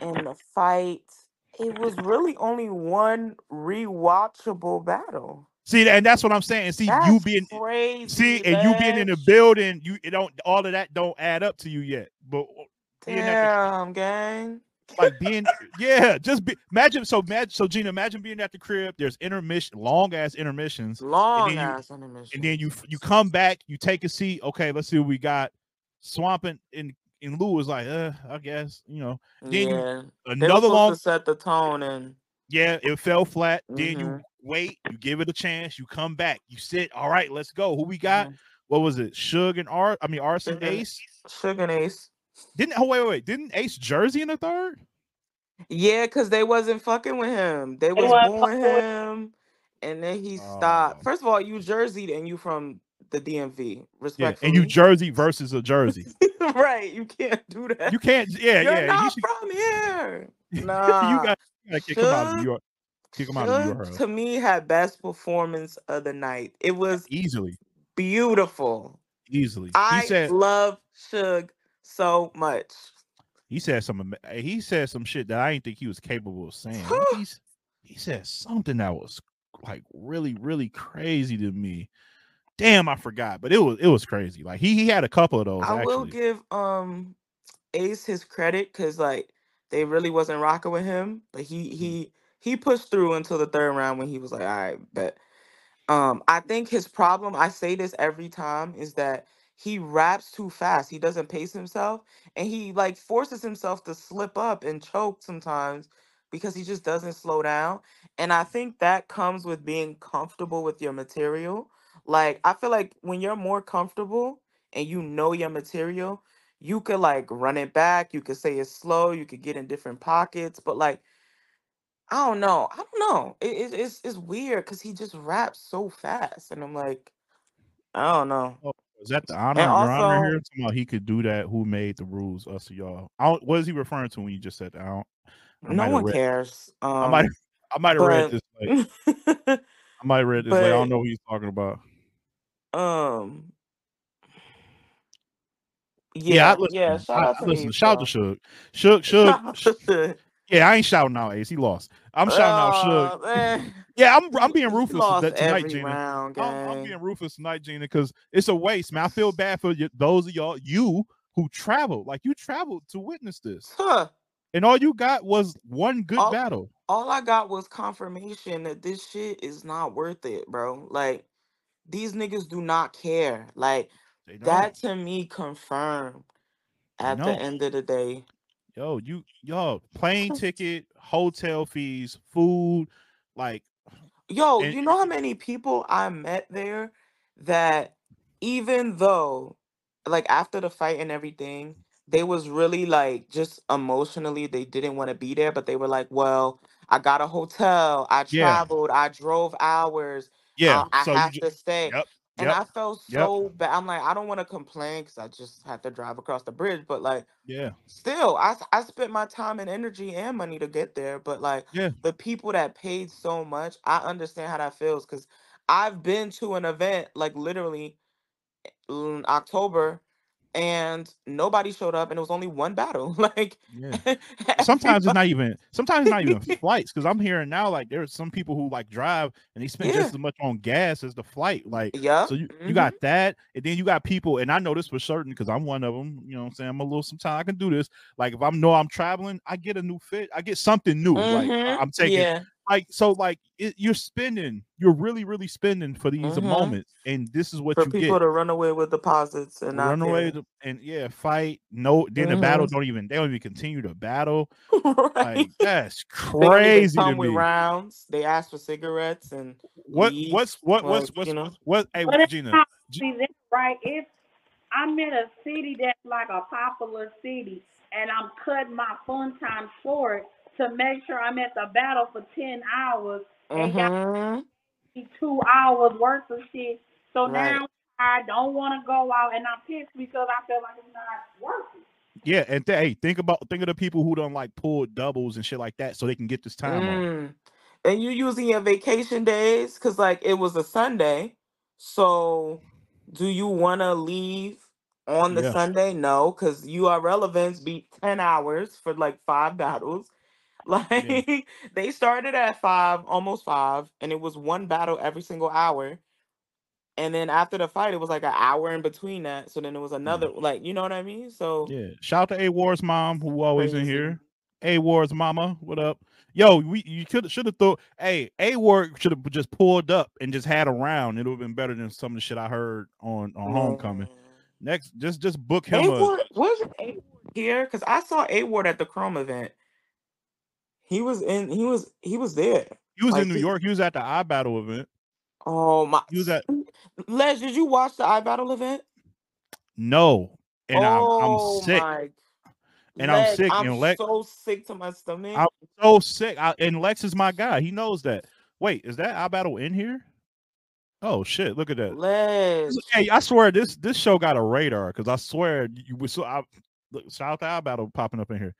Speaker 6: and the fights, it was really only one rewatchable battle.
Speaker 1: See, and that's what I'm saying. See,
Speaker 6: That's
Speaker 1: you being
Speaker 6: crazy.
Speaker 1: see, and you being in the building, you it don't all of that don't add up to you yet. But being at the
Speaker 6: gang.
Speaker 1: like being yeah just be imagine so imagine so gina imagine being at the crib there's intermission long ass intermissions
Speaker 6: Long
Speaker 1: you-
Speaker 6: ass intermission.
Speaker 1: and then you you come back you take a seat okay let's see what we got swamping in and lou was like uh i guess you know then
Speaker 6: yeah. Were
Speaker 1: another long
Speaker 6: set the tone and
Speaker 1: yeah it fell flat then you
Speaker 6: Mhm.
Speaker 1: Wait you give it a chance you come back you sit all right let's go who we got
Speaker 6: Mhm.
Speaker 1: what was it Suge and art i mean arson
Speaker 6: Mhm.
Speaker 1: ace
Speaker 6: Sugar and Ace.
Speaker 1: didn't oh wait wait wait didn't ace jersey in the third
Speaker 6: Yeah, because they wasn't fucking with him. They was
Speaker 4: wasn't
Speaker 6: booing
Speaker 4: with-
Speaker 6: him, and then he stopped.
Speaker 1: Oh.
Speaker 6: First of all, you Jersey and you from the DMV.
Speaker 1: yeah and you jersey versus a jersey
Speaker 6: right. You can't do that.
Speaker 1: you can't yeah
Speaker 6: You're
Speaker 1: yeah you
Speaker 6: not
Speaker 1: should-
Speaker 6: from here.
Speaker 1: you
Speaker 6: Nah.
Speaker 1: got you gotta kick him out of New York. Kick him out of
Speaker 6: Suge,
Speaker 1: York
Speaker 6: to me had best performance of the night. It was
Speaker 1: easily,
Speaker 6: beautiful.
Speaker 1: easily.
Speaker 6: I
Speaker 1: he said
Speaker 6: love Suge so much.
Speaker 1: he said some ama- he said some shit that I didn't think he was capable of saying. He's, he said something that was like really really crazy to me. Damn, I forgot, but it was it was crazy. Like he he had a couple of those.
Speaker 6: I will
Speaker 1: actually.
Speaker 6: give um Ace his credit because like they really wasn't rocking with him, but he
Speaker 1: Mm-hmm.
Speaker 6: he he pushed through until the third round when he was like, all right, but um I think his problem, I say this every time, is that he raps too fast. He doesn't pace himself and he like forces himself to slip up and choke sometimes because he just doesn't slow down. And I think that comes with being comfortable with your material. Like I feel like when you're more comfortable and you know your material, you could like run it back. You could say it's slow. You could get in different pockets. But like, I don't know. I don't know. It, it, it's it's weird because he just raps so fast, and I'm like, I don't know.
Speaker 1: Is that the honor?
Speaker 6: And
Speaker 1: Your honor
Speaker 6: also-
Speaker 1: here? Talking about he could do that. Who made the rules? Us or y'all? I don't, what is he referring to when you just said that? I, don't, I
Speaker 6: no one
Speaker 1: read-
Speaker 6: cares. Um,
Speaker 1: I might I might have read this. Like, I might have read this. Like, I don't know what he's talking about.
Speaker 6: um.
Speaker 1: Yeah,
Speaker 6: Yeah,
Speaker 1: I listen.
Speaker 6: yeah. Shout
Speaker 1: I,
Speaker 6: out to
Speaker 1: listen.
Speaker 6: me,
Speaker 1: Shout
Speaker 6: bro.
Speaker 1: to Suge. Suge.
Speaker 6: Shout
Speaker 1: Suge.
Speaker 6: out to Suge.
Speaker 1: Yeah, I ain't shouting out Ace. He lost. I'm shouting out oh,
Speaker 6: Suge. Man.
Speaker 1: Yeah, I'm I'm being ruthless that- tonight, Gina.
Speaker 6: round,
Speaker 1: I'm, I'm being ruthless tonight, Gina, because it's a waste, man. I feel bad for you, those of y'all you who traveled. Like you traveled to witness this,
Speaker 6: Huh.
Speaker 1: and all you got was one good
Speaker 6: All-
Speaker 1: battle.
Speaker 6: all I got was confirmation that this shit is not worth it, bro. Like these niggas do not care. Like that to me confirmed at the end of the day.
Speaker 1: Yo, you yo, plane ticket, hotel fees, food, like
Speaker 6: Yo,
Speaker 1: And-
Speaker 6: you know how many people I met there that even though like after the fight and everything, they was really like just emotionally they didn't want to be there, but they were like, Well, I got a hotel, I
Speaker 1: Yeah.
Speaker 6: traveled, I drove hours,
Speaker 1: yeah.
Speaker 6: I, I
Speaker 1: so you
Speaker 6: have
Speaker 1: ju-
Speaker 6: to stay.
Speaker 1: yep,
Speaker 6: And
Speaker 1: yep,
Speaker 6: I felt
Speaker 1: yep.
Speaker 6: so bad. I'm like, I don't want to complain because I just had to drive across the bridge. But like,
Speaker 1: yeah,
Speaker 6: still, I s- I spent my time and energy and money to get there. But like,
Speaker 1: Yeah.
Speaker 6: the people that paid so much, I understand how that feels because I've been to an event like literally eh, in October, and nobody showed up, and it was only one battle. like,
Speaker 1: yeah. Sometimes it's not even. Sometimes it's not even flights because I'm hearing now like there's some people who like drive and they spend
Speaker 6: Yeah.
Speaker 1: just as much on gas as the flight. Like
Speaker 6: Yeah.
Speaker 1: So you, you
Speaker 6: mhm.
Speaker 1: got that, and then you got people, and I know this for certain because I'm one of them. You know what I'm saying? I'm a little sometimes I can do this. Like if I'm know I'm traveling, I get a new fit, I get something new. Like I-
Speaker 6: Mhm,
Speaker 1: I'm taking
Speaker 6: Yeah.
Speaker 1: Like so like it, you're spending you're really really spending for these
Speaker 6: Mhm.
Speaker 1: moments and this is what
Speaker 6: for
Speaker 1: you
Speaker 6: people
Speaker 1: get
Speaker 6: to run away with deposits and not
Speaker 1: run away to- and yeah fight no then the battle
Speaker 6: Mhm.
Speaker 1: don't even they don't even continue to battle
Speaker 6: right.
Speaker 1: like that's
Speaker 6: They don't
Speaker 1: crazy to
Speaker 6: come with
Speaker 1: me
Speaker 6: rounds. They ask for cigarettes and
Speaker 1: what
Speaker 6: weed.
Speaker 1: what's what what's
Speaker 6: like,
Speaker 1: what's
Speaker 6: you know.
Speaker 1: what hey
Speaker 4: But
Speaker 1: Gina G-
Speaker 4: See, that's right. If I'm in a city that's like a popular city and I'm cutting my fun time short to make sure I'm at the battle for 10 hours and got
Speaker 6: Mhm.
Speaker 4: me two hours worth of shit. So
Speaker 6: Right.
Speaker 4: now I don't want to go out and I'm pissed because I feel like it's not worth it.
Speaker 1: yeah and th- hey think about think of the people who don't like pull doubles and shit like that so they can get this time off
Speaker 6: Mm. And you using your vacation days because like it was a Sunday. So do you want to leave on the
Speaker 1: Yeah.
Speaker 6: Sunday? No, because you are relevance beat 10 hours for like five battles. Like they started at five, almost five, and it was one battle every single hour. And then after the fight, it was like an hour in between that. So then it was mm-hmm. another, like, you know what I mean? So
Speaker 1: Yeah. Shout out to A Ward's mom, who always in here. A Ward's mama, what up? Yo, we you could should have thought. Hey, A Ward should have just pulled up and just had a round. It would have been better than some of the shit I heard on on Homecoming. Next, just just book him.
Speaker 6: A
Speaker 1: A,
Speaker 6: Ward was A Ward here because I saw A Ward at the Chrome event. He was in. He was. He was there.
Speaker 1: he was
Speaker 6: like
Speaker 1: in New
Speaker 6: he-
Speaker 1: York. He was at the I Battle event.
Speaker 6: Oh my!
Speaker 1: He was at
Speaker 6: Les, did you watch the I Battle event?
Speaker 1: no, and
Speaker 6: oh
Speaker 1: I'm, I'm oh sick.
Speaker 6: my!
Speaker 1: And I'm sick,
Speaker 6: I'm
Speaker 1: and Lex-
Speaker 6: so sick to my stomach.
Speaker 1: I'm so sick. I, and Lex is my guy. He knows that. Wait, is that I Battle in here? Oh shit! Look at that.
Speaker 6: Les,
Speaker 1: Hey, I swear this this show got a radar because I swear you was so I look shout out to I battle popping up in here.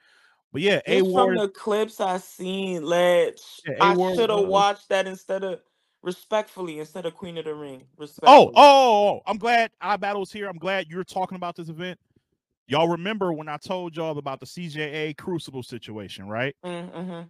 Speaker 1: But yeah, A
Speaker 6: from the clips I seen, Les,
Speaker 1: Yeah,
Speaker 6: I should have watched that instead of respectfully instead of Queen of the Ring.
Speaker 1: Oh, oh, oh, I'm glad I battles here. I'm glad you're talking about this event. Y'all remember when I told y'all about the CJA Crucible situation, right?
Speaker 6: Mm-hmm.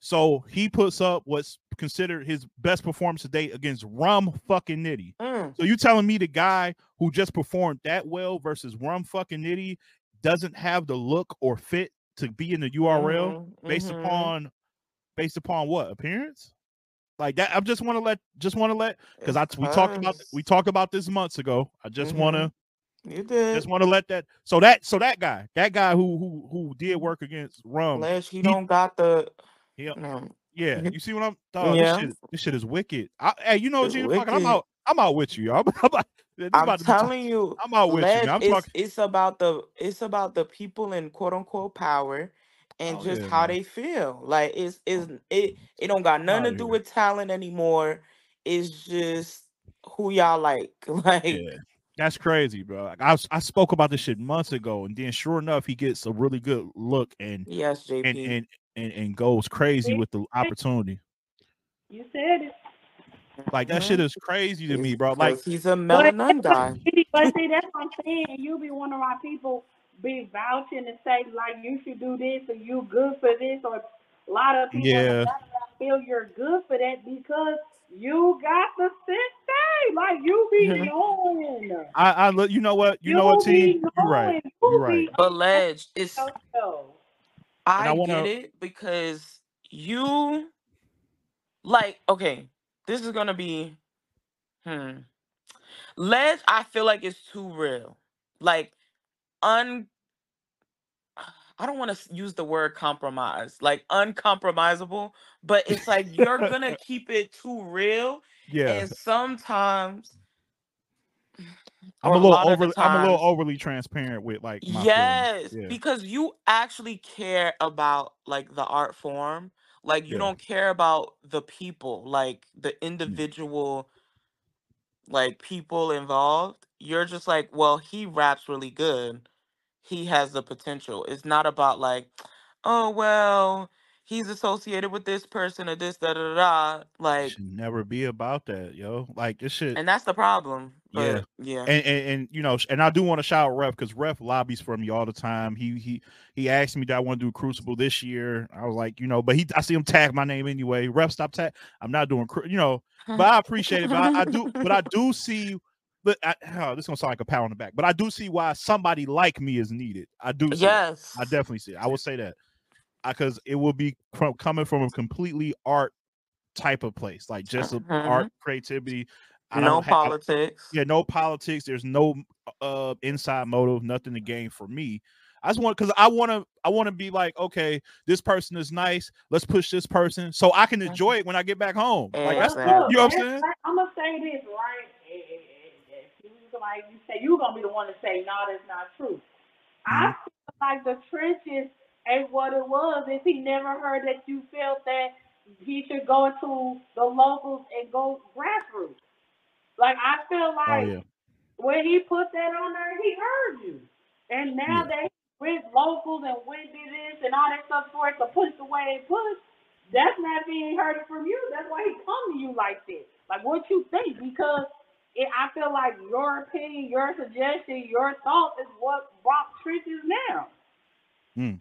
Speaker 1: So he puts up what's considered his best performance to date against Rum fucking Nitty.
Speaker 6: Mm.
Speaker 1: So you telling me the guy who just performed that well versus Rum fucking Nitty doesn't have the look or fit to be in the URL
Speaker 6: Mhm,
Speaker 1: based
Speaker 6: mhm.
Speaker 1: upon based upon what appearance? Like that, I just want to let just want to let because I we talked about we talked about this months ago. I just
Speaker 6: Mhm.
Speaker 1: want to
Speaker 6: you did.
Speaker 1: just want to let that so that so that guy that guy who who who did work against Rum,
Speaker 6: Les, he
Speaker 1: he-
Speaker 6: don't got the.
Speaker 1: Yeah.
Speaker 6: No.
Speaker 1: yeah, you see what I'm? Dog,
Speaker 6: Yeah.
Speaker 1: this, shit, this shit is wicked. I, hey, you know, Gina, fuck I'm out. I'm out with you. I'm, I'm, about- this
Speaker 6: I'm
Speaker 1: about to be
Speaker 6: telling you,
Speaker 1: I'm out with you.
Speaker 6: Les,
Speaker 1: Man. I'm
Speaker 6: it's,
Speaker 1: talking.
Speaker 6: it's about the it's about the people in quote unquote power and
Speaker 1: Oh,
Speaker 6: just
Speaker 1: yeah,
Speaker 6: how
Speaker 1: man.
Speaker 6: they feel. Like it's is oh, it it don't got nothing to
Speaker 1: outta
Speaker 6: do
Speaker 1: here.
Speaker 6: with talent anymore. It's just who y'all like. Like
Speaker 1: Yeah, that's crazy, bro. Like, I I spoke about this shit months ago, and then sure enough, he gets a really good look and
Speaker 6: yes, JP.
Speaker 1: and and and, and goes crazy with the opportunity.
Speaker 4: You said it.
Speaker 1: Like that shit is crazy to me, bro. Like
Speaker 6: he's a
Speaker 4: But,
Speaker 6: melanin guy.
Speaker 4: but see, that's what I'm saying. You be one of my people be vouching and say like you should do this or you good for this or a lot of people
Speaker 1: Yeah.
Speaker 4: battle feel you're good for that because you got the sick day. Like you be
Speaker 6: Mhm.
Speaker 4: knowing.
Speaker 1: I, I look. You know what? You, know what,
Speaker 4: be
Speaker 1: team? You're right. You're
Speaker 4: You
Speaker 1: right.
Speaker 4: be
Speaker 6: But Ledge, it's
Speaker 4: yourself.
Speaker 6: I,
Speaker 1: I wanna-
Speaker 6: get it because you like okay, this is gonna be hmm. Ledge, I feel like it's too real. Like un I don't want to use the word compromise, like uncompromisable, but it's like you're gonna keep it too real,
Speaker 1: Yeah,
Speaker 6: and sometimes
Speaker 1: I'm a little
Speaker 6: the
Speaker 1: overly. I'm a little overly transparent with like my
Speaker 6: yes
Speaker 1: Yeah.
Speaker 6: because you actually care about like the art form like you
Speaker 1: Yeah.
Speaker 6: don't care about the people like the mm. individual like people involved you're just like well he raps really good. He has the potential. It's not about like oh well he's associated with this person or this da da da da
Speaker 1: It
Speaker 6: like
Speaker 1: should never be about that, yo. Like this shit.
Speaker 6: and that's the problem
Speaker 1: Yeah.
Speaker 6: yeah
Speaker 1: and, and and you know, and I do want to shout out Ref because Ref lobbies for me all the time. He he he asked me that I want to do Crucible this year. I was like, you know, but he I see him tag my name anyway. Ref, stop tag. I'm not doing, cru- you know, but I appreciate it. But I, I do, but I do see. But I, oh, this gonna sound like a pat on the back, but I do see why somebody like me is needed. I do. See it.
Speaker 6: yes
Speaker 1: I definitely see it. I will say that because it will be from, coming from a completely art type of place, like just a
Speaker 6: Mhm.
Speaker 1: art creativity. I
Speaker 6: no
Speaker 1: don't I-
Speaker 6: politics.
Speaker 1: yeah, no politics. There's no uh inside motive, nothing to gain for me. I just want because I want to I want to be like, okay, this person is nice. Let's push this person so I can enjoy it when I get back home. Like that's
Speaker 6: Exactly.
Speaker 1: you know what I'm saying?
Speaker 4: I'm gonna say this right. And you somebody you say you're gonna be the one to say no, that's not true. I
Speaker 1: Mm-hmm.
Speaker 4: feel like the trenches ain't what it was. If he never heard that you felt that he should go to the locals and go grassroots. Like I feel
Speaker 1: Oh
Speaker 4: like
Speaker 1: yeah,
Speaker 4: when he put that on there, he heard you. And now
Speaker 1: Yeah.
Speaker 4: they went locals and went did this and all that stuff for it to push the way it pushed. That's not being heard from you. That's why he come to you like this. Like what you think because it, I feel like your opinion, your suggestion, your thought is what brought trenches now. Hmm.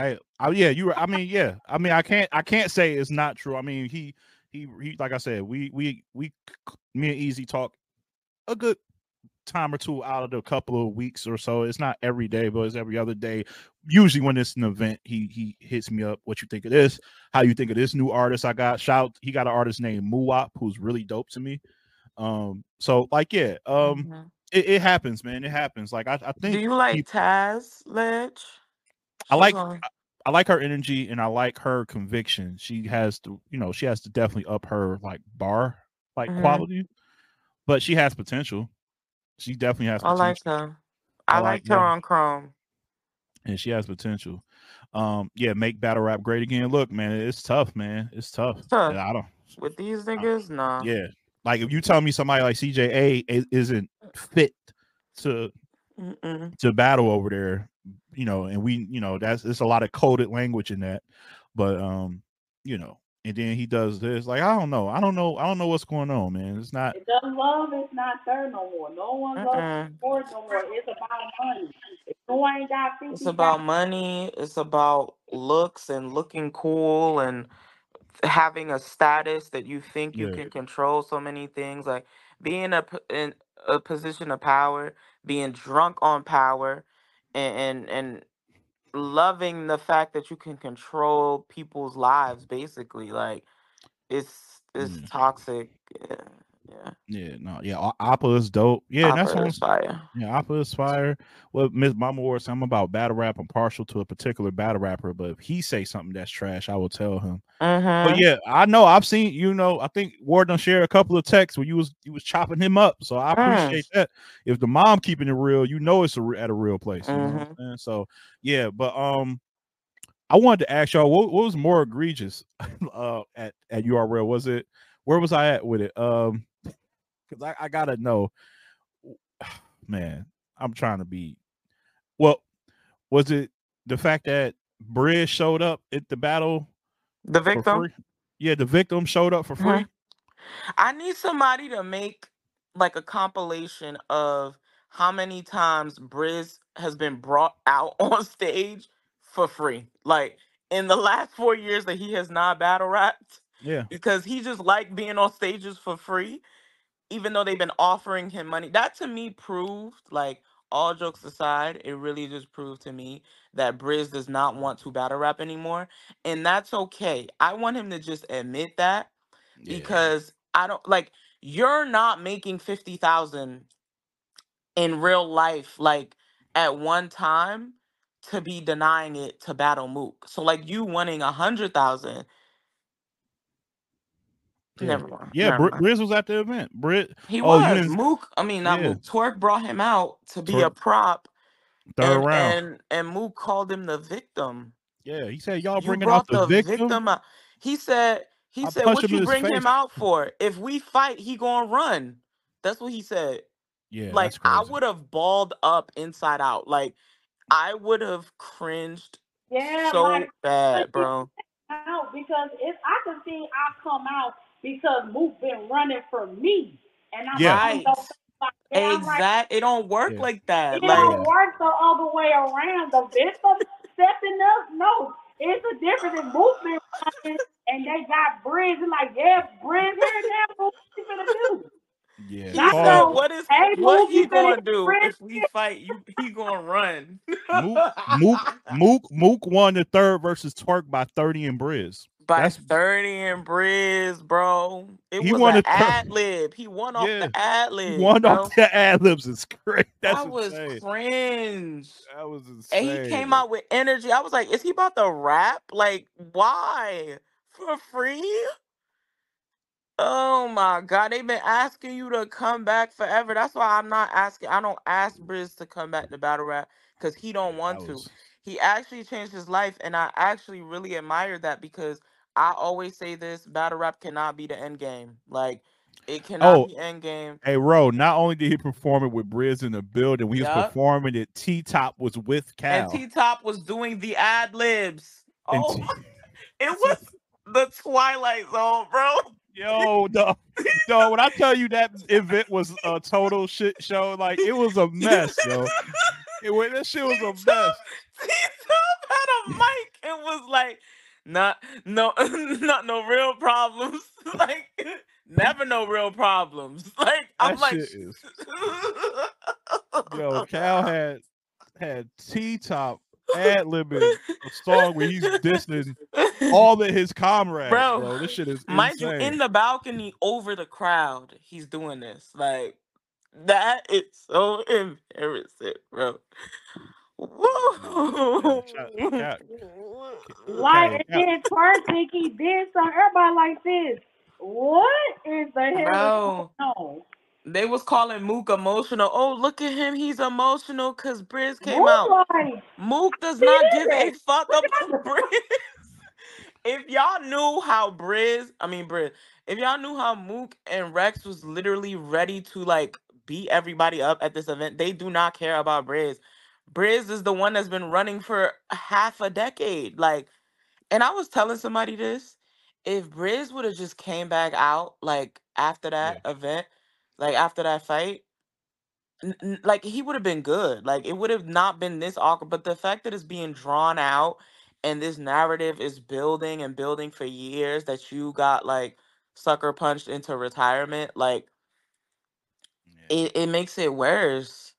Speaker 1: I, I yeah, you. I mean, yeah. I mean, I can't. I can't say it's not true. I mean, he, he, he. Like I said, we, we, we. Me and Easy talk a good time or two out of the couple of weeks or so. It's not every day, but it's every other day. Usually, when it's an event, he he hits me up. What you think of this? How you think of this new artist I got? Shout. He got an artist named Muwap, who's really dope to me. Um. So like, yeah. Um.
Speaker 6: Mhm.
Speaker 1: It, it happens, man. It happens. Like I, I think
Speaker 6: Do you like
Speaker 1: he-
Speaker 6: Taz Ledge?
Speaker 1: I like
Speaker 6: on-
Speaker 1: I like her energy and I like her conviction. She has to, you know, she has to definitely up her like bar like
Speaker 6: Mhm.
Speaker 1: quality, but she has potential. She definitely has
Speaker 6: I like her.
Speaker 1: I
Speaker 6: I
Speaker 1: like
Speaker 6: liked her
Speaker 1: her.
Speaker 6: on Chrome.
Speaker 1: and she has potential. Um, yeah, make battle rap great again. Look, man, it's tough, man. It's tough.
Speaker 6: Tough.
Speaker 1: Yeah, I don't.
Speaker 6: With these niggas, nah.
Speaker 1: Yeah, like if you tell me somebody like CJA isn't fit to
Speaker 6: Mm-mm.
Speaker 1: to battle over there, you know, and we, you know, that's it's a lot of coded language in that, but um, you know, and then he does this, like I don't know, I don't know, I don't know what's going on, man. It's not,
Speaker 4: The love is not there no more. No one loves
Speaker 6: Mm-mm.
Speaker 4: sports no more. It's about money. If you ain't got fifty
Speaker 6: It's about money. It's about looks and looking cool and having a status that you think you
Speaker 1: Yeah.
Speaker 6: can control so many things. Like being a p- in a position of power, being drunk on power, and and, and loving the fact that you can control people's lives. Basically, like it's it's
Speaker 1: Mm.
Speaker 6: toxic. Yeah, yeah.
Speaker 1: yeah, no, yeah, A- Appa is dope, yeah, that's what I'm
Speaker 6: is fire.
Speaker 1: Yeah, Appa is fire. Well, Miss Mama Ward I'm about battle rap. I'm partial to a particular battle rapper, but if he say something that's trash, I will tell him.
Speaker 6: Mm-hmm.
Speaker 1: But yeah, I know I've seen you know, I think Ward done shared a couple of texts where you was you was chopping him up. So I
Speaker 6: Mm.
Speaker 1: appreciate that. If the mom keeping it real, you know it's a, at a real place. You know what I'm
Speaker 6: Mhm.
Speaker 1: So yeah, but um I wanted to ask y'all what, what was more egregious uh at, at URL? Was it where was I at with it? Um because I, I gotta know man, I'm trying to be well, was it the fact that Briz showed up at the battle
Speaker 6: The victim.
Speaker 1: Yeah, the victim showed up for free.
Speaker 6: Mhm. I need somebody to make like a compilation of how many times Briz has been brought out on stage for free. Like in the last four years that he has not battle rapped,
Speaker 1: Yeah.
Speaker 6: because he just liked being on stages for free, even though they've been offering him money. That to me proved, like, all jokes aside, it really just proved to me that Briz does not want to battle rap anymore. And that's okay. I want him to just admit that
Speaker 1: Yeah.
Speaker 6: because I don't like you're not making 50,000 in real life like at one time to be denying it to battle mook. So like you winning a hundred thousand.
Speaker 1: Yeah.
Speaker 6: Never mind.
Speaker 1: Yeah,
Speaker 6: never
Speaker 1: Br- Briz was at the event. Brit
Speaker 6: He
Speaker 1: Oh,
Speaker 6: was
Speaker 1: didn't-
Speaker 6: Mook. I mean, not
Speaker 1: Yeah.
Speaker 6: Mook. Twork brought him out to be a prop,
Speaker 1: third
Speaker 6: and,
Speaker 1: round.
Speaker 6: and and Mook called him the victim.
Speaker 1: yeah, he said y'all
Speaker 6: you
Speaker 1: bringing out
Speaker 6: brought
Speaker 1: the, victim.
Speaker 6: out. He said. He
Speaker 1: I
Speaker 6: said, "What you bring
Speaker 1: face."
Speaker 6: him out for? If we fight, he gonna run." That's what he said.
Speaker 1: Yeah,
Speaker 6: like
Speaker 1: that's
Speaker 6: I would have balled up inside out. Like I would have cringed
Speaker 4: Yeah,
Speaker 6: so
Speaker 4: like
Speaker 6: bad, bro.
Speaker 4: out because if I can see I come out because Mook been running for me, and I'm
Speaker 1: Yeah.
Speaker 4: like,
Speaker 6: Right.
Speaker 4: like, yeah, I'm like,
Speaker 6: It don't work
Speaker 1: Yeah.
Speaker 6: like that.
Speaker 4: it
Speaker 6: Like
Speaker 4: don't work the other way around. The victim stepping up, no, it's a different in Mook been running, and they got Briz. It's like, yeah, Briz here now. What you gonna do?
Speaker 1: yeah,
Speaker 4: Not
Speaker 1: Paul-
Speaker 6: said, "What is
Speaker 4: Hey,
Speaker 6: what
Speaker 4: Mook,
Speaker 6: he
Speaker 4: you better
Speaker 6: gonna do
Speaker 4: friend-
Speaker 6: if we fight? You he gonna run."
Speaker 1: Mook, Mook, Mook, Mook won the third versus Twork by thirty and Briz.
Speaker 6: By
Speaker 1: That's-
Speaker 6: 30 and Briz, bro. It
Speaker 1: He
Speaker 6: was
Speaker 1: won
Speaker 6: an ad lib. He won off
Speaker 1: Yeah.
Speaker 6: the ad lib.
Speaker 1: One
Speaker 6: bro.
Speaker 1: off the ad libs is great. That's
Speaker 6: that was cringe.
Speaker 1: That was insane.
Speaker 6: And he came out with energy. I was like, is he about to rap? Like, why? For free? Oh my god, they've been asking you to come back forever. That's why I'm not asking. I don't ask Briz to come back to battle rap because he don't want
Speaker 1: That
Speaker 6: to. He actually changed his life, and I actually really admire that because I always say this: battle rap cannot be the end game. Like, it cannot
Speaker 1: Oh,
Speaker 6: be end game.
Speaker 1: Hey, Ro, not only did he perform it with Briz in the building, when he was performing it, T Top was with Cal.
Speaker 6: And T Top was doing the ad libs. Oh,
Speaker 1: T-
Speaker 6: it was the Twilight Zone, bro.
Speaker 1: Yo, no, no. When I tell you that event was a total shit show, like it was a mess, yo. It was that shit was a mess.
Speaker 6: T Top had a mic and was like, not no not no real problems. like never no real problems. Like I'm
Speaker 1: That
Speaker 6: like
Speaker 1: is yo. Cal had had T Top ad libbing a song where he's dissing all of his comrades,
Speaker 6: Bro,
Speaker 1: bro. This shit is
Speaker 6: Mind you, in the balcony over the crowd, he's doing this. Like that is so embarrassing, bro. Woo.
Speaker 1: Cat- cat-
Speaker 4: Like,
Speaker 1: Okay,
Speaker 4: and then Twork think he did something. Everybody like this. What is the hell No.
Speaker 6: They was calling Mook emotional. Oh, look at him. He's emotional because Briz came
Speaker 4: Mook
Speaker 6: out.
Speaker 4: Like,
Speaker 6: Mook does not give a fuck
Speaker 4: Look
Speaker 6: about Briz. If y'all knew how Briz, I mean Briz, if y'all knew how Mook and Rex was literally ready to like beat everybody up at this event, they do not care about Briz. Briz is the one that's been running for half a decade. Like, and I was telling somebody this. If Briz would have just came back out like after that event, like after that fight, n- n- like he would have been good. Like it would have not been this awkward. But the fact that it's being drawn out and this narrative is building and building for years that you got like sucker punched into retirement, like
Speaker 1: yeah,
Speaker 6: it, it makes it worse.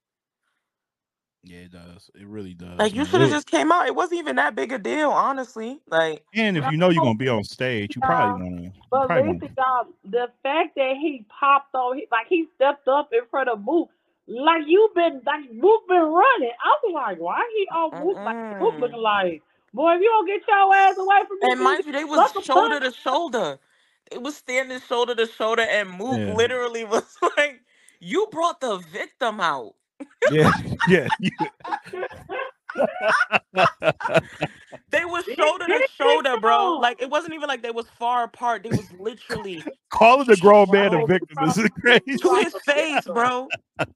Speaker 1: Yeah, it does. It really does.
Speaker 6: Like you should have just came out. It wasn't even that big a deal, honestly. Like
Speaker 1: And if you know you're gonna be on stage, you probably wanna. You
Speaker 4: but
Speaker 1: probably
Speaker 4: listen,
Speaker 1: wanna
Speaker 4: y'all, the fact that he popped on, like he stepped up in front of Mook, like you've been, like Mook been running. I was like, why he on Mook? Like Mook looking like, boy, if you don't get your ass away from me,
Speaker 6: And mind you, they was shoulder to shoulder. They was standing shoulder to shoulder, and Mook
Speaker 1: Yeah.
Speaker 6: literally was like, "You brought the victim out."
Speaker 1: Yeah, yeah.
Speaker 6: They was shoulder to shoulder, bro. Like it wasn't even like they was far apart. They was literally
Speaker 1: Calling the grown man a victim is crazy.
Speaker 6: to his face, bro.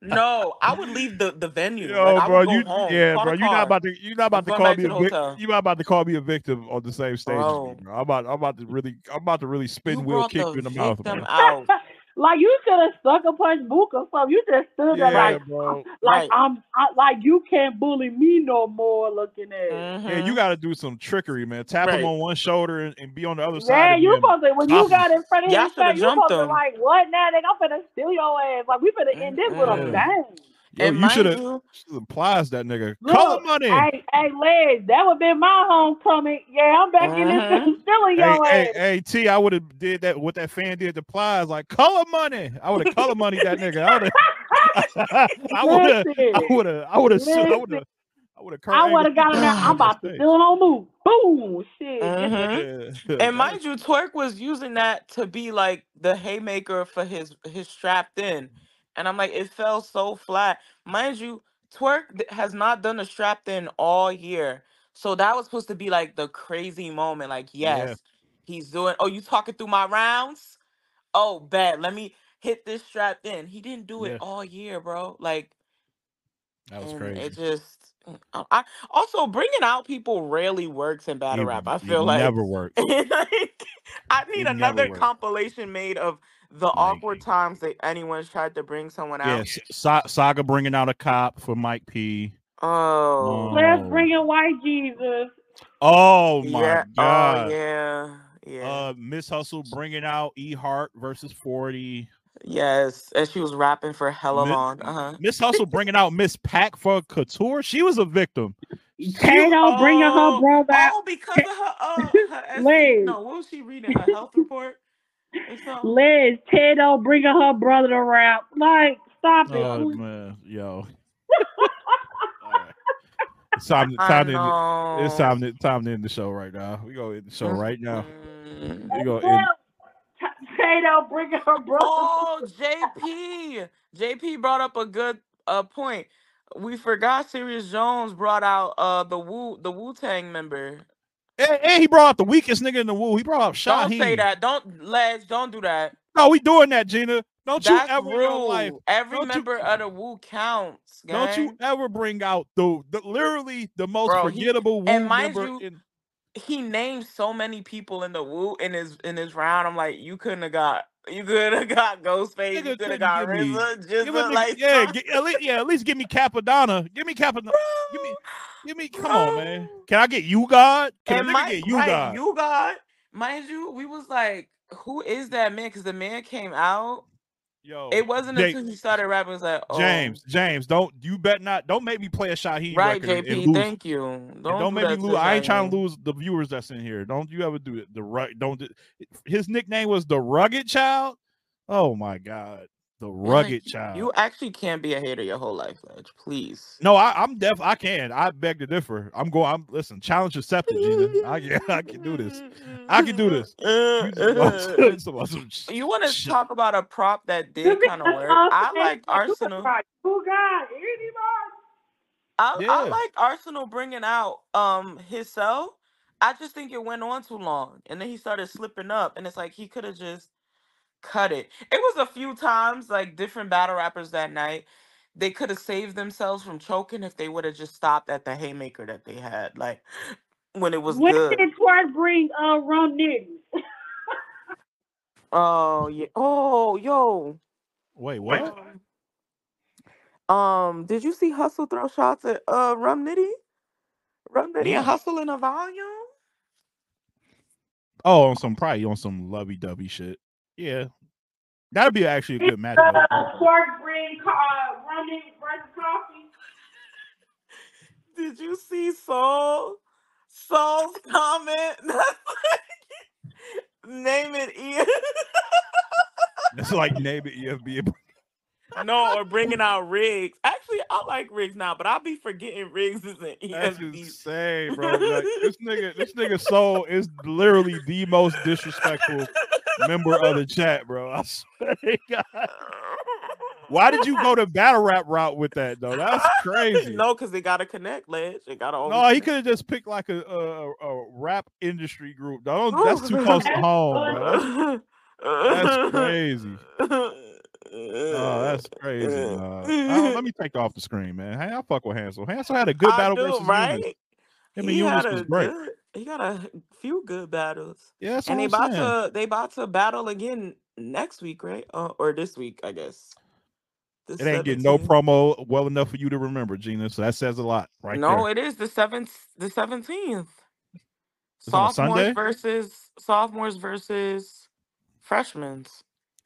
Speaker 6: No, I would leave the, the venue.
Speaker 1: Yo,
Speaker 6: like,
Speaker 1: bro, you
Speaker 6: home,
Speaker 1: yeah, bro, you're not about to you're not about to call me a victim. You're not about to call me a victim on the same stage me,
Speaker 6: Bro.
Speaker 1: bro. I'm about I'm about to really I'm about to really spin wheel kick you in the mouth,
Speaker 6: out.
Speaker 4: Like you should have sucker punched Mook or something. You just stood there like,
Speaker 1: bro.
Speaker 4: like
Speaker 6: Right.
Speaker 4: I'm, I, like you can't bully me no more. Looking at.
Speaker 1: Yeah,
Speaker 6: Mhm.
Speaker 1: you got to do some trickery, man. Tap him on one shoulder and, and be on the other side.
Speaker 4: Yeah, you supposed to when you
Speaker 1: Awesome.
Speaker 4: got in front of
Speaker 6: Y'all
Speaker 4: his
Speaker 6: shoulda
Speaker 4: face, you supposed
Speaker 6: jumped
Speaker 4: to like what now? Nigga, I'm finna steal your ass. Like we finna end this with a bang.
Speaker 1: Yo,
Speaker 6: and
Speaker 1: you should have
Speaker 6: you,
Speaker 1: applies that nigga. Color
Speaker 4: Look,
Speaker 1: money.
Speaker 4: hey, hey, Les, that would be my homecoming. Yeah, I'm back in this bitch stealing
Speaker 1: Hey,
Speaker 4: your
Speaker 1: hey,
Speaker 4: ass.
Speaker 1: hey, T, I would have did that what that fan did to Plies, like color money. I would have color money that nigga. I would have I would have I would have I would have I would have I would have
Speaker 4: I got him. I'm about to steal on move. Boom, shit.
Speaker 6: Mhm.
Speaker 1: Yeah.
Speaker 6: and mind you, Twork was using that to be like the haymaker for his his strapped in, and I'm like, it fell so flat. Mind you, Twork th- has not done a strapped in all year, so that was supposed to be like the crazy moment. Like,
Speaker 1: Yeah.
Speaker 6: yes, he's doing. Oh, you talking through my rounds? Oh, bad. Let me hit this strapped in. He didn't do it
Speaker 1: Yeah.
Speaker 6: all year, bro. Like,
Speaker 1: that was
Speaker 6: and
Speaker 1: crazy.
Speaker 6: It just. mm, I, I also bringing out people rarely works in battle
Speaker 1: It-
Speaker 6: rap. I
Speaker 1: it
Speaker 6: feel like
Speaker 1: never worked.
Speaker 6: like, I need
Speaker 1: It never
Speaker 6: another compilation made of the awkward times that anyone tried to bring someone out.
Speaker 1: Yes, Sa- Saga bringing out a cop for Mike P.
Speaker 6: Oh.
Speaker 4: Let's
Speaker 1: Oh.
Speaker 4: bring in white Jesus.
Speaker 1: Oh my
Speaker 6: yeah.
Speaker 1: god.
Speaker 6: Oh yeah. Yeah.
Speaker 1: Uh, Miss Hustle bringing out E Hart versus Forty.
Speaker 6: yes. And she was rapping for hella
Speaker 1: Mi-
Speaker 6: long. Uh huh.
Speaker 1: Miss Hustle bringing out Miss Pack for Couture. She was a victim.
Speaker 4: Tato bringing her
Speaker 6: Oh,
Speaker 4: brother out.
Speaker 6: Oh, because of her, uh, her ST
Speaker 4: Liz.
Speaker 6: no, what was she reading? Her health report or something?
Speaker 4: Liz, Tato bringing her brother around. Like, stop it.
Speaker 1: Oh man, yo. All right. It's time, to- time to, it's time to, time to end the show right now. We go end the show right now.
Speaker 6: Mm.
Speaker 1: We go
Speaker 4: Well,
Speaker 1: end.
Speaker 4: T- Tato bringing her brother.
Speaker 6: Oh, JP. JP brought up a good uh point. We forgot Sirius Jones brought out uh the Wu the Wu Tang member.
Speaker 1: And, and he brought out the weakest nigga in the woo. He brought out Shyheim.
Speaker 6: Don't say that. Don't Ledge, don't do that.
Speaker 1: No, we doing that, Gina. Don't
Speaker 6: That's
Speaker 1: you ever life.
Speaker 6: Every
Speaker 1: don't you-
Speaker 6: member of the Wu counts.
Speaker 1: Don't you ever bring out the, the literally the most
Speaker 6: Bro, he-
Speaker 1: forgettable woo
Speaker 6: and mind
Speaker 1: member
Speaker 6: you,
Speaker 1: in
Speaker 6: he named so many people in the Wu in his in his round. I'm like, you couldn't have got you could have got Ghostface,
Speaker 1: Nigga
Speaker 6: you could have got
Speaker 1: me-
Speaker 6: RZA,
Speaker 1: a
Speaker 6: just
Speaker 1: nigga-
Speaker 6: like
Speaker 1: yeah, at least, yeah, at least give me Cappadonna. Give me Cappadonna. Give me, give me. Come on, man. Can I get you, God? Can
Speaker 6: and
Speaker 1: a nigga
Speaker 6: my,
Speaker 1: get you,
Speaker 6: right,
Speaker 1: God?
Speaker 6: you God, mind you, we was like, who is that man? Because the man came out.
Speaker 1: Yo,
Speaker 6: It wasn't
Speaker 1: Jake-
Speaker 6: until he started rapping. It was like, oh,
Speaker 1: James, James, don't you bet not. Don't make me play a
Speaker 6: right,
Speaker 1: record and
Speaker 6: JP. Thank you. Don't,
Speaker 1: Don't,
Speaker 6: do
Speaker 1: make me lose. I ain't trying to lose the viewers that's in here. Don't you ever do it. The right. Don't. His nickname was the Rugged Child. Oh my God, the
Speaker 6: Like,
Speaker 1: Rugged Child.
Speaker 6: You actually can't be a hater your whole life, Ledge. Please.
Speaker 1: No, I, I'm deaf. I can. I beg to differ. I'm going. I'm listen. Challenge accepted, Gina. I can. I can do this. I can do this. You just about- some- some
Speaker 6: You want to talk about a prop that did kind of work? I like Arsonal.
Speaker 4: Who got anybody?
Speaker 6: I, I like Arsonal bringing out um himself. I just think it went on too long, and then he started slipping up, and it's like he could have just cut it. It was a few times like different battle rappers that night. They could have saved themselves from choking if they would have just stopped at the haymaker that they had, like when it was
Speaker 4: when
Speaker 6: good.
Speaker 4: did Twork bring uh Rum Nitty?
Speaker 6: Oh yeah. Oh yo.
Speaker 1: Wait, what?
Speaker 6: Um, um, did you see Hustle throw shots at uh Rum Nitty? Rum Nitty
Speaker 1: Yeah.
Speaker 6: and Hustle in a volume?
Speaker 1: Oh, on some probably on some lovey dovey shit. Yeah, that'd be actually a good match.
Speaker 4: Uh, Twork bring uh, Rum Nitty versus Coffee.
Speaker 6: Did you see Soul? Soul's comment? Name it Ian.
Speaker 1: It's like name it EFB.
Speaker 6: no, or bringing out Riggs. Actually, I like Riggs now, but I'll be forgetting Riggs is an
Speaker 1: That's
Speaker 6: ESB.
Speaker 1: insane, bro. Like, this nigga, this nigga soul is literally the most disrespectful member of the chat, bro. I swear to God. Why did you go the battle rap route with that though? That's crazy.
Speaker 6: no, because they gotta connect, Ledge. They gotta always
Speaker 1: No, he could have just picked like a, a a rap industry group. Don't, that's too close to home, bro. That's, crazy. Oh, that's crazy. dog. Uh, let me take off the screen, man. Hey, I fuck with Hansel. Hansel had a good
Speaker 6: I
Speaker 1: battle
Speaker 6: do,
Speaker 1: versus Eunice.
Speaker 6: right?
Speaker 1: Him and Eunice was great.
Speaker 6: good. He got a few good battles,
Speaker 1: Yeah, that's
Speaker 6: and they
Speaker 1: what I'm
Speaker 6: about
Speaker 1: saying.
Speaker 6: to they about to battle again next week, right? Uh, or this week, I guess. The
Speaker 1: It ain't getting no
Speaker 6: 17th.
Speaker 1: promo well enough for you to remember, Gina. So that says a lot, right
Speaker 6: no,
Speaker 1: there.
Speaker 6: it is the seventh, the seventeenth.
Speaker 1: It's on a
Speaker 6: Sophomores
Speaker 1: Sunday?
Speaker 6: versus sophomores versus freshmen.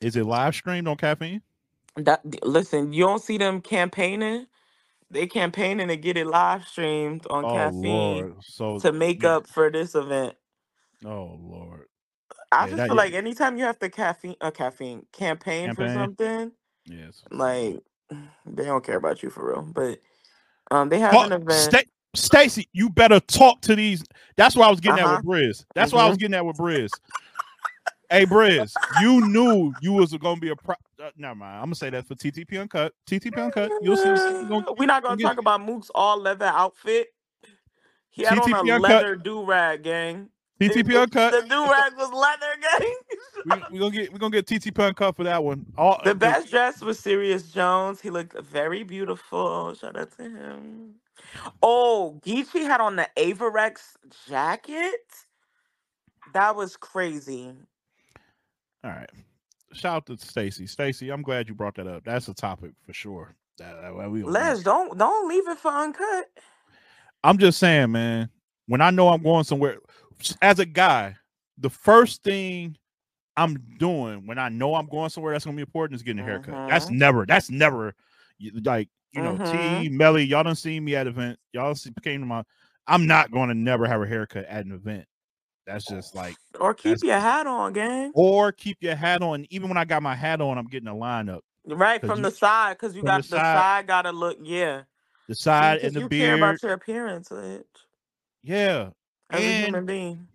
Speaker 1: Is it live streamed on caffeine?
Speaker 6: That listen, you don't see them campaigning. They campaigning to get it live streamed on
Speaker 1: Oh
Speaker 6: caffeine
Speaker 1: Lord. So
Speaker 6: to make
Speaker 1: yeah.
Speaker 6: up for this event.
Speaker 1: Oh Lord.
Speaker 6: I
Speaker 1: Yeah,
Speaker 6: just
Speaker 1: that-
Speaker 6: feel like anytime you have to caffeine, uh, caffeine campaign, for
Speaker 1: Campaign.
Speaker 6: something,
Speaker 1: Yes.
Speaker 6: like they don't care about you for real. But um, they have an event.
Speaker 1: Sta- Stacy, you better talk to these. That's why I was getting
Speaker 6: Uh-huh.
Speaker 1: at with Briz. That's why I was getting at with Briz. hey, Briz, you knew you was gonna be a pro. Uh, never mind. I'm gonna say that for TTP Uncut. TTP Uncut. You'll see.
Speaker 6: We're not gonna talk about Mook's all leather outfit. He had on a
Speaker 1: Uncut.
Speaker 6: leather do rag, gang.
Speaker 1: TTP Uncut.
Speaker 6: The do rag was leather, gang.
Speaker 1: we, we gonna get we gonna get TTP Uncut for that one. All
Speaker 6: The best dress was Sirius Jones. He looked very beautiful. Shout out to him. Oh, Geechi had on the Avirex jacket. That was crazy.
Speaker 1: All right. Shout out to Stacy. Stacy, I'm glad you brought that up. That's a topic for sure. That, that- we
Speaker 6: Les, don't don't leave it for uncut.
Speaker 1: I'm just saying, man. When I know I'm going somewhere, as a guy, the first thing I'm doing when I know I'm going somewhere that's gonna be important is getting a haircut. That's
Speaker 6: Mhm.
Speaker 1: never. That's never. Like you know,
Speaker 6: Mhm.
Speaker 1: T, Melly, y'all don't see me at event. Y'all see, came to my. I'm not going to never have a haircut at an event. That's just like,
Speaker 6: Or keep your hat on, gang.
Speaker 1: or keep your hat on. Even when I got my hat on, I'm getting a lineup.
Speaker 6: Right from
Speaker 1: you-
Speaker 6: the side, because you got
Speaker 1: the
Speaker 6: the
Speaker 1: side-
Speaker 6: side, gotta look, yeah.
Speaker 1: The side
Speaker 6: Because
Speaker 1: and the
Speaker 6: you care about your appearance, Ledge,
Speaker 1: Yeah,
Speaker 6: as a
Speaker 1: and
Speaker 6: human being.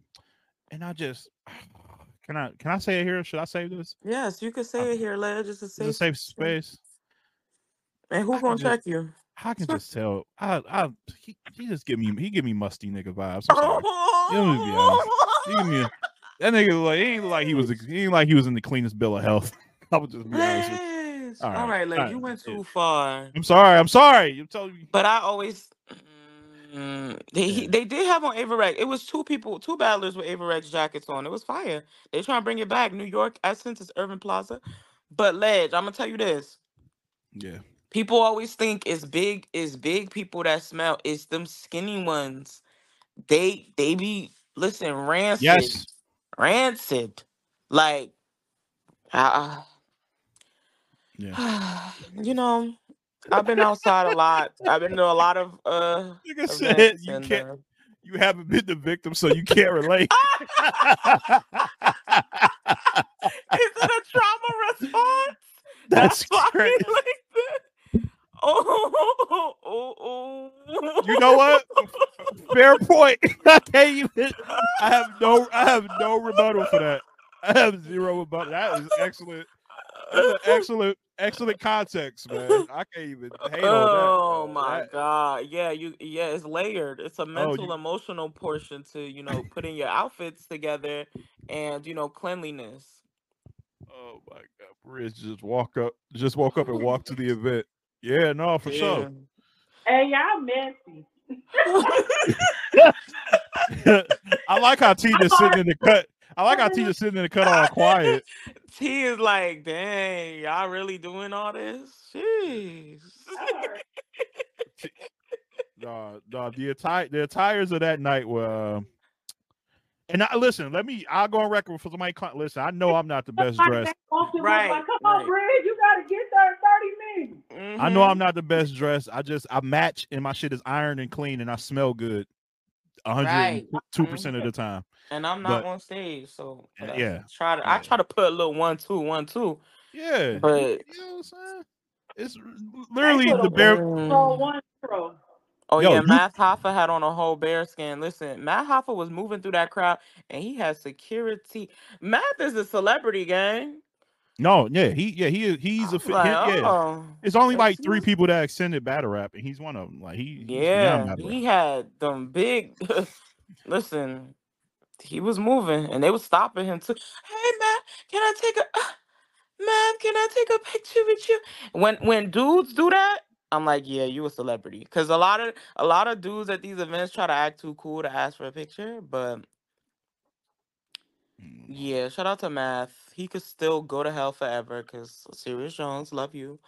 Speaker 1: and I just can I can I say it here? Should I say this?
Speaker 6: Yes, you can say it here, Ledge. Just a
Speaker 1: It's a
Speaker 6: safe.
Speaker 1: safe space.
Speaker 6: And
Speaker 1: I
Speaker 6: who gonna
Speaker 1: just-
Speaker 6: check you?
Speaker 1: I can just tell. I I he, he just give me he give me musty nigga vibes. I'm sorry. Let me be honest. He give me a, that nigga like he ain't like he was he ain't like he was in the cleanest bill of health. I would just be honest with you. All
Speaker 6: All
Speaker 1: right,
Speaker 6: right, Ledge,
Speaker 1: all
Speaker 6: you
Speaker 1: right,
Speaker 6: went too far.
Speaker 1: I'm sorry. I'm sorry. I'm telling you.
Speaker 6: But I always. Mm, they he-
Speaker 1: Yeah.
Speaker 6: they did have on Avirex. It was two people, two battlers with Avirex jackets on. It was fire. They trying to bring it back. New York Essence is Urban Plaza. But Ledge, I'm gonna tell you this.
Speaker 1: Yeah.
Speaker 6: People always think it's big, it's big people that smell. It's them skinny ones. They they be listen, rancid.
Speaker 1: Yes.
Speaker 6: Rancid. Like uh,
Speaker 1: Yeah.
Speaker 6: you know, I've been outside a lot. I've been to a lot of uh
Speaker 1: Nigga said you
Speaker 6: and,
Speaker 1: can't.
Speaker 6: uh,
Speaker 1: You haven't been the victim, so you can't relate.
Speaker 6: Is it a trauma response?
Speaker 1: That's
Speaker 6: why
Speaker 1: crazy.
Speaker 6: like. Oh, oh, oh.
Speaker 1: You know what? Fair point. I can't even. I have no. I have no rebuttal for that. I have zero rebuttal. That is excellent. That's an excellent, excellent context, man. I can't even hate on that.
Speaker 6: Oh my
Speaker 1: That-
Speaker 6: god. Yeah, you yeah, it's layered. It's a oh, mental
Speaker 1: you-
Speaker 6: emotional portion to, you know, putting your outfits together and, you know, cleanliness.
Speaker 1: Oh my god, Bridge just walk up, just walk up and walk to the event. Yeah, no, for sure.
Speaker 4: Hey, y'all messy.
Speaker 1: I like how T just sitting in the cut. I like how T just sitting in the cut all quiet.
Speaker 6: T is like, dang, y'all really doing all this? Jeez.
Speaker 1: No, no, the attire, the attires of that night were. Uh, and I listen. Let me. I'll go on record for somebody. Listen, I know I'm not the best dressed.
Speaker 4: Right.
Speaker 6: Right,
Speaker 4: Like, Come
Speaker 6: right.
Speaker 4: on, Bridge, you gotta get there in 30 minutes.
Speaker 1: I know
Speaker 6: Mhm.
Speaker 1: I'm not the best dressed. I just I match and my shit is ironed and clean and I smell good. 102 percent of the time.
Speaker 6: and I'm not
Speaker 1: but-
Speaker 6: on stage, so
Speaker 1: Uh, yeah,
Speaker 6: Try to I try to put a little one two one two,
Speaker 1: Yeah.
Speaker 6: but
Speaker 1: you know what I'm? It's literally the
Speaker 4: a
Speaker 1: bare.
Speaker 6: Mm.
Speaker 4: One pro.
Speaker 6: Oh
Speaker 1: Yo,
Speaker 6: yeah,
Speaker 1: you-
Speaker 6: Matt Hoffa had on a whole bear skin. Listen, Matt Hoffa was moving through that crowd, and he had security. Matt is a celebrity, gang.
Speaker 1: No, yeah, he yeah he he's a
Speaker 6: like,
Speaker 1: yeah.
Speaker 6: oh,
Speaker 1: It's only like three people that extended battle rap, and he's one of them. Like he,
Speaker 6: Yeah, he had them big. Listen, he was moving, and they was stopping him too. Hey, man, can I take a? man? can I take a picture with you? When when dudes do that, I'm like, yeah, you a celebrity. Because a lot of a lot of dudes at these events try to act too cool to ask for a picture, but.
Speaker 1: Mm-hmm.
Speaker 6: yeah, shout out to Math. He could still go to hell forever. Because Sirius Jones, love you.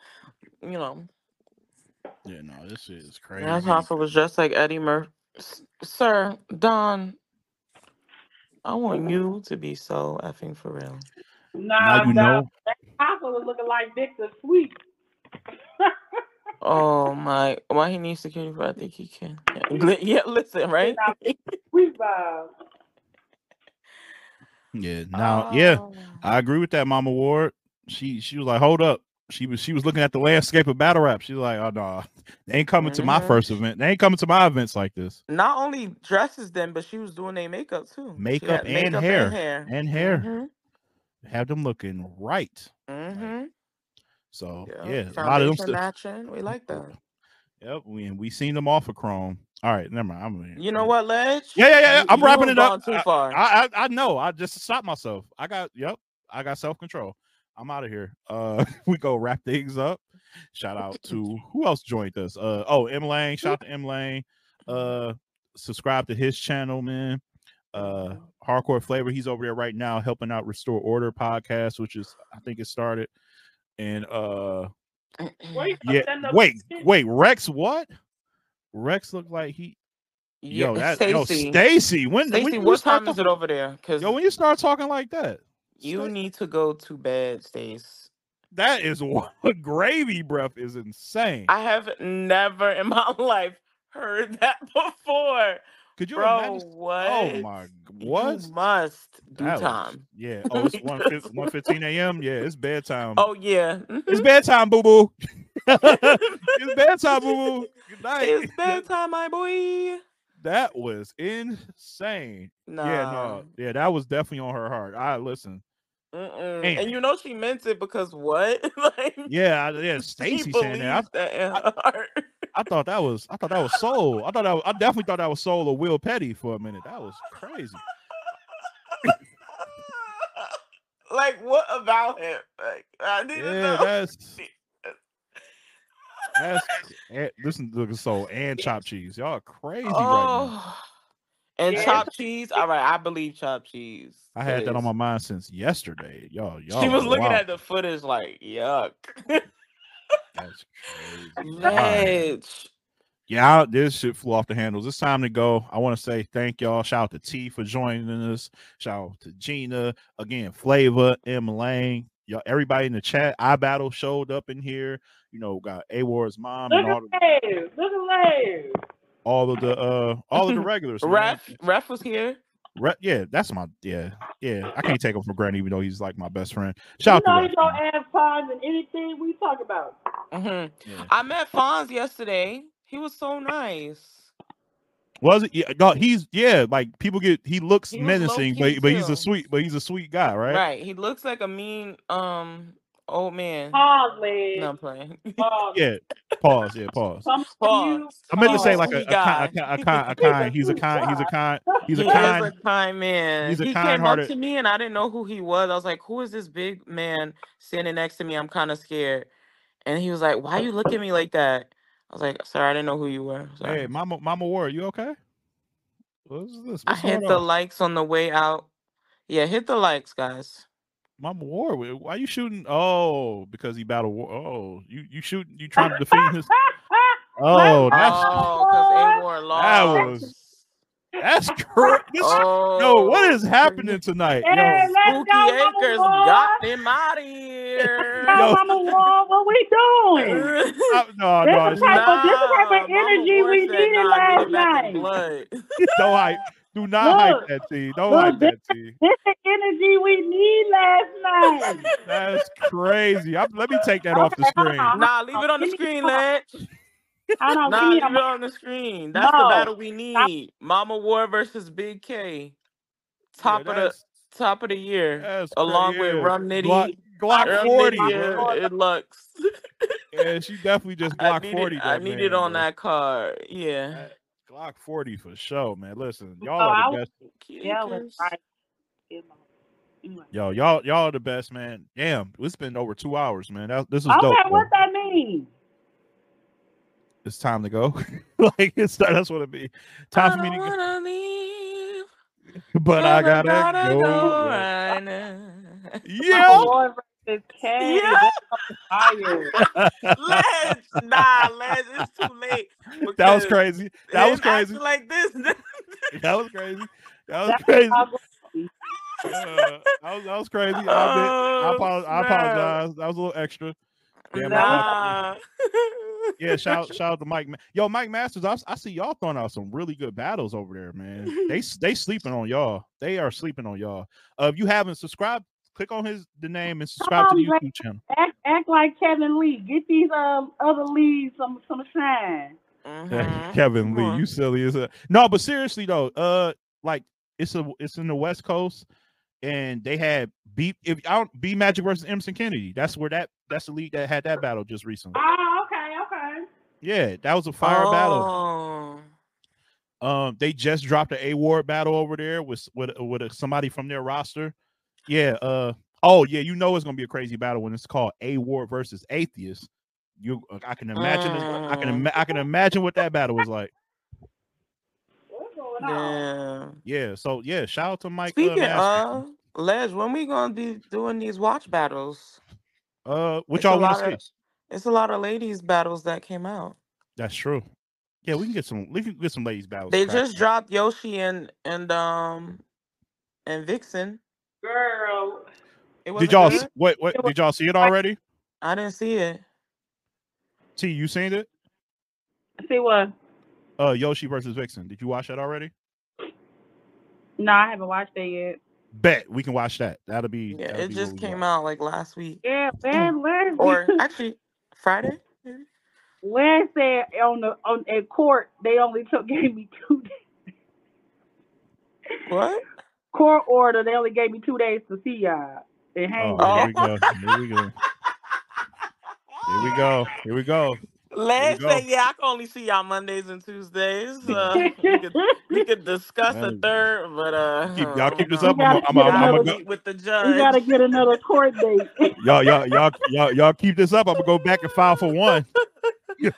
Speaker 6: You know,
Speaker 1: Yeah, no, this shit is crazy.
Speaker 6: Matt Hoffa was just like Eddie Murphy. Sir, Don, I want mm-hmm. you to be so effing for real.
Speaker 4: Nah,
Speaker 1: Now you
Speaker 4: nah,
Speaker 1: know.
Speaker 4: That Papa was looking like Victor Sweet.
Speaker 6: Oh my, why he needs security for? I think he can. Yeah, li- yeah listen, right?
Speaker 4: Sweet vibe.
Speaker 1: Yeah, now, yeah,
Speaker 6: Oh.
Speaker 1: I agree with that, Mama Ward. She she was like, hold up. She was she was looking at the landscape of battle rap. She was like, oh no, they ain't coming to my first event. They ain't coming to my events like this.
Speaker 6: Not only dresses them, but she was doing their makeup too.
Speaker 1: Makeup
Speaker 6: had
Speaker 1: and hair.
Speaker 6: and hair.
Speaker 1: And hair.
Speaker 6: Mhm,
Speaker 1: Have them looking right.
Speaker 6: mhm.
Speaker 1: So
Speaker 6: Yeah,
Speaker 1: yeah, a lot of them. St-
Speaker 6: matching. We like that.
Speaker 1: yep, we we seen them off of Chrome. All right, never mind. I'm
Speaker 6: You know what, Ledge?
Speaker 1: Yeah, yeah, yeah.
Speaker 6: You-
Speaker 1: I'm
Speaker 6: you
Speaker 1: wrapping it up.
Speaker 6: Too
Speaker 1: I-
Speaker 6: far.
Speaker 1: I, I I know. I just stopped myself. I got yep. I got self control. I'm out of here. Uh, we go wrap things up. Shout out to who else joined us? Uh, oh, M Lane. Shout out to M Lane. Uh, subscribe to his channel, man. Uh, Hardcore Flavor. He's over there right now helping out Restore Order podcast, which is I think it started. And uh,
Speaker 4: Where
Speaker 1: yeah. Wait, wait. Rex, what? Rex looked like he.
Speaker 6: yeah,
Speaker 1: Yo, that yo,
Speaker 6: Stacy.
Speaker 1: When when
Speaker 6: Stacy,
Speaker 1: you
Speaker 6: what time is it over there? Because
Speaker 1: Yo, when you start talking like that,
Speaker 6: you
Speaker 1: Sta-
Speaker 6: need to go to bed, Stace.
Speaker 1: That is what gravy breath is insane.
Speaker 6: I have never in my life heard that before.
Speaker 1: Could you
Speaker 6: Bro,
Speaker 1: imagine?
Speaker 6: Oh what?
Speaker 1: Oh my, what?
Speaker 6: You must do
Speaker 1: That was-
Speaker 6: time.
Speaker 1: Yeah. Oh, it's 1 15 a.m. Yeah, it's bedtime.
Speaker 6: Oh yeah.
Speaker 1: It's mm-hmm. bedtime, boo boo. It's bedtime, boo boo. Good night.
Speaker 6: it's bedtime, my boy.
Speaker 1: That was insane.
Speaker 6: Nah.
Speaker 1: Yeah, no, yeah, that was definitely on her heart. I listen.
Speaker 6: Mm-mm. And you know she meant it because what? like
Speaker 1: Yeah, yeah, Stacy saying that.
Speaker 6: believes that in
Speaker 1: I-
Speaker 6: her heart.
Speaker 1: I, I thought that was, I thought that was soul. I thought that was, I definitely thought that was soul of Will Petty for a minute. That was crazy.
Speaker 6: like what about him? Like I need to
Speaker 1: Yeah,
Speaker 6: know.
Speaker 1: that's that's and, listen to the soul and chopped cheese. Y'all are crazy right now.
Speaker 6: Oh. And
Speaker 4: Yeah.
Speaker 6: chopped cheese. All right, I believe chopped cheese.
Speaker 1: I had that on my mind since yesterday. Y'all, y'all.
Speaker 6: She was
Speaker 1: are
Speaker 6: looking
Speaker 1: wild.
Speaker 6: at the footage like, yuck.
Speaker 1: That's crazy. Wow. Yeah, I- this shit flew off the handles. It's time to go. I want to say thank y'all. Shout out to T for joining us. Shout out to Gina again, Flavor, M Lane. Y'all, everybody in the chat. I battle showed up in here. You know, got A Ward's mom
Speaker 4: Look
Speaker 1: and all
Speaker 4: at
Speaker 1: the,
Speaker 4: Lave. Look at
Speaker 1: all of the uh all of the regulars. man.
Speaker 6: Ref, ref was here.
Speaker 1: Re- yeah, that's my yeah yeah. I can't take him for granted, even though he's like my best friend. Shout
Speaker 4: you know
Speaker 1: out
Speaker 4: you
Speaker 1: to
Speaker 4: don't
Speaker 1: Ref, man.
Speaker 4: add pause in anything we talk about.
Speaker 6: Mm-hmm.
Speaker 1: Yeah.
Speaker 6: I met Fonz yesterday. He was so nice.
Speaker 1: Was it? Yeah, no, he's yeah. Like people get he looks
Speaker 6: He
Speaker 1: menacing,
Speaker 6: low-key,
Speaker 1: but but he's
Speaker 6: too.
Speaker 1: a sweet, but he's a sweet guy,
Speaker 6: Right.
Speaker 1: right?
Speaker 6: He looks like a mean um old man.
Speaker 4: Pause, Lave.
Speaker 6: No, I'm playing.
Speaker 4: Pause.
Speaker 1: Yeah. Pause. Yeah. Pause.
Speaker 4: Coming from you.
Speaker 6: Pause.
Speaker 1: I meant to say like a, a,
Speaker 6: Sweet
Speaker 1: kind, a, kind, a kind, a kind. He's a kind. He's a kind. He's a
Speaker 6: he
Speaker 1: kind.
Speaker 6: is a kind man.
Speaker 1: he's a
Speaker 6: he came up to me and I didn't know who he was. I was like, "Who is this big man standing next to me? I'm kind of scared." And he was like, "Why you look at me like that?" I was like, "Sorry, I didn't know who you were." Sorry.
Speaker 1: Hey, Mama, Mama War, you okay? What's this?
Speaker 6: I hit the
Speaker 1: on?
Speaker 6: likes on the way out. Yeah, hit the likes, guys.
Speaker 1: Mama War, wh- why you shooting? Oh, because he battled war. Oh, you you shooting? You trying to defeat his? Oh, that's
Speaker 6: Oh, because A Ward lost.
Speaker 1: was- that's correct.
Speaker 6: Oh,
Speaker 1: Yo, what is oh, happening tonight?
Speaker 4: Hey,
Speaker 1: Yo,
Speaker 6: Spooky
Speaker 4: go,
Speaker 6: Acres got them out of here.
Speaker 4: Now,
Speaker 1: Yo.
Speaker 4: Mama War, what we doing?
Speaker 1: I- no,
Speaker 4: This
Speaker 1: no,
Speaker 4: is
Speaker 1: it's
Speaker 4: type of- this type of
Speaker 6: Nah, Mama
Speaker 4: energy we needed
Speaker 6: nah,
Speaker 4: last
Speaker 6: get it back in
Speaker 4: night.
Speaker 6: blood.
Speaker 1: don't hype. Do not hype
Speaker 4: Look.
Speaker 1: that T. Don't
Speaker 4: Look,
Speaker 1: hype that T.
Speaker 4: This the energy we need last night.
Speaker 1: That's crazy. I, let me take that off the screen.
Speaker 6: Nah, leave it on the screen,
Speaker 4: some-
Speaker 6: Ledge.
Speaker 4: Hold on,
Speaker 6: Nah,
Speaker 4: give me
Speaker 6: leave
Speaker 4: a
Speaker 6: it on the screen. That's the
Speaker 4: No.
Speaker 6: battle we need. Mama War versus Big K. Top
Speaker 1: Yeah,
Speaker 6: of the
Speaker 1: that's-
Speaker 6: top of the year.
Speaker 1: that's
Speaker 6: along
Speaker 1: crazy.
Speaker 6: with Rum Nitty.
Speaker 1: Glock, Glock
Speaker 6: Rum
Speaker 1: 40.
Speaker 6: Nitty
Speaker 1: bro.
Speaker 6: and, and Lux.
Speaker 1: Yeah, she definitely just
Speaker 6: I
Speaker 1: Glock
Speaker 6: need
Speaker 1: 40.
Speaker 6: I
Speaker 1: that
Speaker 6: need
Speaker 1: man,
Speaker 6: it on
Speaker 1: bro.
Speaker 6: that card. Yeah.
Speaker 1: That- Glock 40 for sure, man. Listen, y'all
Speaker 4: Oh,
Speaker 1: are
Speaker 4: I
Speaker 1: the
Speaker 4: was-
Speaker 1: best.
Speaker 4: Yeah, let's
Speaker 6: Acres.
Speaker 4: right. Anyway.
Speaker 1: Yo, y'all, y'all are the best, man. Damn, it's been over two hours, man. That, this is
Speaker 4: Okay,
Speaker 1: dope. bro.
Speaker 4: what that mean?
Speaker 1: It's time to go. like it's that's what it be. Time for me to go.
Speaker 6: leave,
Speaker 1: But I
Speaker 6: but
Speaker 1: gotta, go. bro.
Speaker 6: right now.
Speaker 1: Yeah.
Speaker 4: Boy versus K.
Speaker 6: Yeah.
Speaker 4: Fire.
Speaker 6: Ledge, nah, Ledge, it's too late.
Speaker 1: that was crazy. That was crazy.
Speaker 6: Like this.
Speaker 1: That was crazy. That was
Speaker 4: That's
Speaker 1: crazy. Uh, that was that was crazy. I, admit, I,
Speaker 6: Oh,
Speaker 1: apologize, I apologize. That was a little extra. Damn, I
Speaker 6: nah.
Speaker 1: Yeah, shout shout out to Mike. Yo, Mike Masters, I, I see y'all throwing out some really good battles over there, man. They they sleeping on y'all. They are sleeping on y'all. Uh, if you haven't subscribed, click on his the name and subscribe to the
Speaker 4: on, man.
Speaker 1: YouTube channel.
Speaker 4: act, act like Kevin Lee. Get these um other leads some some shine.
Speaker 6: Mhm.
Speaker 1: Kevin
Speaker 6: Come
Speaker 1: Lee,
Speaker 6: on.
Speaker 1: you silly as a no, but seriously though, uh, like it's a it's in the West Coast, and they had B if I don't B Magic versus Emerson Kennedy. That's where that that's the league that had that battle just recently.
Speaker 4: Oh, okay, okay.
Speaker 1: Yeah, that was a fire
Speaker 6: Oh.
Speaker 1: battle. Um, they just dropped an A Ward battle over there with with with a, somebody from their roster. Yeah. Uh. Oh yeah, you know it's gonna be a crazy battle when it's called A Ward versus Atheist. You, uh, I can imagine. it- I can.
Speaker 6: Mm.
Speaker 1: Ima- I can imagine what that battle was like.
Speaker 4: What's?
Speaker 6: Yeah.
Speaker 1: Yeah. So yeah, shout out to Mike. Uh,
Speaker 6: Speaking
Speaker 1: Masters.
Speaker 6: of Les, when we gonna be doing these watch battles?
Speaker 1: Uh, what
Speaker 6: It's a
Speaker 1: y'all want
Speaker 6: lot
Speaker 1: to see?
Speaker 6: It's a lot of ladies battles that came out.
Speaker 1: That's true. Yeah, we can get some. We can get some ladies battles.
Speaker 6: They
Speaker 1: cracking.
Speaker 6: just dropped Yoshi and and um and Vixen.
Speaker 4: Girl,
Speaker 6: It
Speaker 1: Did
Speaker 6: wasn't
Speaker 1: y'all
Speaker 6: good?
Speaker 1: s- wait? What did y'all see it already?
Speaker 6: I didn't see it.
Speaker 1: T, you seen it?
Speaker 4: See what?
Speaker 1: Uh, Yoshi versus Vixen. Did you watch that already?
Speaker 4: No, I haven't watched it yet.
Speaker 1: Bet we can watch that. That'll be.
Speaker 6: Yeah,
Speaker 1: that'll
Speaker 6: it
Speaker 1: be
Speaker 6: just came
Speaker 1: watch.
Speaker 6: out like last week.
Speaker 4: Yeah, when mm. where
Speaker 6: Or actually Friday?
Speaker 4: Wednesday on the on at court they only took gave me two days.
Speaker 6: What?
Speaker 4: court order they only gave me two days to see y'all. And hang
Speaker 1: Oh,
Speaker 4: with
Speaker 1: here we go. Here we go. Here we go. Here we go.
Speaker 6: Let's say yeah, I can only see y'all Mondays and Tuesdays. Uh, we could we could discuss a third, but uh,
Speaker 1: Keep, y'all keep this up. I'm,
Speaker 4: gotta
Speaker 1: I'm, I'm,
Speaker 4: get
Speaker 1: I'm, I'm, go,
Speaker 6: meet with the judge.
Speaker 4: We gotta get another court date.
Speaker 1: y'all, y'all, y'all, y'all, y'all keep this up. I'm gonna go back and file for one. y'all,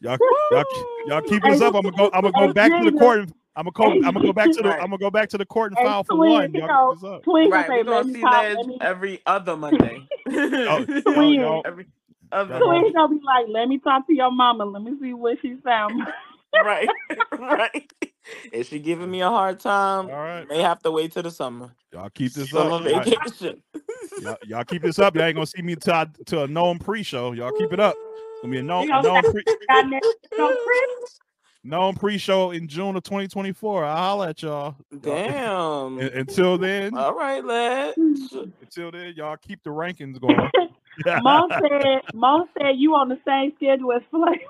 Speaker 1: y'all, y'all keep this up. I'm gonna go. I'm gonna go back to the court. And, I'm gonna go. I'm gonna go back to the. I'm gonna go back to the court and
Speaker 4: Hey,
Speaker 1: file for
Speaker 4: twin,
Speaker 1: one.
Speaker 4: you
Speaker 1: Y'all
Speaker 4: know,
Speaker 1: keep this up.
Speaker 4: Twin
Speaker 6: Right,
Speaker 4: say,
Speaker 6: we're gonna see
Speaker 4: talk,
Speaker 6: Ledge every other Monday.
Speaker 1: y'all,
Speaker 4: Twin.
Speaker 1: y'all,
Speaker 6: every other
Speaker 1: y'all-
Speaker 4: Twin gonna be like, let me talk to your mama. Let me see what she sound.
Speaker 6: right, right. Is she giving me a hard time?
Speaker 1: All right.
Speaker 6: May have to wait till the summer.
Speaker 1: y'all keep this
Speaker 6: Summer
Speaker 1: up. Y'all,
Speaker 6: vacation.
Speaker 1: y'all, y'all keep this up. Y'all ain't gonna see me till I, till a NOME pre-show. Y'all keep it up. It's gonna be a NOME,
Speaker 4: You
Speaker 1: a
Speaker 4: know,
Speaker 1: NOME pre,
Speaker 4: Got next- no, Chris,
Speaker 1: NOME pre-show in June of 2024. I'll holler at y'all. Y'all-
Speaker 6: Damn.
Speaker 1: Until then,
Speaker 6: All right, lad. Mm.
Speaker 1: until then, y'all keep the rankings going.
Speaker 4: Mo said, Mom said you on the same schedule as Flame.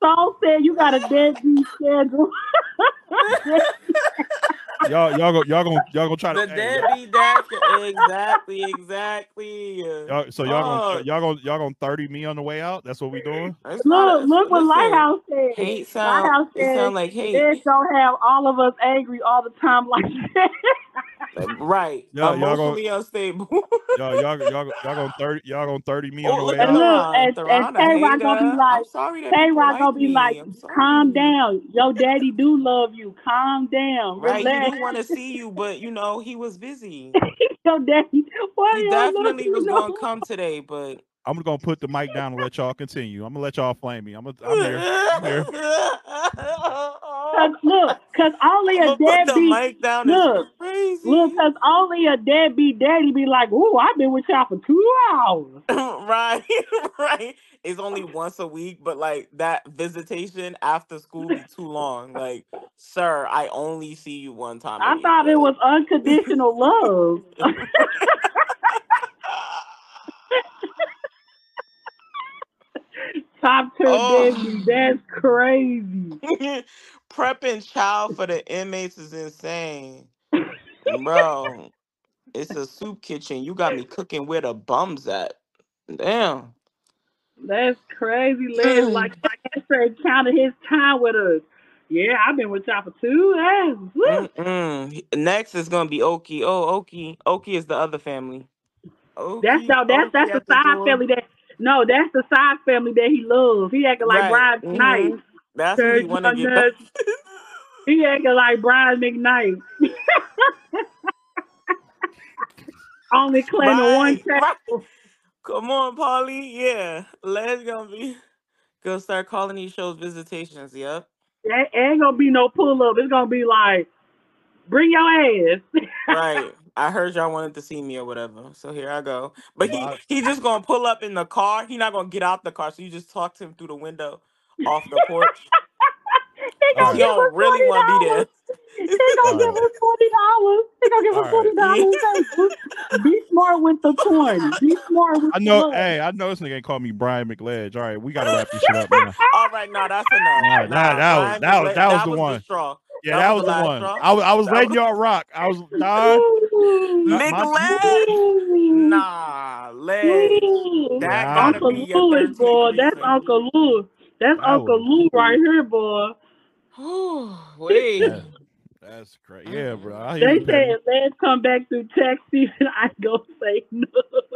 Speaker 4: Saul said you got a deadbeat schedule.
Speaker 1: y'all, y'all go, y'all gonna, y'all gonna try
Speaker 6: The
Speaker 1: to. hey, y'all-
Speaker 6: deadbeat dad. Exactly, exactly.
Speaker 1: Y'all, so y'all gonna y'all gonna y'all gonna thirty me on the way out? That's what we doing.
Speaker 6: It's not
Speaker 4: look,
Speaker 6: a-
Speaker 4: look what Lighthouse said.
Speaker 6: Hate sound.
Speaker 4: Lighthouse
Speaker 6: It
Speaker 4: said
Speaker 6: sound like hate.
Speaker 4: It don't have all of us angry all the time like that.
Speaker 6: Right.
Speaker 1: Yeah, y'all gonna-
Speaker 6: Emotionally unstable.
Speaker 1: Y'all, y'all, y'all, y'all gonna thirty y'all gonna thirty me on
Speaker 6: oh,
Speaker 1: the way
Speaker 6: at
Speaker 4: And
Speaker 1: out.
Speaker 4: look, and-
Speaker 6: Theron.
Speaker 4: and Tay-Roc gonna be
Speaker 6: hater.
Speaker 4: like-
Speaker 6: I'm sorry
Speaker 4: Tay
Speaker 6: people
Speaker 4: Rock
Speaker 6: like
Speaker 4: gonna be
Speaker 6: me.
Speaker 4: like, calm down. Your daddy do love you. Calm down.
Speaker 6: Right,
Speaker 4: Relax.
Speaker 6: Do want to see you, but you know he was busy.
Speaker 4: Your daddy. Why
Speaker 6: He
Speaker 4: you don't
Speaker 6: definitely
Speaker 4: love
Speaker 6: was
Speaker 4: you
Speaker 6: gonna come today, but
Speaker 1: I'm gonna put the mic down and let y'all continue. I'm gonna let y'all flame me. I'm, gonna, I'm here. I'm here.
Speaker 4: Cause look, cause only a
Speaker 6: I'ma put the
Speaker 4: deadbeat.
Speaker 6: mic down.
Speaker 4: look,
Speaker 6: It's crazy.
Speaker 4: Look, cause only a deadbeat daddy be like, "Ooh, I've been with y'all for two hours."
Speaker 6: right, right. It's only once a week, but like that visitation after school be too long. Like, sir, I only see you one time.
Speaker 4: I thought it was unconditional love. Top tier
Speaker 6: Oh.
Speaker 4: deadbeat. That's crazy.
Speaker 6: Prepping child for the inmates is insane, bro. It's a soup kitchen. You got me cooking where the bums at. Damn.
Speaker 4: That's crazy. Liz like straight counted his time with us. Yeah, I've been with y'all for two days.
Speaker 6: Next is gonna be Oki. Oh, Oki. Oki is the other family. Oki,
Speaker 4: That's no, that's that's the
Speaker 6: at the
Speaker 4: side family that no, that's the side family that he loves. He acting like
Speaker 6: Right.
Speaker 4: Brian McKnight.
Speaker 6: Mhm. That's who he
Speaker 4: Cause
Speaker 6: want to
Speaker 4: you
Speaker 6: get
Speaker 4: know,
Speaker 6: back.
Speaker 4: He acting like Brian McKnight. Only claiming one
Speaker 6: right. Come on, Polly. Yeah, let's gonna be. Go start calling these shows visitations. Yep.
Speaker 4: There ain't gonna be no pull up. It's gonna be like, bring your ass.
Speaker 6: Right. I heard y'all wanted to see me or whatever. So here I go. But he
Speaker 1: Wow.
Speaker 6: he just gonna pull up in the car. He not gonna get out the car. So you just talk to him through the window off the porch.
Speaker 4: He gonna
Speaker 1: oh,
Speaker 4: give
Speaker 6: Y'all
Speaker 4: us
Speaker 6: really
Speaker 4: twenty
Speaker 6: want to be there.
Speaker 4: dollars. He gonna give us twenty dollars. He gonna give us twenty dollars. Be smart with the coin. Be smart with
Speaker 1: I know.
Speaker 4: money.
Speaker 1: Hey, I know this nigga ain't call me Brian McLedge. All right, we gotta wrap this shit up now.
Speaker 6: All right, no, that's enough.
Speaker 1: Nah, nah, that was-
Speaker 6: Brian
Speaker 1: that was- that was the one.
Speaker 6: straw.
Speaker 1: Yeah,
Speaker 6: That
Speaker 1: that,
Speaker 6: was
Speaker 1: was
Speaker 6: the
Speaker 1: the one.
Speaker 6: straw?
Speaker 1: I was, I was
Speaker 6: That
Speaker 1: letting y'all rock. I was nah. McLedge.
Speaker 6: McLeod. Nah, leg. That
Speaker 1: Nah.
Speaker 6: gotta
Speaker 4: Uncle
Speaker 6: be your
Speaker 4: Louis, boy. That's. Uncle Lou. That's Uncle Lou right here, boy.
Speaker 6: Whew, Wait.
Speaker 1: That- that's crazy. Yeah, bro. I
Speaker 4: They
Speaker 1: you, Petty.
Speaker 4: said let's come back through tax season. I go say no.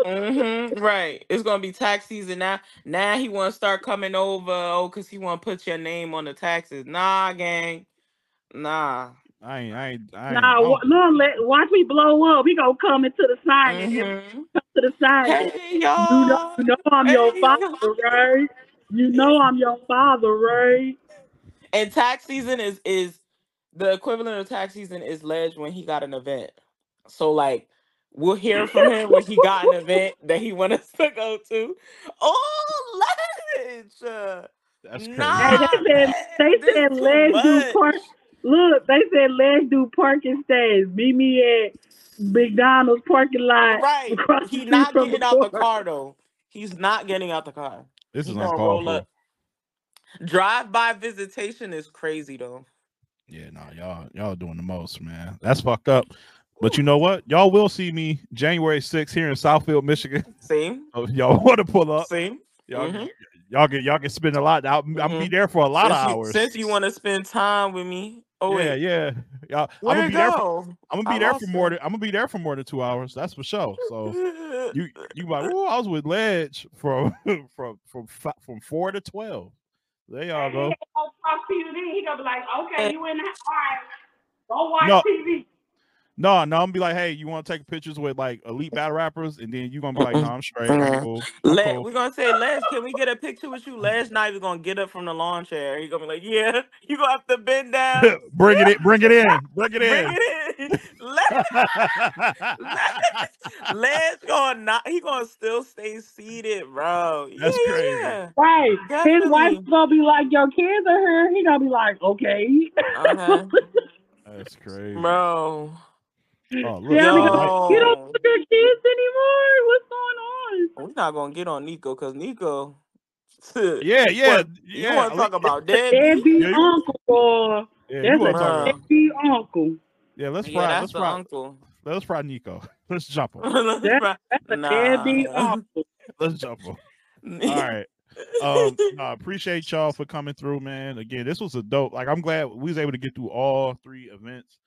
Speaker 6: hmm right. It's gonna be tax season now. Now he want to start coming over. Oh, cause he want to put your name on the taxes. Nah, gang. Nah.
Speaker 1: I ain't. I ain't. I ain't.
Speaker 4: Nah,
Speaker 1: I
Speaker 4: no, let watch me blow up. He gonna come into the side and
Speaker 6: Mhm.
Speaker 4: come to the side.
Speaker 6: Hey
Speaker 4: You know,
Speaker 6: y'all.
Speaker 4: you know I'm your father,
Speaker 6: y'all.
Speaker 4: right? You know I'm your father, right?
Speaker 6: And tax season is is the equivalent of tax season is ledge when he got an event. So like We'll hear from him when he got an event that he want us to go to. Oh, Ledge! Uh,
Speaker 1: That's crazy.
Speaker 6: Nah,
Speaker 4: Hey, they said
Speaker 6: man,
Speaker 4: they
Speaker 6: this
Speaker 4: said
Speaker 6: too
Speaker 4: let's do park. Look, they said let's do parking stays. Meet me at McDonald's parking lot.
Speaker 6: Right. He's not getting out the car though. He's not getting out the car.
Speaker 1: This
Speaker 6: He
Speaker 1: is
Speaker 6: gonna
Speaker 1: uncalled for.
Speaker 6: up. Drive-by visitation is crazy though.
Speaker 1: Yeah, nah, y'all y'all doing the most, man. That's fucked up. But you know what? Y'all will see me January 6th here in Southfield, Michigan.
Speaker 6: See?
Speaker 1: So y'all want to pull up.
Speaker 6: See?
Speaker 1: Y'all,
Speaker 6: Mhm.
Speaker 1: y'all can y'all can spend a lot. I'll, I'll be there for a lot
Speaker 6: since
Speaker 1: of
Speaker 6: you,
Speaker 1: hours.
Speaker 6: Since you want to spend time with me. Oh
Speaker 1: yeah,
Speaker 6: wait.
Speaker 1: yeah. Y'all, I'm gonna be there. For. I'm gonna
Speaker 6: I
Speaker 1: be there for more than I'm gonna be there for more than two hours. That's for sure. So you you like, oh, I was with Ledge from from from from four to twelve. There y'all
Speaker 4: He
Speaker 1: go.
Speaker 4: gonna talk to you then. He gonna be like, okay, you in the all right. Go watch
Speaker 1: No.
Speaker 4: TV.
Speaker 1: No, no, I'm gonna be like, hey, you want to take pictures with like elite battle rappers, and then you gonna be like, no, I'm straight. I'm
Speaker 6: Mhm.
Speaker 1: cool. I'm cool.
Speaker 6: we're gonna say, Les, can we get a picture with you? Les not even gonna get up from the lawn chair. He gonna be like, Yeah, you gonna have to bend down.
Speaker 1: bring it in. Bring it in. Bring it
Speaker 6: Bring
Speaker 1: in.
Speaker 6: it in. Les, Les, Les gonna not he gonna still stay seated, bro.
Speaker 1: That's
Speaker 6: yeah,
Speaker 1: crazy.
Speaker 6: Yeah,
Speaker 4: Right. His wife's gonna be like, your kids are here. He gonna be like, okay.
Speaker 6: Uh-huh.
Speaker 1: That's crazy.
Speaker 6: Bro.
Speaker 1: Oh, look,
Speaker 4: Jeremy goes,
Speaker 1: Mike-
Speaker 4: you don't
Speaker 6: Yo.
Speaker 4: your kids anymore. What's going on?
Speaker 6: We're not gonna get on Nico because Nico
Speaker 1: yeah, yeah,
Speaker 6: want-
Speaker 1: yeah.
Speaker 6: You wanna talk about deadbeat?
Speaker 4: Deadbeat
Speaker 1: Yeah, you-
Speaker 4: uncle, boy.
Speaker 1: Yeah,
Speaker 4: That's
Speaker 1: wanna
Speaker 4: a
Speaker 1: talk
Speaker 4: deadbeat uncle.
Speaker 1: Yeah, let's
Speaker 6: Yeah,
Speaker 1: fry.
Speaker 6: that's
Speaker 1: Let's
Speaker 6: the
Speaker 1: fry.
Speaker 6: uncle.
Speaker 1: Let's fry Nico. Let's jump him.
Speaker 6: Let's
Speaker 4: That-
Speaker 6: try-
Speaker 4: That's a
Speaker 6: Nah.
Speaker 4: deadbeat uncle.
Speaker 1: Let's jump him. All right. Um, I appreciate y'all for coming through, man. Again, this was a dope. Like, I'm glad we was able to get through all three events.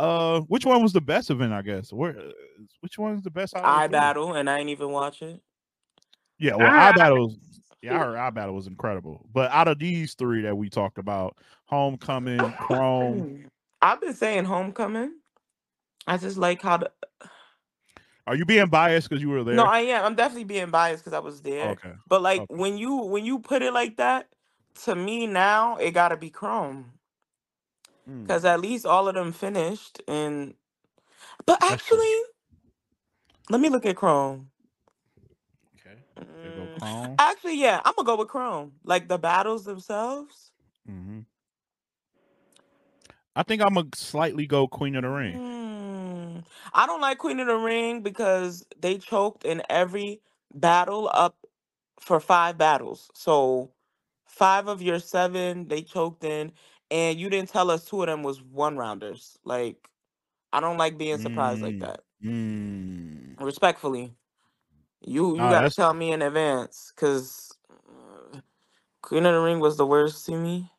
Speaker 1: Uh, which one was the best event? I guess. Where? uh, Which one is the best? out
Speaker 6: I
Speaker 1: three?
Speaker 6: battle, and I ain't even watch it.
Speaker 1: Yeah, well,
Speaker 4: Ah.
Speaker 1: I battle. Yeah, I heard I battle was incredible. But out of these three that we talked about, Homecoming, Chrome,
Speaker 6: I've been saying homecoming. I just like how the
Speaker 1: are you being biased because you were there?
Speaker 6: no, I am. I'm definitely being biased because I was there.
Speaker 1: okay.
Speaker 6: But like
Speaker 1: Okay.
Speaker 6: when you when you put it like that, to me now it gotta be Chrome
Speaker 1: Mm.
Speaker 6: because at least all of them finished. And but
Speaker 1: That's true.
Speaker 6: actually, let me look at Chrome.
Speaker 1: Okay. There go
Speaker 6: Mm,
Speaker 1: Chrome.
Speaker 6: Actually, yeah, I'm gonna go with Chrome. Like the battles themselves.
Speaker 1: hmm I think I'm gonna slightly go Queen of the Ring.
Speaker 6: Mm, I don't like Queen of the Ring because they choked in every battle up for five battles. So five of your seven they choked in, and you didn't tell us two of them was one rounders. Like I don't like being surprised like
Speaker 1: Mm.
Speaker 6: that.
Speaker 1: Mm.
Speaker 6: Respectfully, you you
Speaker 1: Nah,
Speaker 6: gotta
Speaker 1: that's-
Speaker 6: tell me in advance because Queen of the Ring was the worst to me.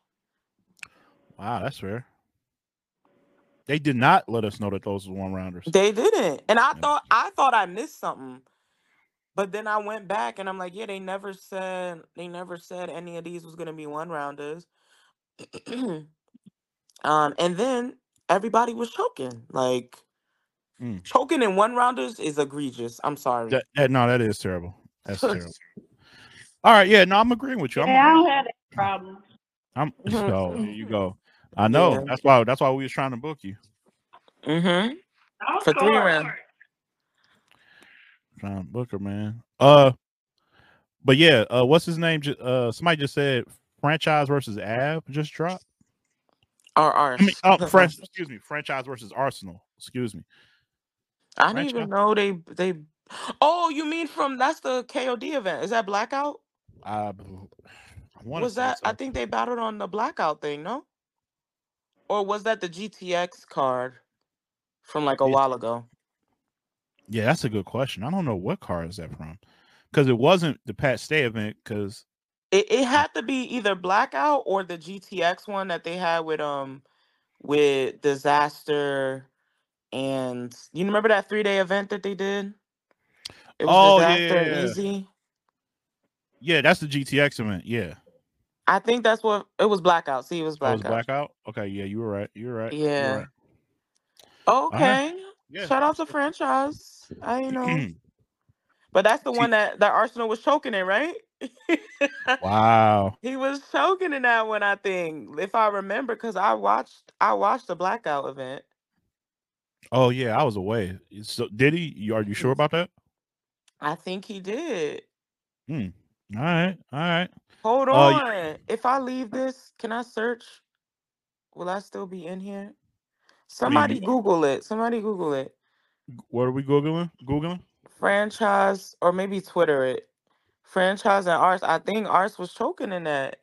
Speaker 1: Wow, that's rare. They did not let us know that those were one rounders.
Speaker 6: They didn't. And I
Speaker 1: Yeah.
Speaker 6: thought I thought I missed something. But then I went back and I'm like, yeah, they never said they never said any of these was gonna be one rounders. um, and then everybody was choking. Like
Speaker 1: Mm.
Speaker 6: choking in one rounders is egregious. I'm sorry.
Speaker 1: That, that- no, that is terrible. That's terrible. All right, yeah, no, I'm agreeing with you. I'm,
Speaker 4: Yeah, I don't have that problem.
Speaker 1: I'm so there you go. I know.
Speaker 6: Yeah.
Speaker 1: That's why that's why we was trying to book you.
Speaker 6: mm-hmm.
Speaker 4: I'm
Speaker 6: For three
Speaker 4: sorry.
Speaker 6: rounds.
Speaker 1: Trying to book her, man. Uh but yeah, uh what's his name? Ju- Uh somebody just said franchise versus Ab just dropped.
Speaker 6: Or ours.
Speaker 1: I mean, oh, French, excuse me, franchise versus Arsonal. Excuse me.
Speaker 6: I didn't even
Speaker 1: franchise-
Speaker 6: know they they Oh, you mean from that's the KOD event. Is that blackout?
Speaker 1: I, I want
Speaker 6: was that I think they battled on the blackout thing, no? Or was that the GTX card from like a
Speaker 1: Yeah.
Speaker 6: while ago?
Speaker 1: Yeah, that's a good question. I don't know what car is that from. Because it wasn't the Pat Stay event, because
Speaker 6: It it had to be either blackout or the GTX one that they had with um with disaster and you remember that three day event that they did? It was
Speaker 1: Oh, yeah,
Speaker 6: disaster
Speaker 1: yeah,
Speaker 6: and
Speaker 1: yeah.
Speaker 6: easy.
Speaker 1: yeah, that's the GTX event. Yeah.
Speaker 6: I think that's what it was blackout. See, it was
Speaker 1: Oh, it was
Speaker 6: blackout.
Speaker 1: blackout. Okay, yeah, you were right. You were right. you were
Speaker 6: Yeah.
Speaker 1: right.
Speaker 6: Okay.
Speaker 1: Yeah.
Speaker 6: Shout out to franchise. I you know. But that's the
Speaker 1: See-
Speaker 6: one that that Arsonal was choking in, right?
Speaker 1: wow.
Speaker 6: he was choking in that one, I think, if I remember, because I watched I watched the blackout event.
Speaker 1: Oh yeah, I was away. So did he? You- Are you sure about that?
Speaker 6: I think he did. Hmm.
Speaker 1: All right, all right.
Speaker 6: Hold
Speaker 1: Uh,
Speaker 6: on. if I leave this, can I search? Will I still be in here? Somebody Google it. Somebody Google it.
Speaker 1: What are we googling? Googling?
Speaker 6: Franchise or maybe Twitter it. Franchise and Arts. I think Arts was choking in that.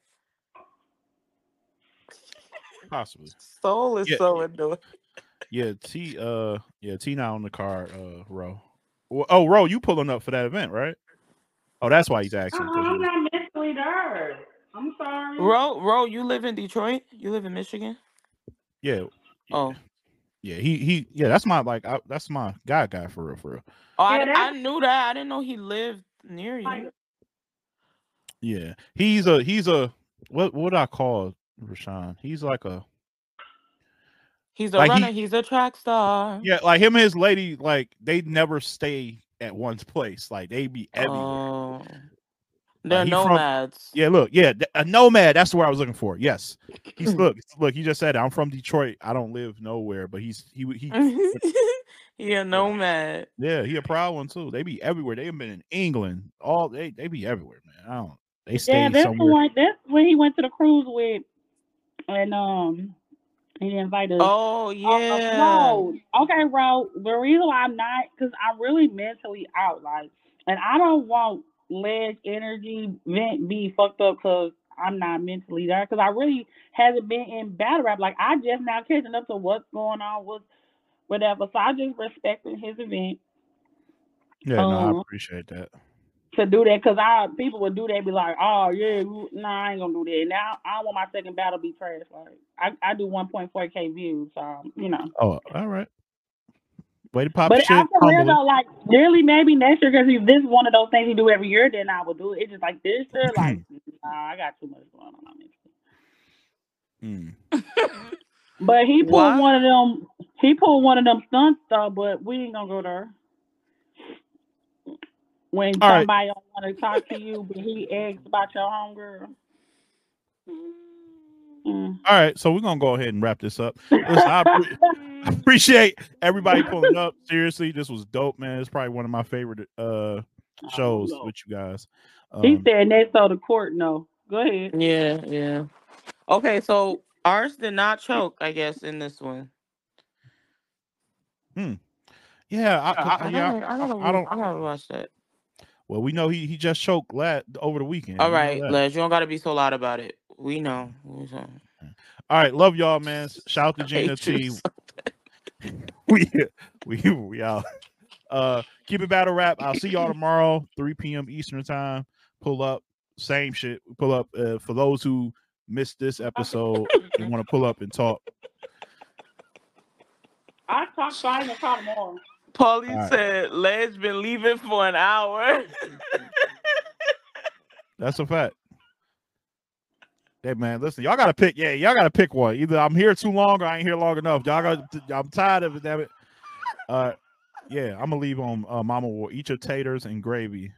Speaker 1: Possibly.
Speaker 6: Soul is
Speaker 1: Yeah.
Speaker 6: so annoying.
Speaker 1: Yeah, T. Uh, yeah, T. Now on the card. Uh, Ro. Well, Oh, Ro, you pulling up for that event, right? Oh, that's why he's asking. 'cause
Speaker 4: I'm
Speaker 1: he-
Speaker 4: not mentally there. I'm sorry.
Speaker 6: Ro, Ro, you live in Detroit? You live in Michigan?
Speaker 1: yeah,
Speaker 6: Oh.
Speaker 1: yeah. He he. Yeah, that's my like. I, that's my guy guy for real, for real.
Speaker 6: Oh,
Speaker 4: Yeah,
Speaker 6: I, I
Speaker 4: that's-
Speaker 6: knew that. I didn't know he lived near you.
Speaker 4: Like-
Speaker 1: Yeah, he's a he's a what what I call Rashawn? He's like a
Speaker 6: He's a
Speaker 1: Like, he-
Speaker 6: runner. he's a track star.
Speaker 1: yeah, like him and his lady. Like they never stay at one place. Like they be everywhere.
Speaker 6: Oh. They're
Speaker 1: he from-
Speaker 6: nomads.
Speaker 1: Yeah, look, yeah, a nomad. That's the word I was looking for. Yes, he's look, look. He just said, "I'm from Detroit. I don't live nowhere." But he's he he.
Speaker 6: he a nomad.
Speaker 1: yeah, he a proud one too. They be everywhere. They've been in England. All they they be everywhere, man. I don't. They stay
Speaker 4: Yeah, that's the one. That's when he went to the cruise with, and um, he invited. us.
Speaker 6: Oh
Speaker 4: Uh,
Speaker 6: yeah.
Speaker 4: no, okay, bro. The reason why I'm not, because I'm really mentally out, like, and I don't want leg energy vent be fucked up because I'm not mentally there. Because I really haven't been in battle rap. Like, I just now catching up to what's going on, what's whatever. So I just respecting his event
Speaker 1: Yeah, no, I
Speaker 4: Um,
Speaker 1: appreciate that.
Speaker 4: To do that because I people would do that, be like, oh yeah, you- nah, I ain't gonna do that. Now I don't want my second battle to be trash. Like I, I do 1.4k views, so you know.
Speaker 1: Oh, all right. Way to pop
Speaker 4: But
Speaker 1: shit.
Speaker 4: I'm for real though, like really maybe next year because if this is one of those things you do every year, then I would do it. It's just like this year, like nah, I got too much going on.
Speaker 1: Mm.
Speaker 4: But he pulled
Speaker 6: Why?
Speaker 4: one of them. He pulled one of them stunts though, but we ain't gonna go there. When
Speaker 1: All right.
Speaker 4: somebody don't want to talk to you, but he asks about your homegirl. Mm.
Speaker 1: All right, so we're gonna go ahead and wrap this up. Listen, I appre- I appreciate everybody pulling up. Seriously, this was dope, man. It's probably one of my favorite uh shows
Speaker 4: Oh,
Speaker 1: with you guys.
Speaker 4: He
Speaker 1: Um,
Speaker 4: said next on the court. No, go ahead.
Speaker 6: Yeah, yeah. Okay, so ours did not choke, I guess, in this one.
Speaker 1: yeah, I, 'cause I-
Speaker 6: I,
Speaker 1: yeah,
Speaker 6: gotta, I,
Speaker 1: I,
Speaker 6: gotta,
Speaker 1: I don't.
Speaker 6: I gotta watch that.
Speaker 1: Well, we know he he just choked lat over the weekend.
Speaker 6: All right,
Speaker 1: We know.
Speaker 6: Les, you don't gotta be so loud about it. We know.
Speaker 1: All right, love y'all, man. Shout out to Gina
Speaker 6: hate you
Speaker 1: T. we we we out. Uh, keep it battle rap. I'll see y'all tomorrow, 3 p.m. Eastern time. Pull up, same shit. Pull up. Uh, for those who missed this episode and want to pull up and talk.
Speaker 4: I talk fine and call tomorrow.
Speaker 6: Paulie
Speaker 1: right.
Speaker 6: said Led's been leaving for an hour.
Speaker 1: That's a fact. Hey man, listen, y'all gotta pick. Yeah, y'all gotta pick one. Either I'm here too long or I ain't here long enough. Y'all got. I'm tired of it. Damn it. Uh, yeah, I'm gonna leave on uh, Mama will eat your taters and gravy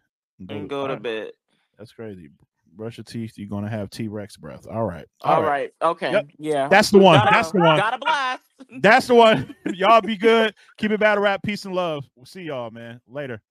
Speaker 6: and go to
Speaker 1: Alright,
Speaker 6: bed.
Speaker 1: That's crazy. Brush your teeth. You're gonna have T Rex breath. All right.
Speaker 6: All right. Okay.
Speaker 1: Yep.
Speaker 6: Yeah.
Speaker 1: That's the one.
Speaker 6: Gotta-
Speaker 1: That's the one.
Speaker 6: Got a blast.
Speaker 1: That's the one. y'all be good. Keep it battle rap. Peace and love. We'll see y'all, man. Later.